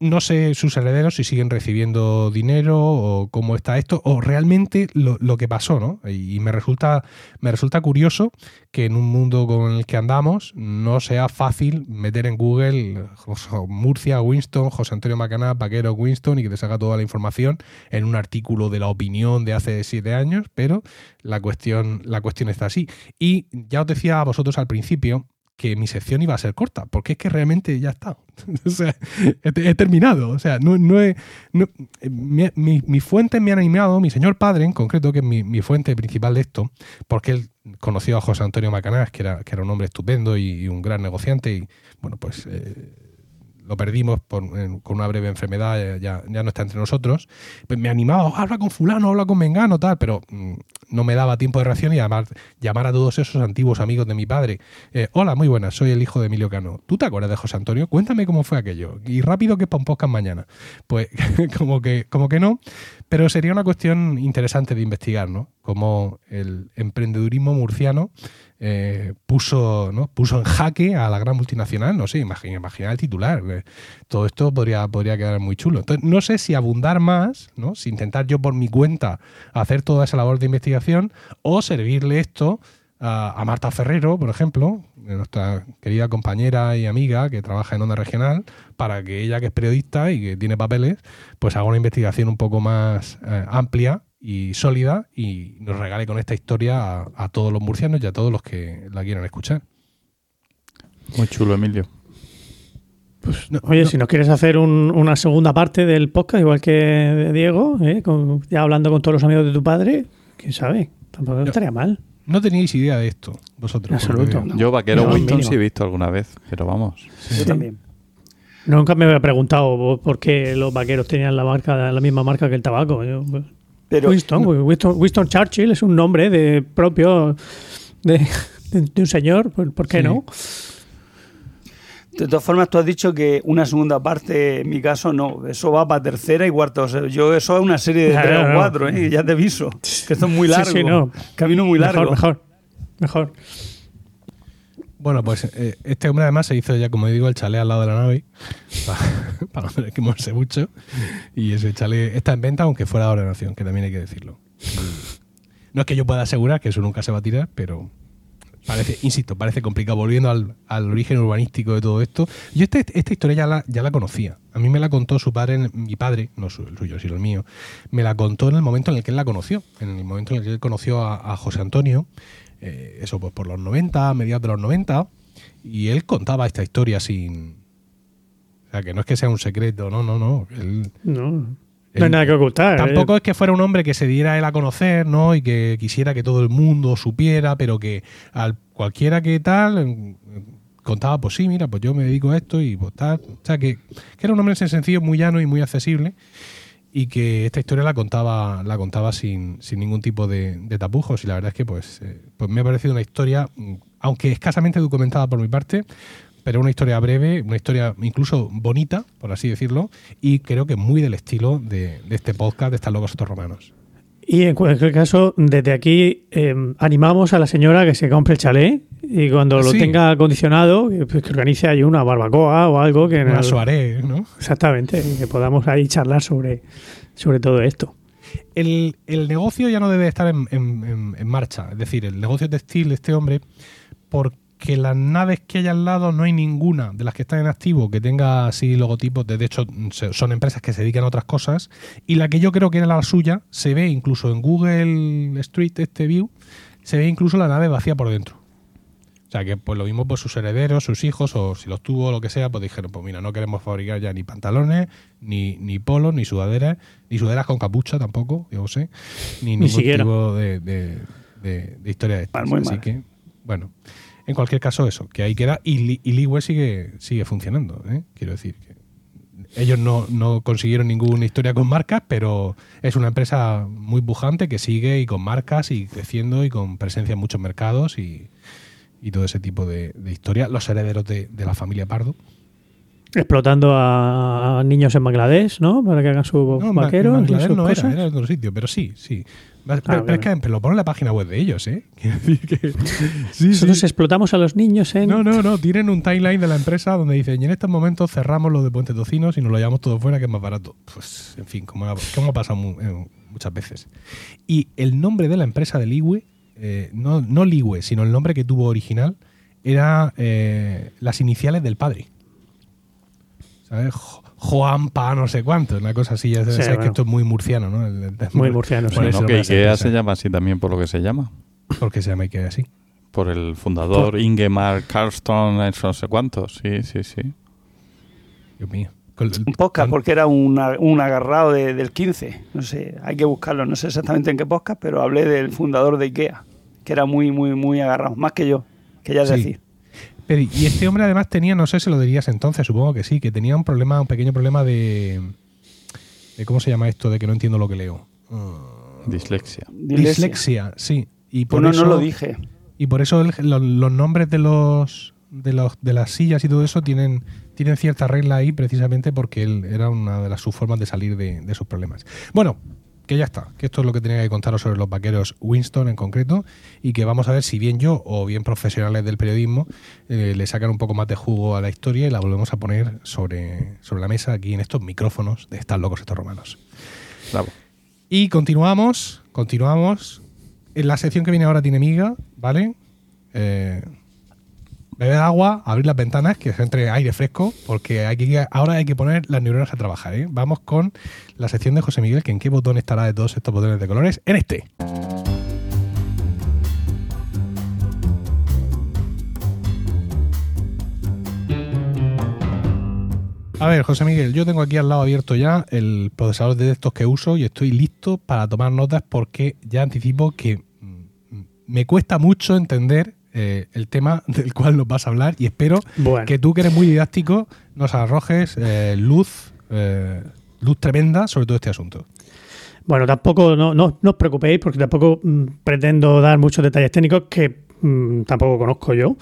No sé sus herederos si siguen recibiendo dinero o cómo está esto, o realmente lo, lo que pasó, ¿no? Y me resulta, me resulta curioso que en un mundo con el que andamos no sea fácil meter en Google Murcia, Winston, José Antonio Macaná, Vaquero, Winston y que te saca toda la información en un artículo de la opinión de hace siete años, pero la cuestión, la cuestión está así. Y ya os decía a vosotros al principio que mi sección iba a ser corta, porque es que realmente ya está. [LAUGHS] o sea, he, terminado. O sea, no, no he- no- eh, mi, mi- mis fuentes me han animado, mi señor padre en concreto, que es mi, mi fuente principal de esto, porque él conoció a José Antonio Macanás, que era, que era un hombre estupendo y, y un gran negociante, y bueno, pues eh, lo perdimos con una breve enfermedad, eh, ya, ya no está entre nosotros. Pues me animaba, habla con fulano, habla con mengano, tal, pero mm, no me daba tiempo de reacción y llamar, llamar a todos esos antiguos amigos de mi padre. Eh, Hola, muy buenas, soy el hijo de Emilio Cano. ¿Tú te acuerdas de José Antonio? Cuéntame cómo fue aquello. Y rápido que es mañana. Pues [LAUGHS] como que, como que no, pero sería una cuestión interesante de investigar, ¿no? Cómo el emprendedurismo murciano eh, puso, ¿no? puso en jaque a la gran multinacional, no sé, imagina, el titular. eh, todo esto podría, podría quedar muy chulo. Entonces, no sé si abundar más, ¿no? si intentar yo por mi cuenta hacer toda esa labor de investigación o servirle esto a Marta Ferrero, por ejemplo, nuestra querida compañera y amiga que trabaja en Onda Regional, para que ella, que es periodista y que tiene papeles, pues haga una investigación un poco más eh, amplia y sólida y nos regale con esta historia a, a todos los murcianos y a todos los que la quieran escuchar. Muy chulo, Emilio. No, Oye, no, si no quieres hacer un- una segunda parte del podcast, igual que de Diego, ¿eh? Con- ya hablando con todos los amigos de tu padre, quién sabe, tampoco estaría mal. No teníais idea de esto, vosotros. Absoluto. Yo, Vaquero No, Winston mínimo. sí he visto alguna vez, pero vamos. Yo también. Nunca me había preguntado por qué los vaqueros tenían la marca, la misma marca que el tabaco. Yo, pues, Pero Winston, Winston, Winston Churchill es un nombre de propio de, de- de un señor, ¿por, por qué Sí. no? De todas formas, tú has dicho que una segunda parte, en mi caso, no. Eso va para tercera y cuarta. O sea, yo eso es una serie de tres o no. cuatro, ¿eh? Ya te aviso. Que esto es muy largo. sí, no. Camino muy largo. Mejor, mejor, mejor. Bueno, pues eh, este hombre además se hizo ya, como digo, el chalet al lado de la nave, para, [LAUGHS] para no que moverse mucho. Y ese chalet está en venta, aunque fuera de ordenación, que también hay que decirlo. No es que yo pueda asegurar que eso nunca se va a tirar, pero parece, insisto, parece complicado. Volviendo al, al origen urbanístico de todo esto, yo este- esta historia ya la, ya la conocía. A mí me la contó su padre, mi padre, no su- el suyo, sino el mío, me la contó en el momento en el que él la conoció, en el momento en el que él conoció a, José Antonio, eh, eso pues por los 90, mediados de los 90, y él contaba esta historia sin... O sea, que no es que sea un secreto, no, no, no. No, no hay nada que ocultar. Tampoco ¿eh? es que fuera un hombre que se diera él a conocer, ¿no? Y que quisiera que todo el mundo supiera, pero que al cualquiera que tal eh, contaba, pues sí, mira, pues yo me dedico a esto y pues tal. O sea, que, que era un hombre en ese sentido muy llano y muy accesible y que esta historia la contaba la contaba sin, sin ningún tipo de, de tapujos y la verdad es que pues, eh, pues me ha parecido una historia, mm, aunque escasamente documentada por mi parte, pero una historia breve, una historia incluso bonita, por así decirlo, y creo que muy del estilo de, de este podcast de Estas Locos Estos Romanos. Y en cualquier caso, desde aquí eh, animamos a la señora que se compre el chalet y cuando lo Sí. tenga acondicionado, que, pues, que organice ahí una barbacoa o algo que Una soirée, ¿no? exactamente y que podamos ahí charlar sobre, sobre todo esto. el, el negocio ya no debe estar en, en- en- en marcha. Es decir, el negocio textil de este hombre, porque las naves que hay al lado no hay ninguna de las que están en activo que tenga así logotipos. De, de hecho, son empresas que se dedican a otras cosas. Y la que yo creo que era la suya, se ve incluso en Google Street, este view, se ve incluso la nave vacía por dentro. O sea que pues lo mismo pues sus herederos, sus hijos, o si los tuvo o lo que sea, pues dijeron, pues mira, no queremos fabricar ya ni pantalones, ni, ni polos, ni sudaderas, ni sudaderas con capucha tampoco, yo sé, ni ningún siquiera. tipo de, de- de- de historia de estas. Así mal. que, bueno, en cualquier caso eso, que ahí queda, y, y sigue, sigue funcionando, ¿eh? quiero decir que ellos no, no consiguieron ninguna historia con marcas, pero es una empresa muy pujante que sigue y con marcas y creciendo y con presencia en muchos mercados y, y todo ese tipo de, de historia. Los herederos de, de la familia Pardo, explotando a, niños en Bangladesh, ¿no? Para que hagan sus No, en y Bangladesh sus no cosas. era, era en otro sitio, pero sí, sí. Pero, Ah, pero es que pero lo pone en la página web de ellos, ¿eh? [LAUGHS] Que- [LAUGHS] sí, Nosotros sí. explotamos a los niños en. No, no, no. Tienen un timeline de la empresa donde dicen, y en estos momentos cerramos lo de Puente Tocinos y nos lo llevamos todo fuera, que es más barato. Pues, en fin, como, ha- como ha pasado eh, muchas veces. Y el nombre de la empresa de Ligüe, eh, no, no Ligüe, sino el nombre que tuvo original, era eh, las iniciales del padre. ¿Sabes? Jo- Juan Pa no sé cuánto, una cosa así. Ya sabes Sí, que bueno. esto es muy murciano, ¿no? El- el- Muy murciano, Por sí. Que Ikea se llama así también por lo que se llama. ¿Por qué se llama Ikea así? Por el fundador Ingemar Karlsson, no sé cuántos. Sí, sí, sí. Dios mío. Un podcast, porque era una- un agarrado de- del 15. No sé, hay que buscarlo. No sé exactamente en qué podcast, pero hablé del fundador de IKEA, que era muy, muy, muy agarrado. Más que yo, que ya es Sí. decir. Pero, y este hombre además tenía, no sé si lo dirías entonces, supongo que sí, que tenía un problema, un pequeño problema de, de ¿cómo se llama esto? De que no entiendo lo que leo. Uh, Dislexia. dislexia, sí. Y por Bueno, eso, no lo dije. Y por eso el- lo- los nombres de los, de los de las sillas y todo eso tienen, tienen cierta regla ahí precisamente porque él era una de las sus formas de salir de, de sus problemas. Bueno, que ya está, que esto es lo que tenía que contaros sobre los vaqueros Winston en concreto y que vamos a ver si bien yo o bien profesionales del periodismo eh, le sacan un poco más de jugo a la historia y la volvemos a poner sobre, sobre la mesa aquí en estos micrófonos de Están locos estos romanos. Bravo. Y continuamos, continuamos. En la sección que viene ahora tiene miga, ¿vale? Eh, beber agua, abrir las ventanas, que se entre aire fresco, porque hay ahora hay que poner las neuronas a trabajar, ¿eh? Vamos con la sección de José Miguel, que en qué botón estará de todos estos botones de colores. En este. A ver, José Miguel, yo tengo aquí al lado abierto ya el procesador de textos que uso y estoy listo para tomar notas porque ya anticipo que mm, me cuesta mucho entender eh, el tema [LAUGHS] del cual nos vas a hablar y espero Bueno. que tú que eres muy didáctico nos arrojes eh, luz, eh, luz tremenda sobre todo este asunto. Bueno, tampoco, no, no, no os preocupéis porque tampoco mm, pretendo dar muchos detalles técnicos que mm, tampoco conozco yo.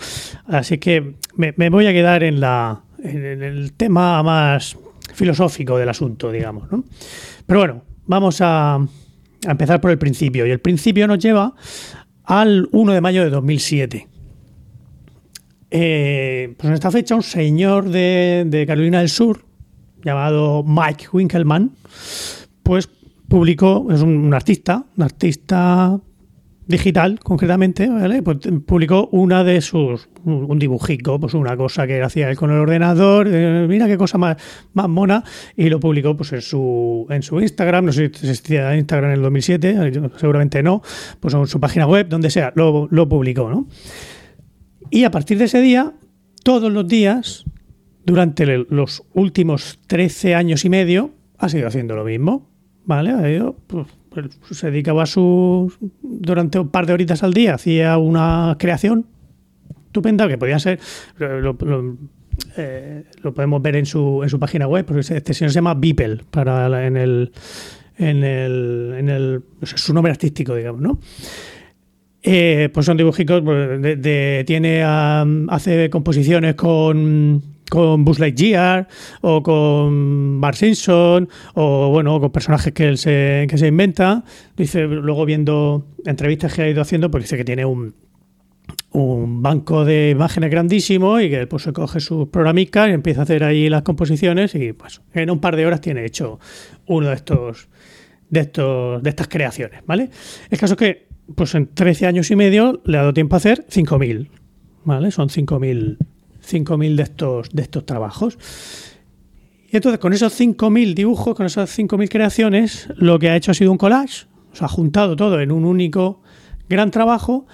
Así que me, me voy a quedar en, la, en, en el tema más filosófico del asunto, digamos. ¿no? Pero bueno, vamos a, a empezar por el principio. Y el principio nos lleva al 1 de mayo de 2007. Eh, pues en esta fecha un señor de, Carolina del Sur, llamado Mike Winkelmann, pues publicó, es un artista, un artista digital concretamente, ¿vale? Pues publicó una de sus, un, dibujico, pues una cosa que hacía él con el ordenador, eh, mira qué cosa más, más mona, y lo publicó pues en su, en su Instagram, no sé si existía Instagram en el 2007, eh, seguramente no, pues en su página web, donde sea, lo, lo publicó, ¿no? Y a partir de ese día, todos los días, durante los últimos 13 años y medio, ha seguido haciendo lo mismo. ¿Vale? Ha ido, pues, se dedicaba a su. Durante un par de horitas al día, hacía una creación estupenda que podía ser. Eh, lo podemos ver en su, en su página web, porque este señor se llama Beeple para la- en el. En el, en el su nombre artístico, digamos, ¿no? Eh, pues son dibujicos, pues, de- de- tiene hace composiciones con, con Buzz Lightyear o con Bart Simpson o bueno, con personajes que él se, que se inventa. Dice, luego viendo entrevistas que ha ido haciendo, pues dice que tiene un, un banco de imágenes grandísimo y que pues se coge sus programicas y empieza a hacer ahí las composiciones y pues en un par de horas tiene hecho uno de estos de estos de estas creaciones, ¿vale? El caso es que pues en 13 años y medio le ha dado tiempo a hacer 5000, ¿vale? Son 5000 5000 de estos de estos trabajos. Y entonces con esos 5000 dibujos, con esas 5000 creaciones, lo que ha hecho ha sido un collage, o sea, ha juntado todo en un único gran trabajo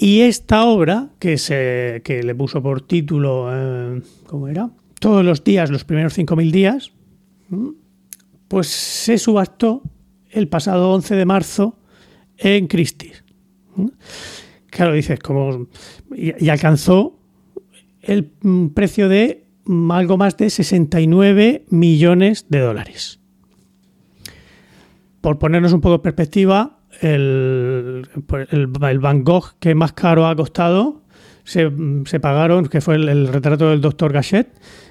y esta obra, que, se, que le puso por título, eh, ¿cómo era? Todos los días, los primeros 5.000 días, pues se subastó el pasado 11 de marzo en Christie's. Claro, dices, como. Y alcanzó el mm, precio de mm, algo más de 69 millones de dólares. Por ponernos un poco en perspectiva, el, el, el Van Gogh que más caro ha costado se, se pagaron, que fue el, el retrato del doctor Gachet,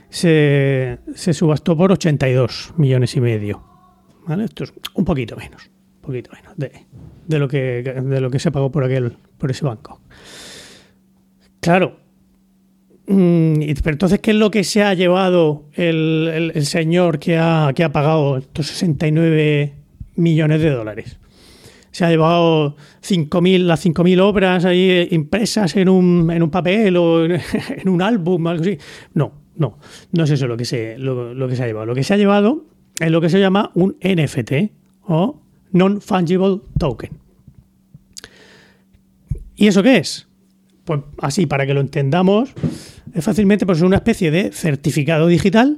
se, se subastó por 82 millones y medio. ¿Vale? Esto es un poquito menos, un poquito menos de, de lo que de lo que se pagó por aquel por ese banco. Claro. Mm, pero entonces, ¿qué es lo que se ha llevado el, señor que ha, que ha pagado estos 69 millones de dólares? Se ha llevado 5.000, las 5.000 obras ahí eh, impresas en un, papel o [LAUGHS] en, un álbum, algo así. No, no, no es eso lo que, se, lo que se ha llevado. Lo que se ha llevado es lo que se llama un NFT o Non-Fungible Token. ¿Y eso qué es? Pues así, para que lo entendamos, es fácilmente pues, una especie de certificado digital,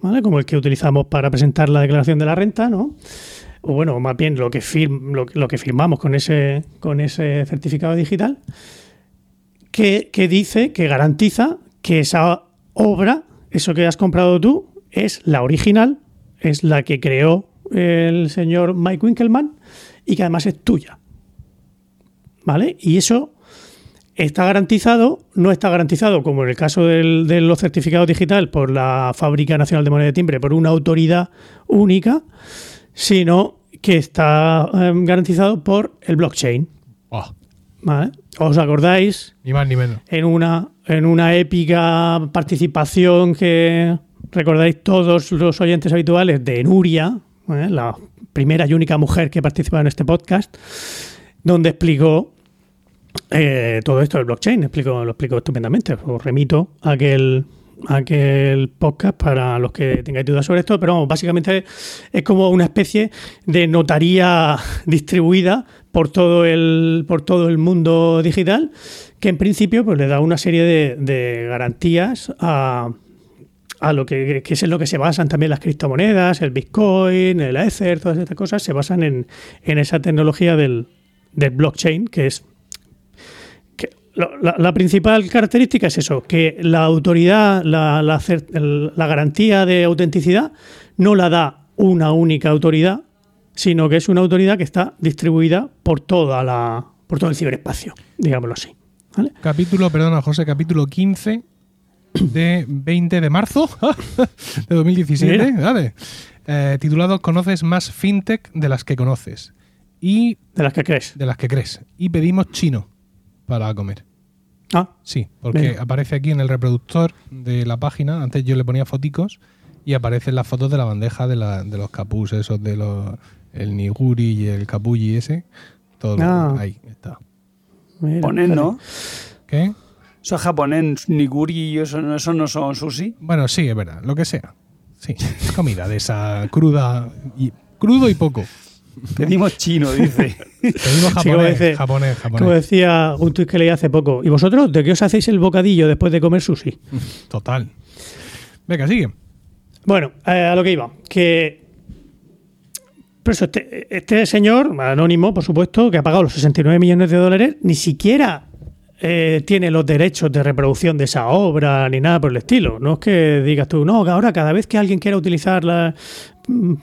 ¿vale? Como el que utilizamos para presentar la declaración de la renta, ¿no? O bueno, más bien lo que, firm- lo, lo que firmamos con ese, con ese certificado digital, que, que dice, que garantiza que esa obra, eso que has comprado tú, es la original, es la que creó el señor Mike Winkelmann y que además es tuya. ¿Vale? Y eso está garantizado, no está garantizado, como en el caso del- de los certificados digital por la Fábrica Nacional de Moneda de Timbre, por una autoridad única, sino que está eh, garantizado por el blockchain. Oh, ¿Vale? ¿Os acordáis ni más ni menos. en una, en una épica participación que recordáis todos los oyentes habituales de Nuria, ¿eh? la primera y única mujer que participa en este podcast, donde explicó eh, todo esto del blockchain, explicó, lo explicó estupendamente. Os remito a aquel, aquel podcast para los que tengáis dudas sobre esto, pero vamos, básicamente es como una especie de notaría [LAUGHS] distribuida por todo el, por todo el mundo digital, que en principio pues, le da una serie de, de garantías a, a lo que, que es en lo que se basan también las criptomonedas, el Bitcoin, el Ether, todas estas cosas, se basan en, en esa tecnología del, del blockchain, que es la, la principal característica es eso, que la autoridad, la, la garantía de autenticidad no la da una única autoridad, sino que es una autoridad que está distribuida por toda la por todo el ciberespacio, digámoslo así. ¿vale? Capítulo, perdona, José, capítulo 15 de 20 de marzo [LAUGHS] de 2017. Mira. Vale. Eh, titulado Conoces más fintech de las que conoces y De las que crees. de las que crees. Y pedimos chino para comer. Ah, Sí, porque Venga. aparece aquí en el reproductor de la página. Antes yo le ponía foticos y aparecen las fotos de la bandeja de, la- de los capús, esos de los. El niguri y el capulli ese. Todo lo- Ah. ahí está. mira, Japonés, ¿no? ¿Qué? Eso es japonés, niguri y eso, no- eso no son sushi. Bueno, sí, es verdad, lo que sea. Sí, [LAUGHS] comida de esa cruda y crudo y poco. Pedimos chino, dice. Pedimos [LAUGHS] Sí, como japonés, dice- japonés, Como japonés. decía un tuit que leí hace poco. ¿Y vosotros de qué os hacéis el bocadillo después de comer sushi? Total. Venga, sigue. Bueno, eh, a lo que iba. Que. Por eso, este, este señor, anónimo, por supuesto, que ha pagado los 69 millones de dólares, ni siquiera eh, tiene los derechos de reproducción de esa obra ni nada por el estilo. No es que digas tú, no, que ahora cada vez que alguien quiera utilizarla, mm,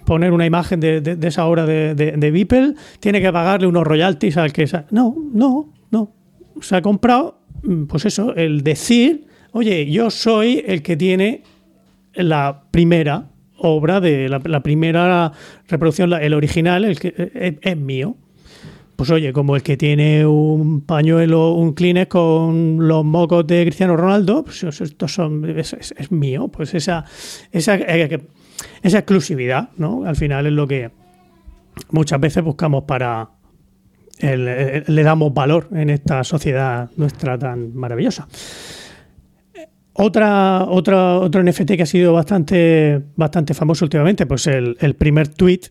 poner una imagen de, de- esa obra de, de, Beeple, tiene que pagarle unos royalties al que. No, no, no. Se ha comprado, mm, pues eso, el decir, oye, yo soy el que tiene la primera obra de la, primera reproducción, el original, el que es, es mío. Pues oye, como el que tiene un pañuelo, un Kleenex con los mocos de Cristiano Ronaldo, pues estos son, es, es- es mío. Pues esa, esa, eh, esa exclusividad, ¿no? Al final es lo que muchas veces buscamos para. el- le damos valor en esta sociedad nuestra tan maravillosa. Otra, otra, otro NFT que ha sido bastante, bastante famoso últimamente, pues el, el primer tweet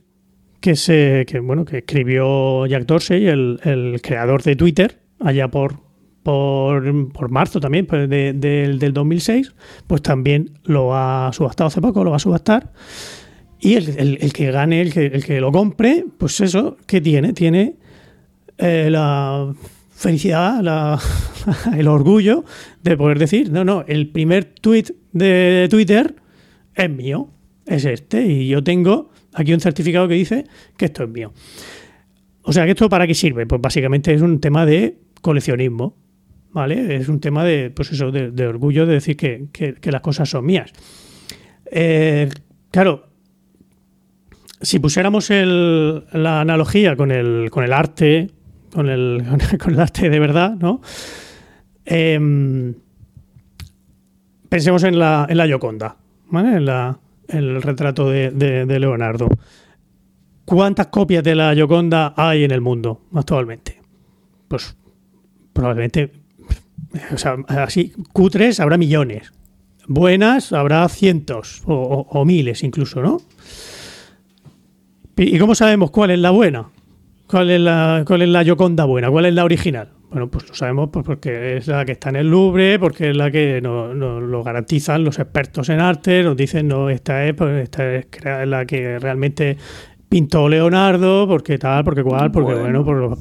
que se, que, bueno, que escribió Jack Dorsey, el creador de Twitter, allá por, por, por marzo también, pues de- del- del 2006, pues también lo ha subastado hace poco, lo va a subastar. Y el, el- el que gane, el que, el que lo compre, pues eso, ¿qué tiene? Tiene eh, la felicidad, la- [LAUGHS] el orgullo de poder decir, no, no, el primer tweet de Twitter es mío, es este, y yo tengo aquí un certificado que dice que esto es mío. O sea, ¿que esto para qué sirve? Pues básicamente es un tema de coleccionismo, ¿vale? Es un tema de, pues eso, de, orgullo de decir que, que- las cosas son mías. Eh, claro, si pusiéramos la analogía con el, con el arte, con el, [LAUGHS] con el arte de verdad, ¿no? Em, pensemos en la, en la Gioconda, ¿vale? En, el retrato de, de- Leonardo. ¿Cuántas copias de la Gioconda hay en el mundo actualmente? Pues probablemente, o sea, así, cutres habrá millones. Buenas habrá cientos o, o- o miles incluso, ¿no? ¿Y cómo sabemos cuál es la buena? ¿Cuál es la, cuál es la Gioconda buena? ¿Cuál es la original? Bueno, pues lo sabemos pues, porque es la que está en el Louvre, porque es la que nos, nos lo garantizan los expertos en arte, nos dicen, no, esta es, pues, esta es la que realmente pintó Leonardo, porque tal, porque cual, porque bueno, Bueno. por los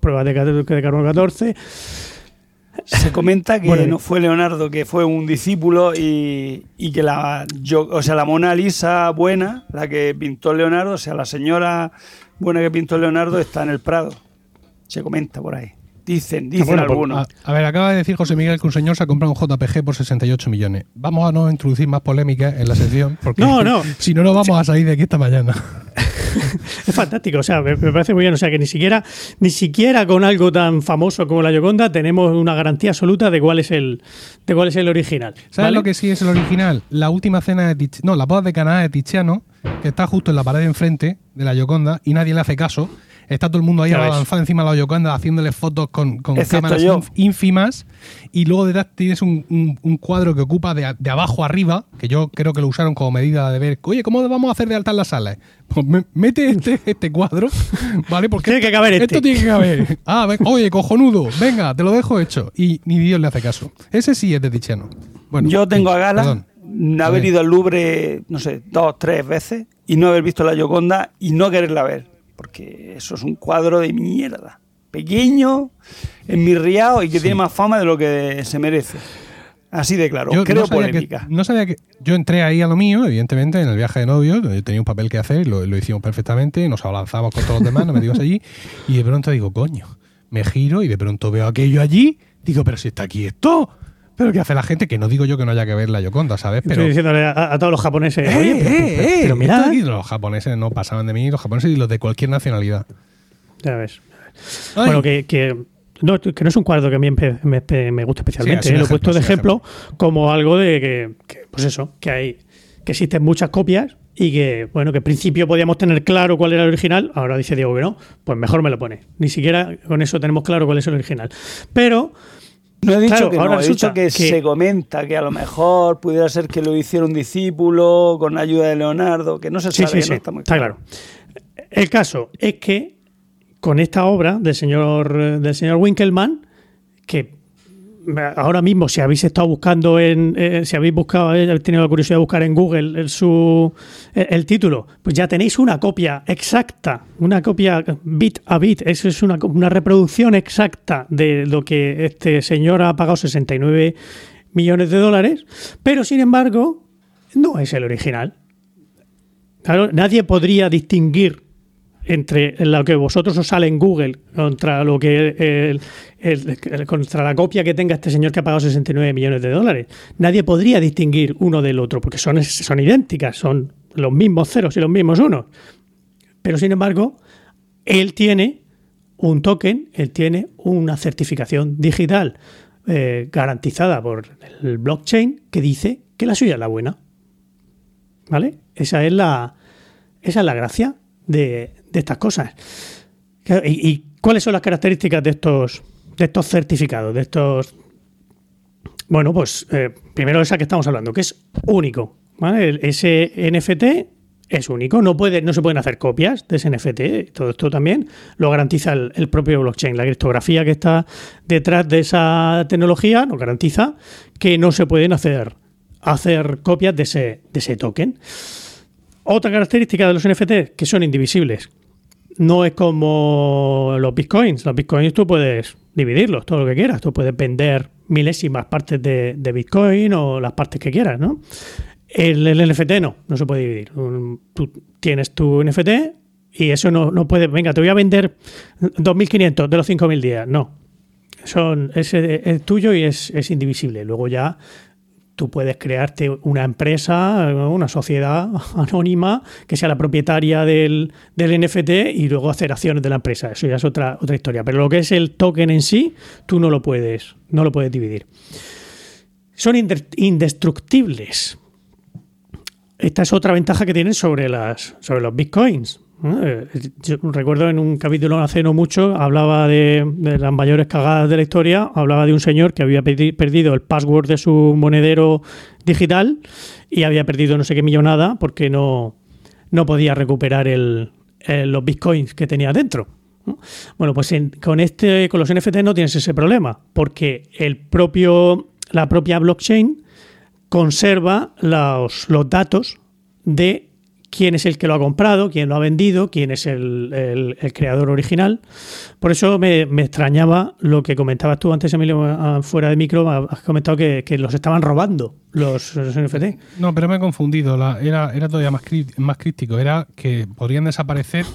pruebas de, de carbono 14. Se comenta que Bueno, no fue Leonardo, que fue un discípulo y, y que la, yo, o sea, la Mona Lisa buena, la que pintó Leonardo, o sea, la señora buena que pintó Leonardo está en el Prado. Se comenta por ahí. Dicen, dicen bueno, pues, algunos. A, a ver, acaba de decir José Miguel que un señor se ha comprado un JPG por 68 millones. Vamos a no introducir más polémica en la sección, [LAUGHS] porque No, no. [LAUGHS] si no, no vamos a salir de aquí esta mañana. [LAUGHS] Es fantástico, o sea, me, me parece muy bien. O sea, que ni siquiera, ni siquiera con algo tan famoso como la Gioconda tenemos una garantía absoluta de cuál es el, de cuál es el original. ¿Sabes ¿vale? lo que sí es el original? La última cena de Tiziano, no, la boda de Caná de Tiziano, que está justo en la pared de enfrente de la Gioconda y nadie le hace caso. Está todo el mundo ahí avanzado encima de la Gioconda haciéndole fotos con, con cámaras yo. ínfimas y luego detrás tienes un, un- un cuadro que ocupa de, de abajo arriba, que yo creo que lo usaron como medida de ver, oye, ¿cómo vamos a hacer de alta en las salas? Pues me- mete este, este cuadro, [LAUGHS] ¿vale? Porque Tiene que caber esto este. tiene que caber. [LAUGHS] Ah, ven- oye, cojonudo, venga, te lo dejo hecho. Y ni Dios le hace caso. Ese sí es de Tiziano. Bueno, Yo tengo a gala perdón. haber ido al Louvre, no sé, dos, tres veces y no haber visto la Gioconda y no quererla ver. Porque eso es un cuadro de mierda. Pequeño, enmirriado y que tiene más fama de lo que se merece. Así de claro. Yo Creo no sabía, que, polémica. no sabía que. Yo entré ahí a lo mío, evidentemente, en el viaje de novios. Tenía un papel que hacer, lo, lo hicimos perfectamente. Nos abalanzamos con todos los demás, nos metimos allí. Y de pronto digo, coño, me giro y de pronto veo aquello allí. Digo, pero si está aquí esto. Pero ¿qué hace la gente? Que no digo yo que no haya que ver la Yoconda, ¿sabes? Pero. Estoy diciéndole a, a todos los japoneses, ¡Eh, oye, pero, eh, pero- eh! pero esto aquí, los japoneses no pasaban de mí, los japoneses y los de cualquier nacionalidad. ya ves. Ay. Bueno, que, que, no, que no es un cuadro que a mí me, me- me gusta especialmente. Sí, ¿eh? Lo he puesto de ejemplo, ejemplo como algo de que, que, pues eso, que hay que existen muchas copias y que, bueno, que en principio podíamos tener claro cuál era el original. Ahora dice Diego que no, pues mejor me lo pone. Ni siquiera con eso tenemos claro cuál es el original. Pero No he dicho Claro, que ahora no, he dicho que, que- se comenta que a lo mejor pudiera ser que lo hiciera un discípulo con la ayuda de Leonardo, que no se Sí, sabe, sí, no sí, está muy está claro. El caso es que con esta obra del señor, del señor Winkelmann, que ahora mismo si habéis estado buscando en, eh, si habéis buscado, eh, habéis tenido la curiosidad de buscar en Google el, su, el, título, pues ya tenéis una copia exacta, una copia bit a bit, eso es una, una reproducción exacta de lo que este señor ha pagado 69 millones de dólares, pero sin embargo no es el original. Claro, nadie podría distinguir entre lo que vosotros os sale en Google contra lo que contra la copia que tenga este señor que ha pagado 69 millones de dólares. Nadie podría distinguir uno del otro porque son, son idénticas, son los mismos ceros y los mismos unos. Pero sin embargo, él tiene un token, él tiene una certificación digital eh, garantizada por el blockchain que dice que la suya es la buena. ¿Vale? Esa es la, esa es la gracia de, de estas cosas. ¿Y, cuáles son las características de estos, de estos certificados? De estos. Bueno, pues eh, primero esa que estamos hablando, que es único. ¿vale? Ese NFT es único, no, puede, no se pueden hacer copias de ese NFT. Todo esto también lo garantiza el, el propio blockchain. La criptografía que está detrás de esa tecnología nos garantiza que no se pueden hacer, hacer copias de ese, de ese token. Otra característica de los NFT que son indivisibles. No es como los bitcoins. Los bitcoins tú puedes dividirlos, todo lo que quieras. Tú puedes vender milésimas partes de, de bitcoin o las partes que quieras, ¿no? El, el NFT no, no se puede dividir. Tú tienes tu NFT y eso no, no puede. Venga, te voy a vender 2.500 de los 5.000 días. No. son, es, es tuyo y es, es indivisible. Luego ya tú puedes crearte una empresa, una sociedad [LAUGHS] anónima que sea la propietaria del, del, NFT y luego hacer acciones de la empresa. Eso ya es otra, otra historia. Pero lo que es el token en sí, tú no lo puedes, no lo puedes dividir. Son indestructibles. Esta es otra ventaja que tienen sobre, las, sobre los bitcoins. Eh, yo recuerdo en un capítulo hace no mucho, hablaba de, las mayores cagadas de la historia, hablaba de un señor que había perdido el password de su monedero digital y había perdido no sé qué millonada porque no, no podía recuperar el, los bitcoins que tenía dentro. Bueno, pues con este, con los NFT no tienes ese problema, porque el propio, la propia blockchain conserva los, los datos de quién es el que lo ha comprado, quién lo ha vendido, quién es el, creador original. Por eso me, extrañaba lo que comentabas tú antes, Emilio, fuera de micro, has comentado que, los estaban robando los, NFT. No, pero me he confundido, era, era todavía más, más crítico, era que podrían desaparecer,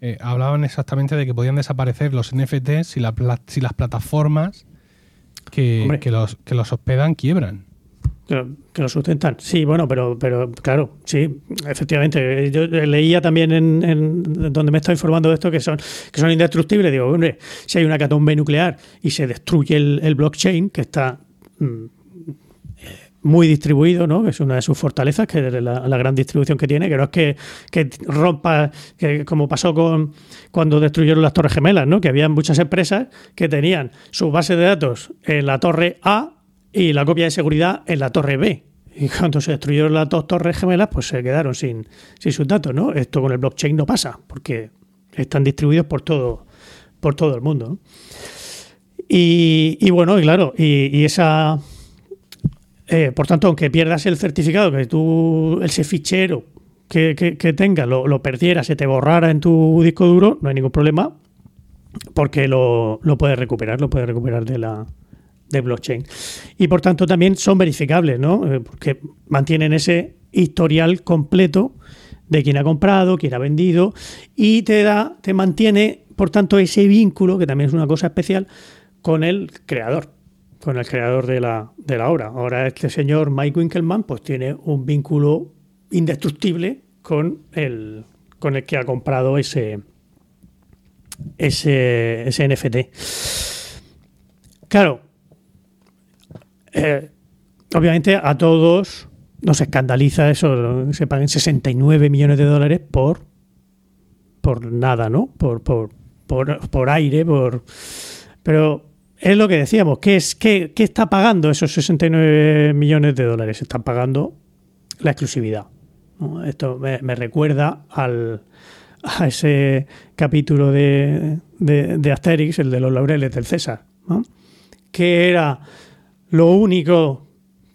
eh, hablaban exactamente de que podían desaparecer los NFT si, si las plataformas que, que, los, que los hospedan quiebran. Que lo sustentan. Sí, bueno, pero, pero claro, sí, efectivamente. Yo leía también en, donde me está informando de esto que son, que son indestructibles. Digo, hombre, si hay una catombe nuclear y se destruye el, blockchain, que está mm, muy distribuido, ¿no? que es una de sus fortalezas, que es la, gran distribución que tiene, que no es que, que rompa, que como pasó con cuando destruyeron las torres gemelas, ¿no? que había muchas empresas que tenían su base de datos en la torre A y la copia de seguridad en la torre B. Y cuando se destruyeron las dos torres gemelas, pues se quedaron sin, sin sus datos, ¿no? Esto con el blockchain no pasa, porque están distribuidos por todo, por todo el mundo. Y, bueno, y claro, y, esa. Eh, por tanto, aunque pierdas el certificado, que tú, ese fichero que, que, tengas, lo, lo, perdieras, se te borrara en tu disco duro, no hay ningún problema, porque lo, lo puedes recuperar, lo puedes recuperar de la, de blockchain. Y por tanto también son verificables, ¿no? Eh, porque mantienen ese historial completo de quién ha comprado, quién ha vendido y te da, te mantiene, por tanto, ese vínculo, que también es una cosa especial, con el creador, con el creador de la, de la obra. Ahora este señor Mike Winkelmann pues tiene un vínculo indestructible con el, con el que ha comprado ese, ese, ese NFT. Claro, eh, obviamente a todos nos escandaliza eso, se paguen 69 millones de dólares por, por nada, ¿no? Por, por, por, aire, por... Pero es lo que decíamos, ¿qué, es, qué, qué está pagando esos 69 millones de dólares? Están pagando la exclusividad. Esto me, recuerda al, a ese capítulo de, de, Asterix, el de los laureles del César, que era lo único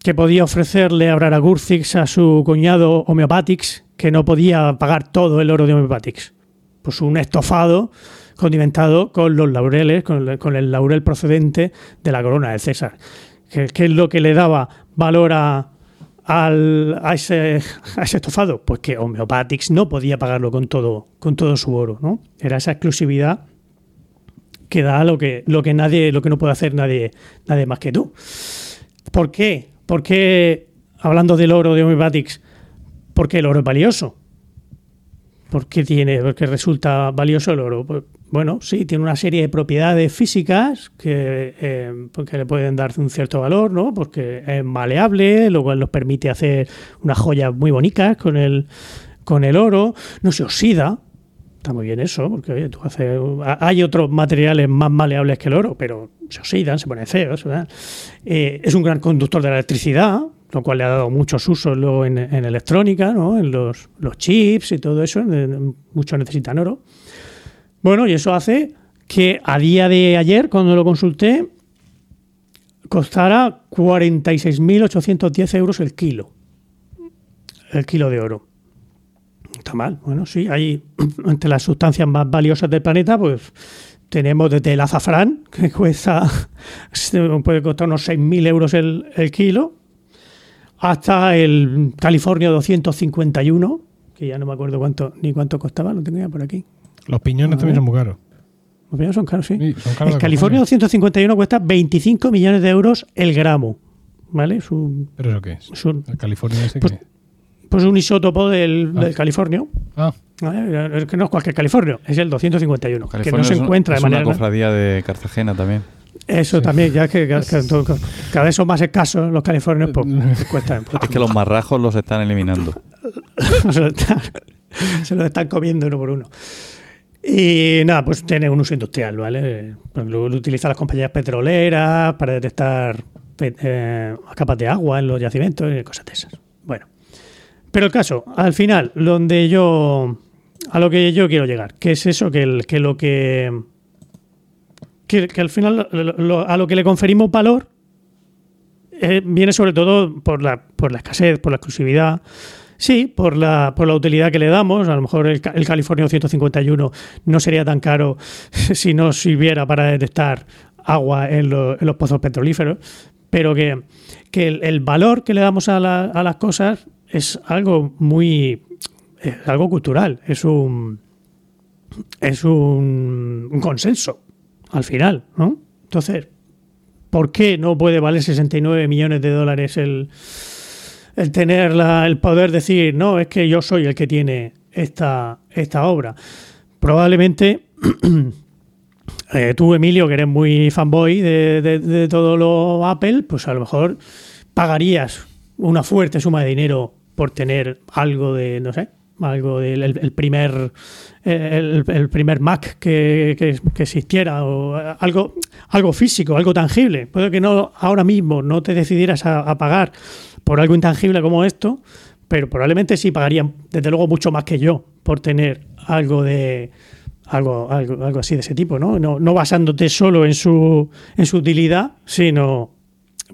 que podía ofrecerle a Braragurcix a su cuñado Homeopatix, que no podía pagar todo el oro de Homeopatix. Pues un estofado condimentado con los laureles, con el, laurel procedente de la corona de César. ¿Qué, es lo que le daba valor a, a, ese, estofado? Pues que Homeopatix no podía pagarlo con todo, con todo su oro. ¿no? Era esa exclusividad que da lo que, lo que nadie, lo que no puede hacer nadie, nadie más que tú. ¿Por qué? Porque, hablando del oro de Homeopathics, porque el oro es valioso. ¿Por qué tiene? Porque resulta valioso el oro. Pues, bueno, sí, tiene una serie de propiedades físicas que, eh, le pueden dar un cierto valor, ¿no? Porque es maleable, lo cual nos permite hacer unas joyas muy bonitas con el, con el oro, no se oxida, Está muy bien eso, porque oye, tú haces, hay otros materiales más maleables que el oro, pero se oxidan, se ponen feos. Eh, es un gran conductor de la electricidad, lo cual le ha dado muchos usos luego en, electrónica, ¿no? en los, los, chips y todo eso. Muchos necesitan oro. Bueno, y eso hace que a día de ayer, cuando lo consulté, costara 46.810 euros el kilo. El kilo de oro está mal. Bueno, sí, hay [CLEARS THROAT] entre las sustancias más valiosas del planeta, pues tenemos desde el azafrán, [LAUGHS] que cuesta, puede costar unos 6.000 euros el, kilo, hasta el California 251, que ya no me acuerdo cuánto ni cuánto costaba, lo tenía por aquí. Los piñones también son muy caros. Los vinos son caros, sí. Sí, son caros el California cojones. 251 cuesta 25 millones de euros el gramo. ¿Vale? Es un, ¿Pero eso qué es? ¿El California ese Pues- qué? Pues un isótopo del, Ah. del California. Ah, ¿vale? Es que no es cualquier California, es el 251, que no se es un- encuentra es de una manera. cofradía de Cartagena también. Eso también, ya que, que- [LAUGHS] cada vez son más escasos los californios, pues cuestan. pues, Es que los marrajos los están eliminando. [LAUGHS] se, lo están, se lo están comiendo uno por uno. Y nada, pues tiene un uso industrial, ¿vale? Pues Lo, lo utilizan las compañías petroleras para detectar pe- eh, capas de agua en los yacimientos y cosas de esas. Bueno, pero el caso, al final, donde yo. a lo que yo quiero llegar, que es eso, que, el- que lo que. que, al final a lo que le conferimos valor eh, viene sobre todo por la, por la escasez, por la exclusividad. Sí, por la, por la utilidad que le damos. A lo mejor el, el California 151 no sería tan caro [LAUGHS] si no sirviera para detectar agua en, lo- en los pozos petrolíferos. Pero que, que el, el valor que le damos a, la- a las cosas es algo muy. es algo cultural. Es un. Es un, consenso al final, ¿no? Entonces, ¿por qué no puede valer 69 millones de dólares el, el tener la- el poder decir, no, es que yo soy el que tiene esta, esta obra? Probablemente [CLEARS THROAT] eh, tú, Emilio, que eres muy fanboy de- de todo lo Apple, pues a lo mejor pagarías una fuerte suma de dinero por tener algo de, no sé, algo del el- primer el, primer Mac que, que- existiera o algo algo físico, algo tangible. Puede que no ahora mismo no te decidieras a, a pagar por algo intangible como esto, pero probablemente sí pagarían desde luego mucho más que yo por tener algo de algo, algo, algo así de ese tipo, ¿no? No, no basándote solo en su, en su utilidad, sino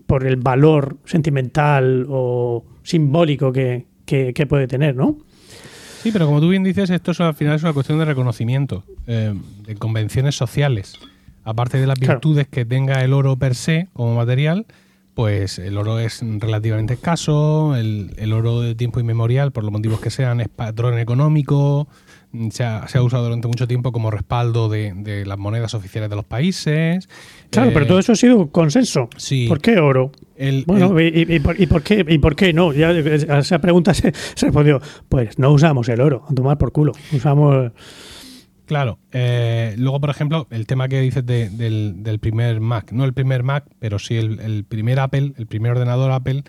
por el valor sentimental o simbólico que, que, que puede tener, ¿no? Sí, pero como tú bien dices, esto es, al final es una cuestión de reconocimiento, eh, de convenciones sociales. Aparte de las Claro. virtudes que tenga el oro per se como material, pues el oro es relativamente escaso, el, el oro de tiempo inmemorial, por los motivos que sean, es patrón económico, se ha, se ha usado durante mucho tiempo como respaldo de, de las monedas oficiales de los países. Claro, Eh, pero todo eso ha sido consenso. sí. ¿Por qué oro? el- Bueno, el- y, y- y por, y por qué, ¿y por qué no? Ya a esa pregunta [LAUGHS] se, se respondió, pues no usamos el oro, a tomar por culo. Usamos... Claro. eh, luego, por ejemplo, el tema que dices de- del, del primer Mac. No el primer Mac, pero sí el, el primer Apple, el primer ordenador Apple,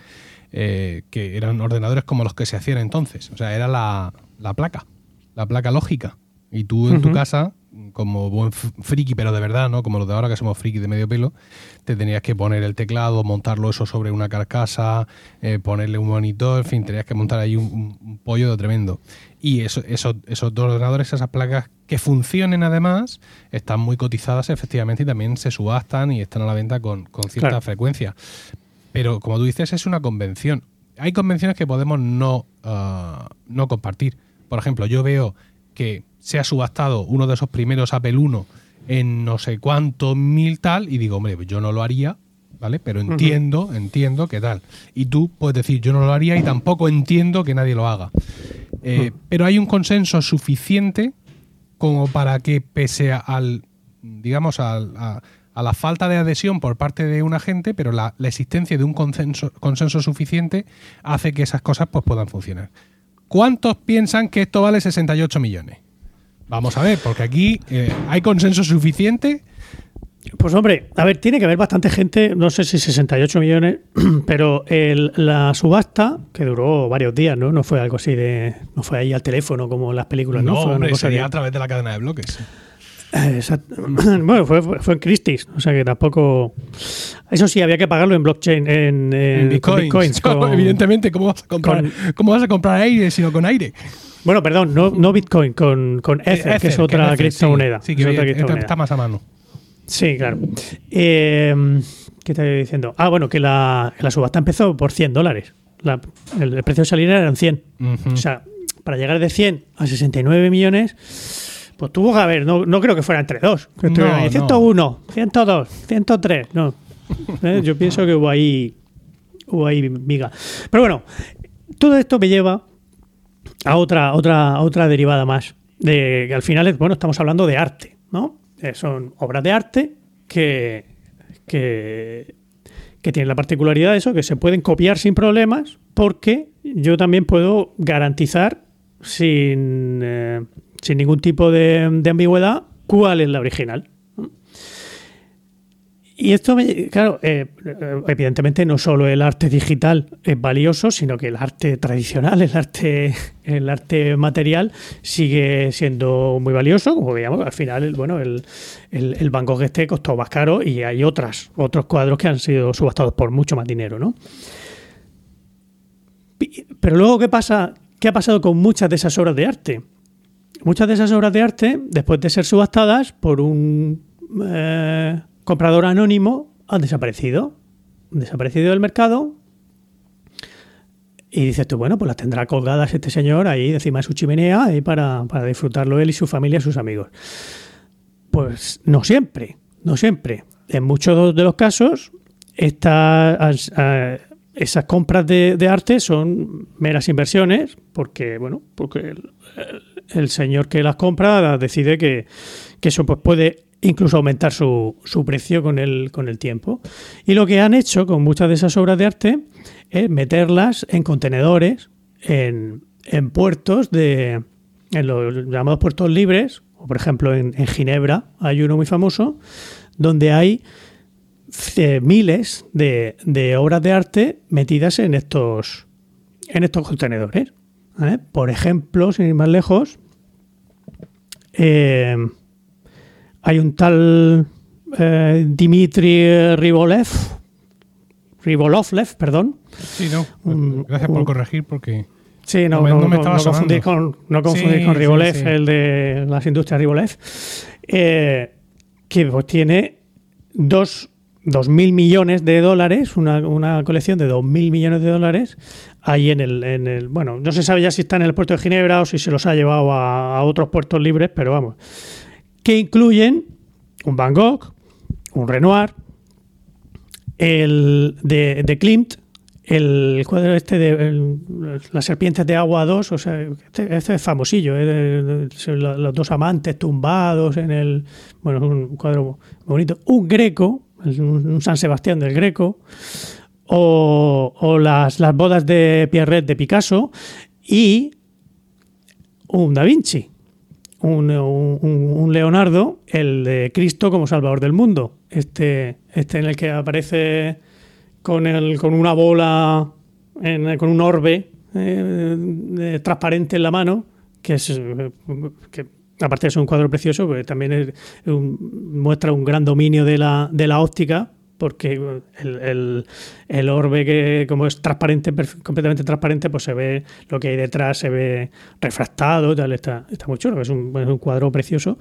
eh, que eran ordenadores como los que se hacían entonces. O sea, era la, la placa, la placa lógica. Y tú en tu casa, como buen friki, pero de verdad, ¿no? Como los de ahora que somos friki de medio pelo, te tenías que poner el teclado, montarlo eso sobre una carcasa, eh, ponerle un monitor, en fin, tenías que montar ahí un, pollo de tremendo. Y eso, eso- esos dos ordenadores, esas placas que funcionen además, están muy cotizadas efectivamente y también se subastan y están a la venta con, con cierta Claro. frecuencia. Pero como tú dices, es una convención. Hay convenciones que podemos no, ah, no compartir. Por ejemplo, yo veo que se ha subastado uno de esos primeros Apple I en no sé cuánto mil tal y digo, hombre, pues yo no lo haría, ¿vale? Pero entiendo, entiendo que tal. Y tú puedes decir, yo no lo haría y tampoco entiendo que nadie lo haga. Eh, Pero hay un consenso suficiente como para que pese a- al, digamos, al- a, a la falta de adhesión por parte de una gente, pero la, la existencia de un consenso, consenso suficiente hace que esas cosas pues, puedan funcionar. ¿Cuántos piensan que esto vale 68 millones? Vamos a ver, porque aquí eh, hay consenso suficiente. Pues hombre, a ver, tiene que haber bastante gente, no sé si 68 millones, [CLEARS THROAT] pero el- la subasta, que duró varios días, ¿no? No fue algo así de... No fue ahí al teléfono como en las películas, ¿no? No, fue una hombre, cosa sería que- a través de la cadena de bloques. Eh, exacto. [CLEARS THROAT] Bueno, fue, en Christie's, o sea que tampoco... Eso sí, había que pagarlo en blockchain, en, en- bitcoins. [LAUGHS] con- Evidentemente, ¿cómo vas, a comprar, con- ¿cómo vas a comprar aire sino con aire? Bueno, perdón, no, no bitcoin, con, con Ether, que es otra Ether, criptomoneda. Sí, sí, es que otra esta criptomoneda. está más a mano. Sí, claro. Eh, ¿Qué te diciendo? Ah, bueno, que la, la subasta empezó por 100 dólares. La- el, el precio de salida eran 100. Ujú. O sea, para llegar de 100 a 69 millones, pues tuvo que haber, no, no creo que fuera entre dos. Que No, ahí, no. 101, 102, 103, no. [LAUGHS] Eh, Yo pienso que hubo ahí, hubo ahí miga. Pero bueno, todo esto me lleva a otra, otra, a otra derivada más. De que al final, bueno, estamos hablando de arte, ¿no? Eh, son obras de arte que, que, que tienen la particularidad de eso, que se pueden copiar sin problemas, porque yo también puedo garantizar sin, eh, sin ningún tipo de, ambigüedad cuál es la original. Y esto, claro, eh, evidentemente no solo el arte digital es valioso, sino que el arte tradicional, el arte, el arte material sigue siendo muy valioso. Como veíamos, al final, el, bueno, el, el, el este costó más caro y hay otras, otros cuadros que han sido subastados por mucho más dinero, ¿no? Pero luego, ¿qué pasa? ¿Qué ha pasado con muchas de esas obras de arte? Muchas de esas obras de arte, después de ser subastadas por un eh, comprador anónimo, han desaparecido. Han desaparecido del mercado. Y dices tú, bueno, pues las tendrá colgadas este señor ahí encima de su chimenea ahí para, para disfrutarlo él y su familia y sus amigos. Pues no siempre, no siempre. En muchos de los casos, estas, esas compras de, arte son meras inversiones, porque, bueno, porque el- el señor que las compra decide que, eso pues, puede incluso aumentar su, su precio con el, con el tiempo. Y lo que han hecho con muchas de esas obras de arte es meterlas en contenedores, en, en puertos de, en los llamados puertos libres, o por ejemplo en, Ginebra hay uno muy famoso, donde hay eh, miles de, de obras de arte metidas en estos, en estos contenedores. ¿vale? Por ejemplo, sin ir más lejos, eh, hay un tal eh, Dmitry Ribolev, Ribolovlev, perdón, Sí, no. Gracias por corregir porque. Sí, no, No me- no, me confundir con, no confundir Sí, con Ribolev, sí. el de las industrias Ribolev, eh, que pues, tiene dos, dos mil millones de dólares, una, una colección de dos mil millones de dólares, ahí en el, en el. Bueno, no se sabe ya si está en el puerto de Ginebra o si se los ha llevado a, otros puertos libres, pero vamos. Que incluyen un Van Gogh, un Renoir, el de, de Klimt, el cuadro este de las serpientes de agua 2, o sea, este, este es famosillo, ¿eh? Los, dos amantes tumbados en el, bueno, es un cuadro bonito, un Greco, un San Sebastián del Greco, o, o las, las bodas de Pierret de Picasso y un Da Vinci, un, un- un Leonardo, el de Cristo como Salvador del mundo, este, este en el que aparece con, el, con una bola, en- con un orbe eh, transparente en la mano, que es que aparte de ser un cuadro precioso, pues también muestra un gran dominio de la, de la óptica, porque el, el- orbe que como es transparente, completamente transparente, pues se ve lo que hay detrás, se ve refractado, tal, está, está muy chulo, es un, es un cuadro precioso.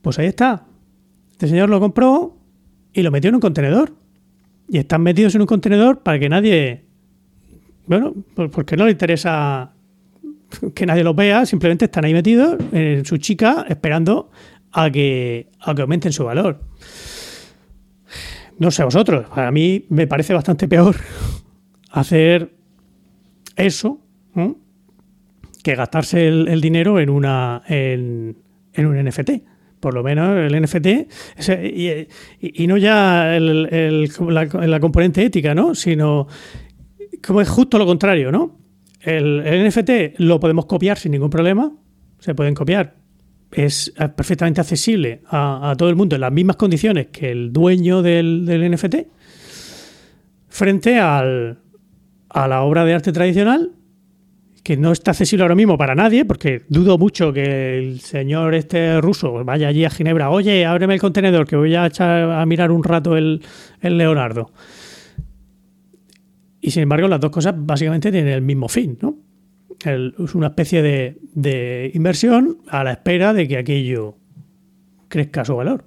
Pues ahí está. Este señor lo compró y lo metió en un contenedor. Y están metidos en un contenedor para que nadie. Bueno, porque no le interesa [LAUGHS] que nadie los vea, simplemente están ahí metidos en su chica esperando a que, a que aumenten su valor. No sé a vosotros, a mí me parece bastante peor [LAUGHS] hacer eso que gastarse el, dinero en una en, en un NFT. Por lo menos el NFT, y, no ya el- la, componente ética, ¿no? sino como es justo lo contrario, ¿no? El NFT lo podemos copiar sin ningún problema, se pueden copiar, es eh, perfectamente accesible a, todo el mundo en las mismas condiciones que el dueño del, del NFT, frente al, a la obra de arte tradicional, que no está accesible ahora mismo para nadie, porque dudo mucho que el señor este ruso vaya allí a Ginebra, oye, ábreme el contenedor, que voy a echar a mirar un rato el, el Leonardo. Y sin embargo, las dos cosas básicamente tienen el mismo fin, ¿no? Es una especie de, de inversión a la espera de que aquello crezca su valor.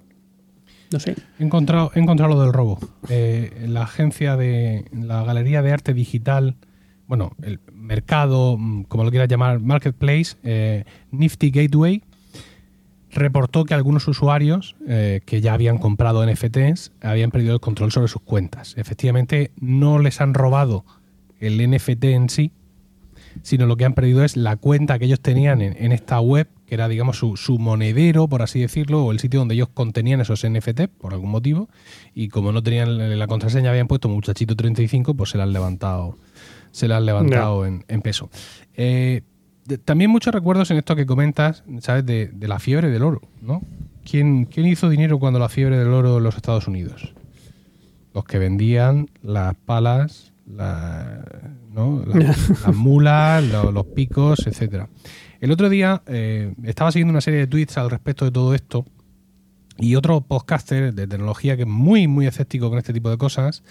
No sé. He encontrado, encontrado lo del robo. Eh, la agencia de la galería de arte digital, bueno, el mercado, mm, como lo quieras llamar, marketplace, eh, Nifty Gateway, reportó que algunos usuarios eh, que ya habían comprado NFTs habían perdido el control sobre sus cuentas. Efectivamente, no les han robado el NFT en sí, sino lo que han perdido es la cuenta que ellos tenían en, en esta web que era, digamos, su, su, monedero, por así decirlo, o el sitio donde ellos contenían esos NFT, por algún motivo, y como no tenían la contraseña, habían puesto muchachito 35, pues se la han levantado, se la han levantado en, peso. Eh, también muchos recuerdos en esto que comentas, ¿sabes? De, la fiebre del oro, ¿no? ¿Quién, ¿Quién hizo dinero cuando la fiebre del oro en los Estados Unidos? Los que vendían las palas, la, ¿no? las [LAUGHS] mulas, los, picos, etcétera. El otro día eh, estaba siguiendo una serie de tweets al respecto de todo esto y otro podcaster de tecnología que es muy, muy escéptico con este tipo de cosas,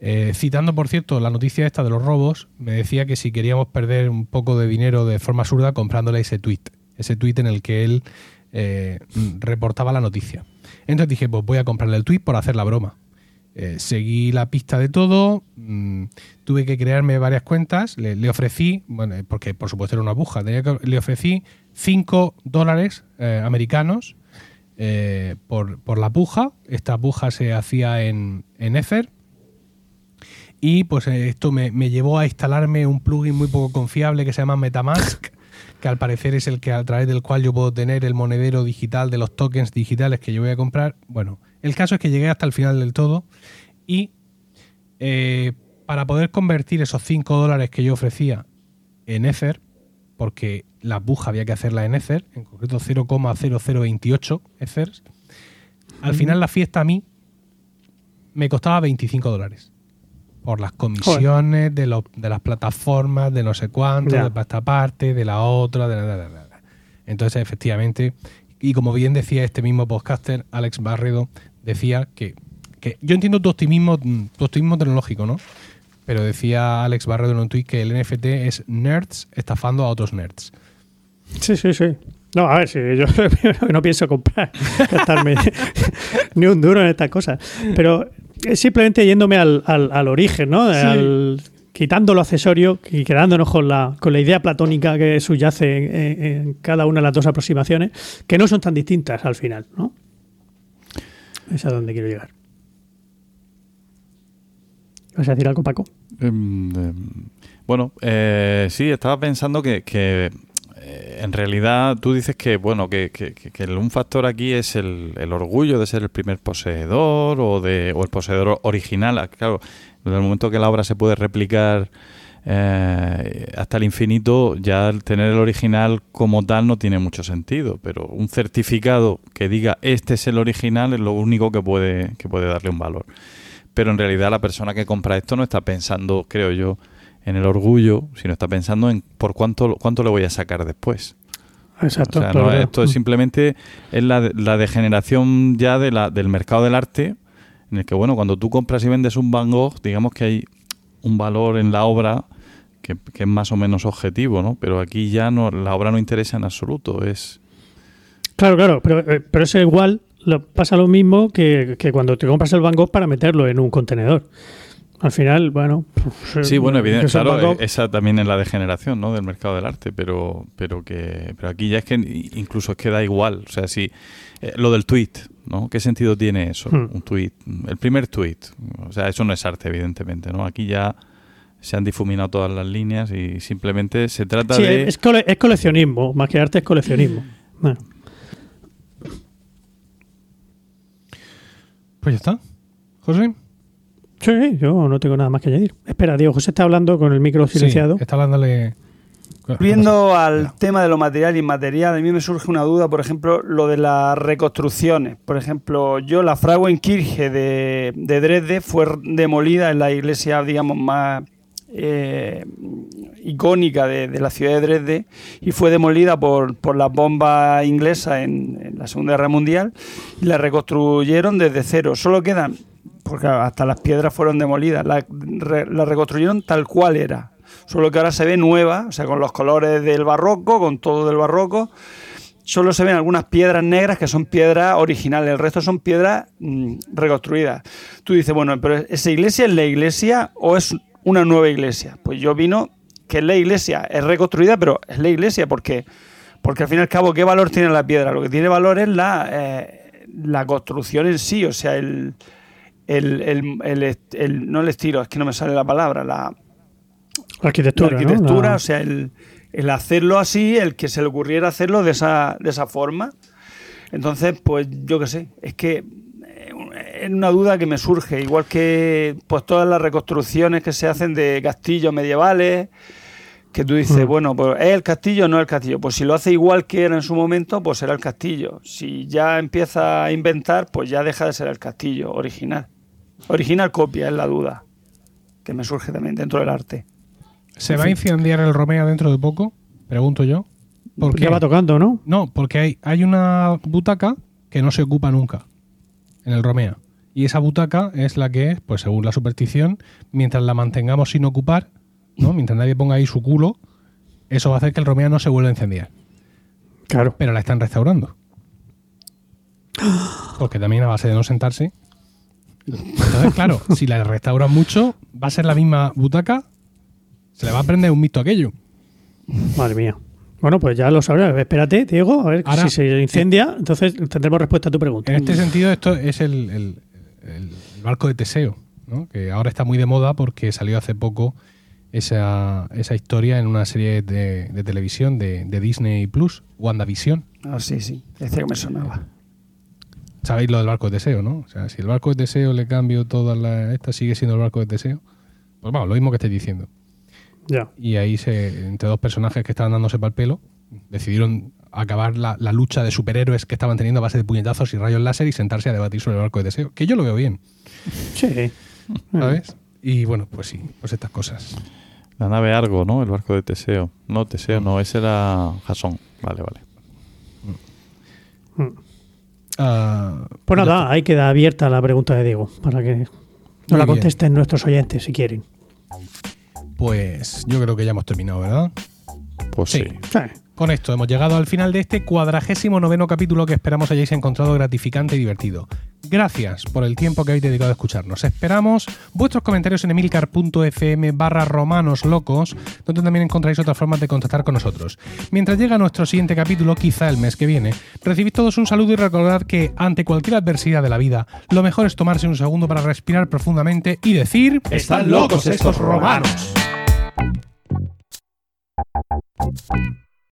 eh, citando, por cierto, la noticia esta de los robos, me decía que si queríamos perder un poco de dinero de forma absurda comprándole ese tweet, ese tweet en el que él eh, reportaba la noticia. Entonces dije, pues voy a comprarle el tweet por hacer la broma. Eh, seguí la pista de todo, mm, tuve que crearme varias cuentas, le, ofrecí, bueno, porque por supuesto era una buja, le ofrecí 5 dólares eh, americanos eh, por, la puja, esta puja se hacía en, en Ether, y pues esto me, me, llevó a instalarme un plugin muy poco confiable que se llama Metamask, [LAUGHS] que al parecer es el que a través del cual yo puedo tener el monedero digital de los tokens digitales que yo voy a comprar. Bueno, el caso es que llegué hasta el final del todo y eh, para poder convertir esos 5 dólares que yo ofrecía en Ether, porque la buja había que hacerla en Ether, en concreto 0,0028 Ethers, al final la fiesta a mí me costaba 25 dólares. Por las comisiones de, de, las plataformas, de no sé cuánto, de esta parte, de la otra, de la, de Entonces, efectivamente, y como bien decía este mismo podcaster, Alex Barredo, decía que, yo entiendo tu optimismo, tu optimismo tecnológico, ¿no? Pero decía Alex Barredo en un tweet que el NFT es nerds estafando a otros nerds. Sí, sí, sí. No, a ver, si yo [LAUGHS] no pienso comprar, [LAUGHS] gastarme [LAUGHS] ni un duro en estas cosas. Pero es simplemente yéndome al, al, origen, ¿no? quitando lo accesorio y quedándonos con la, con la idea platónica que subyace en, en, cada una de las dos aproximaciones, que no son tan distintas al final, ¿no? Es a donde quiero llegar. ¿Vas a decir algo, Paco? Em, em, bueno, eh, sí, estaba pensando que, en realidad tú dices que, bueno, que, un factor aquí es el, orgullo de ser el primer poseedor o, de, o el poseedor original. Claro, en el momento que la obra se puede replicar eh, hasta el infinito, ya el tener el original como tal no tiene mucho sentido, pero un certificado que diga este es el original es lo único que puede, que puede darle un valor. Pero en realidad la persona que compra esto no está pensando, creo yo, en el orgullo, sino está pensando en por cuánto, cuánto le voy a sacar después. Exacto. esto es simplemente es la, la degeneración ya de la, del mercado del arte, en el que, bueno, cuando tú compras y vendes un Van Gogh, digamos que hay un valor en la obra que, es más o menos objetivo, ¿no? Pero aquí ya no, la obra no interesa en absoluto, es... Claro, claro, pero, eh, pero es igual, lo, pasa lo mismo que, cuando te compras el Van Gogh para meterlo en un contenedor. Al final, bueno... Pues, sí, bueno, evidentemente, claro, esa también es la degeneración ¿no? del mercado del arte, pero, pero, que, pero aquí ya es que incluso es que da igual, o sea, si... Eh, lo del tweet, ¿no? ¿Qué sentido tiene eso? Hmm. Un tweet, el primer tweet, o sea, eso no es arte, evidentemente, ¿no? Aquí ya se han difuminado todas las líneas y simplemente se trata de... Es, es coleccionismo, más que arte es coleccionismo. Pues ya está. José. Sí, yo no tengo nada más que añadir. Espera, Diego, José está hablando con el micro silenciado. está hablándole... Viendo al tema de lo material y inmaterial, a mí me surge una duda, por ejemplo, lo de las reconstrucciones. Por ejemplo, yo la Frauenkirche de, de Dresde fue demolida en la iglesia, digamos, más eh, icónica de, la ciudad de Dresde y fue demolida por, por las bombas inglesas en, la Segunda Guerra Mundial y la reconstruyeron desde cero. Solo quedan, porque hasta las piedras fueron demolidas, la, reconstruyeron tal cual era. Solo que ahora se ve nueva, o sea, con los colores del barroco, con todo del barroco solo se ven algunas piedras negras que son piedras originales, el resto son piedras mm, reconstruidas. Tú dices, bueno, pero ¿esa iglesia es la iglesia o es una nueva iglesia. Pues yo vino que es la iglesia, es reconstruida, pero es la iglesia porque, porque al fin y al cabo, ¿qué valor tiene la piedra? Lo que tiene valor es la, eh, la construcción en sí, o sea, el, el, el, no el estilo, es que no me sale la palabra, la, arquitectura, arquitectura o sea, el, el hacerlo así, el que se le ocurriera hacerlo de esa, de esa forma. Entonces, pues yo qué sé, es que eh, es una duda que me surge, igual que pues todas las reconstrucciones que se hacen de castillos medievales, que tú dices, Mm. bueno, pues es el castillo o no es el castillo. Pues si lo hace igual que era en su momento, pues será el castillo. Si ya empieza a inventar, pues ya deja de ser el castillo original. Original copia es la duda que me surge también dentro del arte. ¿Se va a incendiar el Romea dentro de poco? Pregunto yo. ¿Por qué? Ya va tocando, ¿no? No, porque hay, hay una butaca que no se ocupa nunca en el Romea. Y esa butaca es la que es, pues según la superstición, mientras la mantengamos sin ocupar, ¿no? mientras nadie ponga ahí su culo, eso va a hacer que el Romea no se vuelva a incendiar. Claro. Pero la están restaurando. Porque también a base de no sentarse. Entonces, claro, si la restauran mucho, va a ser la misma butaca, se le va a prender un mito aquello. Madre mía. Bueno, pues ya lo sabrás. Espérate, Diego, a ver Ahora- si se incendia, entonces tendremos respuesta a tu pregunta. En este sentido, esto es el, el- el barco de Teseo, ¿no? que ahora está muy de moda porque salió hace poco esa, esa historia en una serie de, de televisión de, de Disney Plus, WandaVision. Ah, sí, sí, decía que me sonaba. Sabéis lo del barco de Teseo, ¿no? O sea, si el barco de Teseo le cambio toda la. Esta sigue siendo el barco de Teseo. Pues vamos, lo mismo que estáis diciendo. Ya. Y ahí, se, entre dos personajes que estaban dándose pa'l pelo, decidieron acabar la, la lucha de superhéroes que estaban teniendo a base de puñetazos y rayos láser y sentarse a debatir sobre el barco de Teseo. Que yo lo veo bien, Sí. ¿sabes? Y bueno, pues sí, pues estas cosas. La nave Argo, ¿no? El barco de Teseo. No, Teseo no, ese era Jasón. Vale, vale. Mm. Ah, Pues nada, ahí queda abierta la pregunta de Diego, para que nos la bien. contesten nuestros oyentes si quieren. Pues yo creo que ya hemos terminado, ¿verdad? Pues Sí. sí. Con esto hemos llegado al final de este cuadragésimo noveno capítulo que esperamos hayáis encontrado gratificante y divertido. Gracias por el tiempo que habéis dedicado a escucharnos. Esperamos vuestros comentarios en emilcar.fm barra romanos locos, donde también encontráis otras formas de contactar con nosotros. Mientras llega nuestro siguiente capítulo, quizá el mes que viene, recibid todos un saludo y recordad que ante cualquier adversidad de la vida, lo mejor es tomarse un segundo para respirar profundamente y decir... ¡Están locos estos romanos!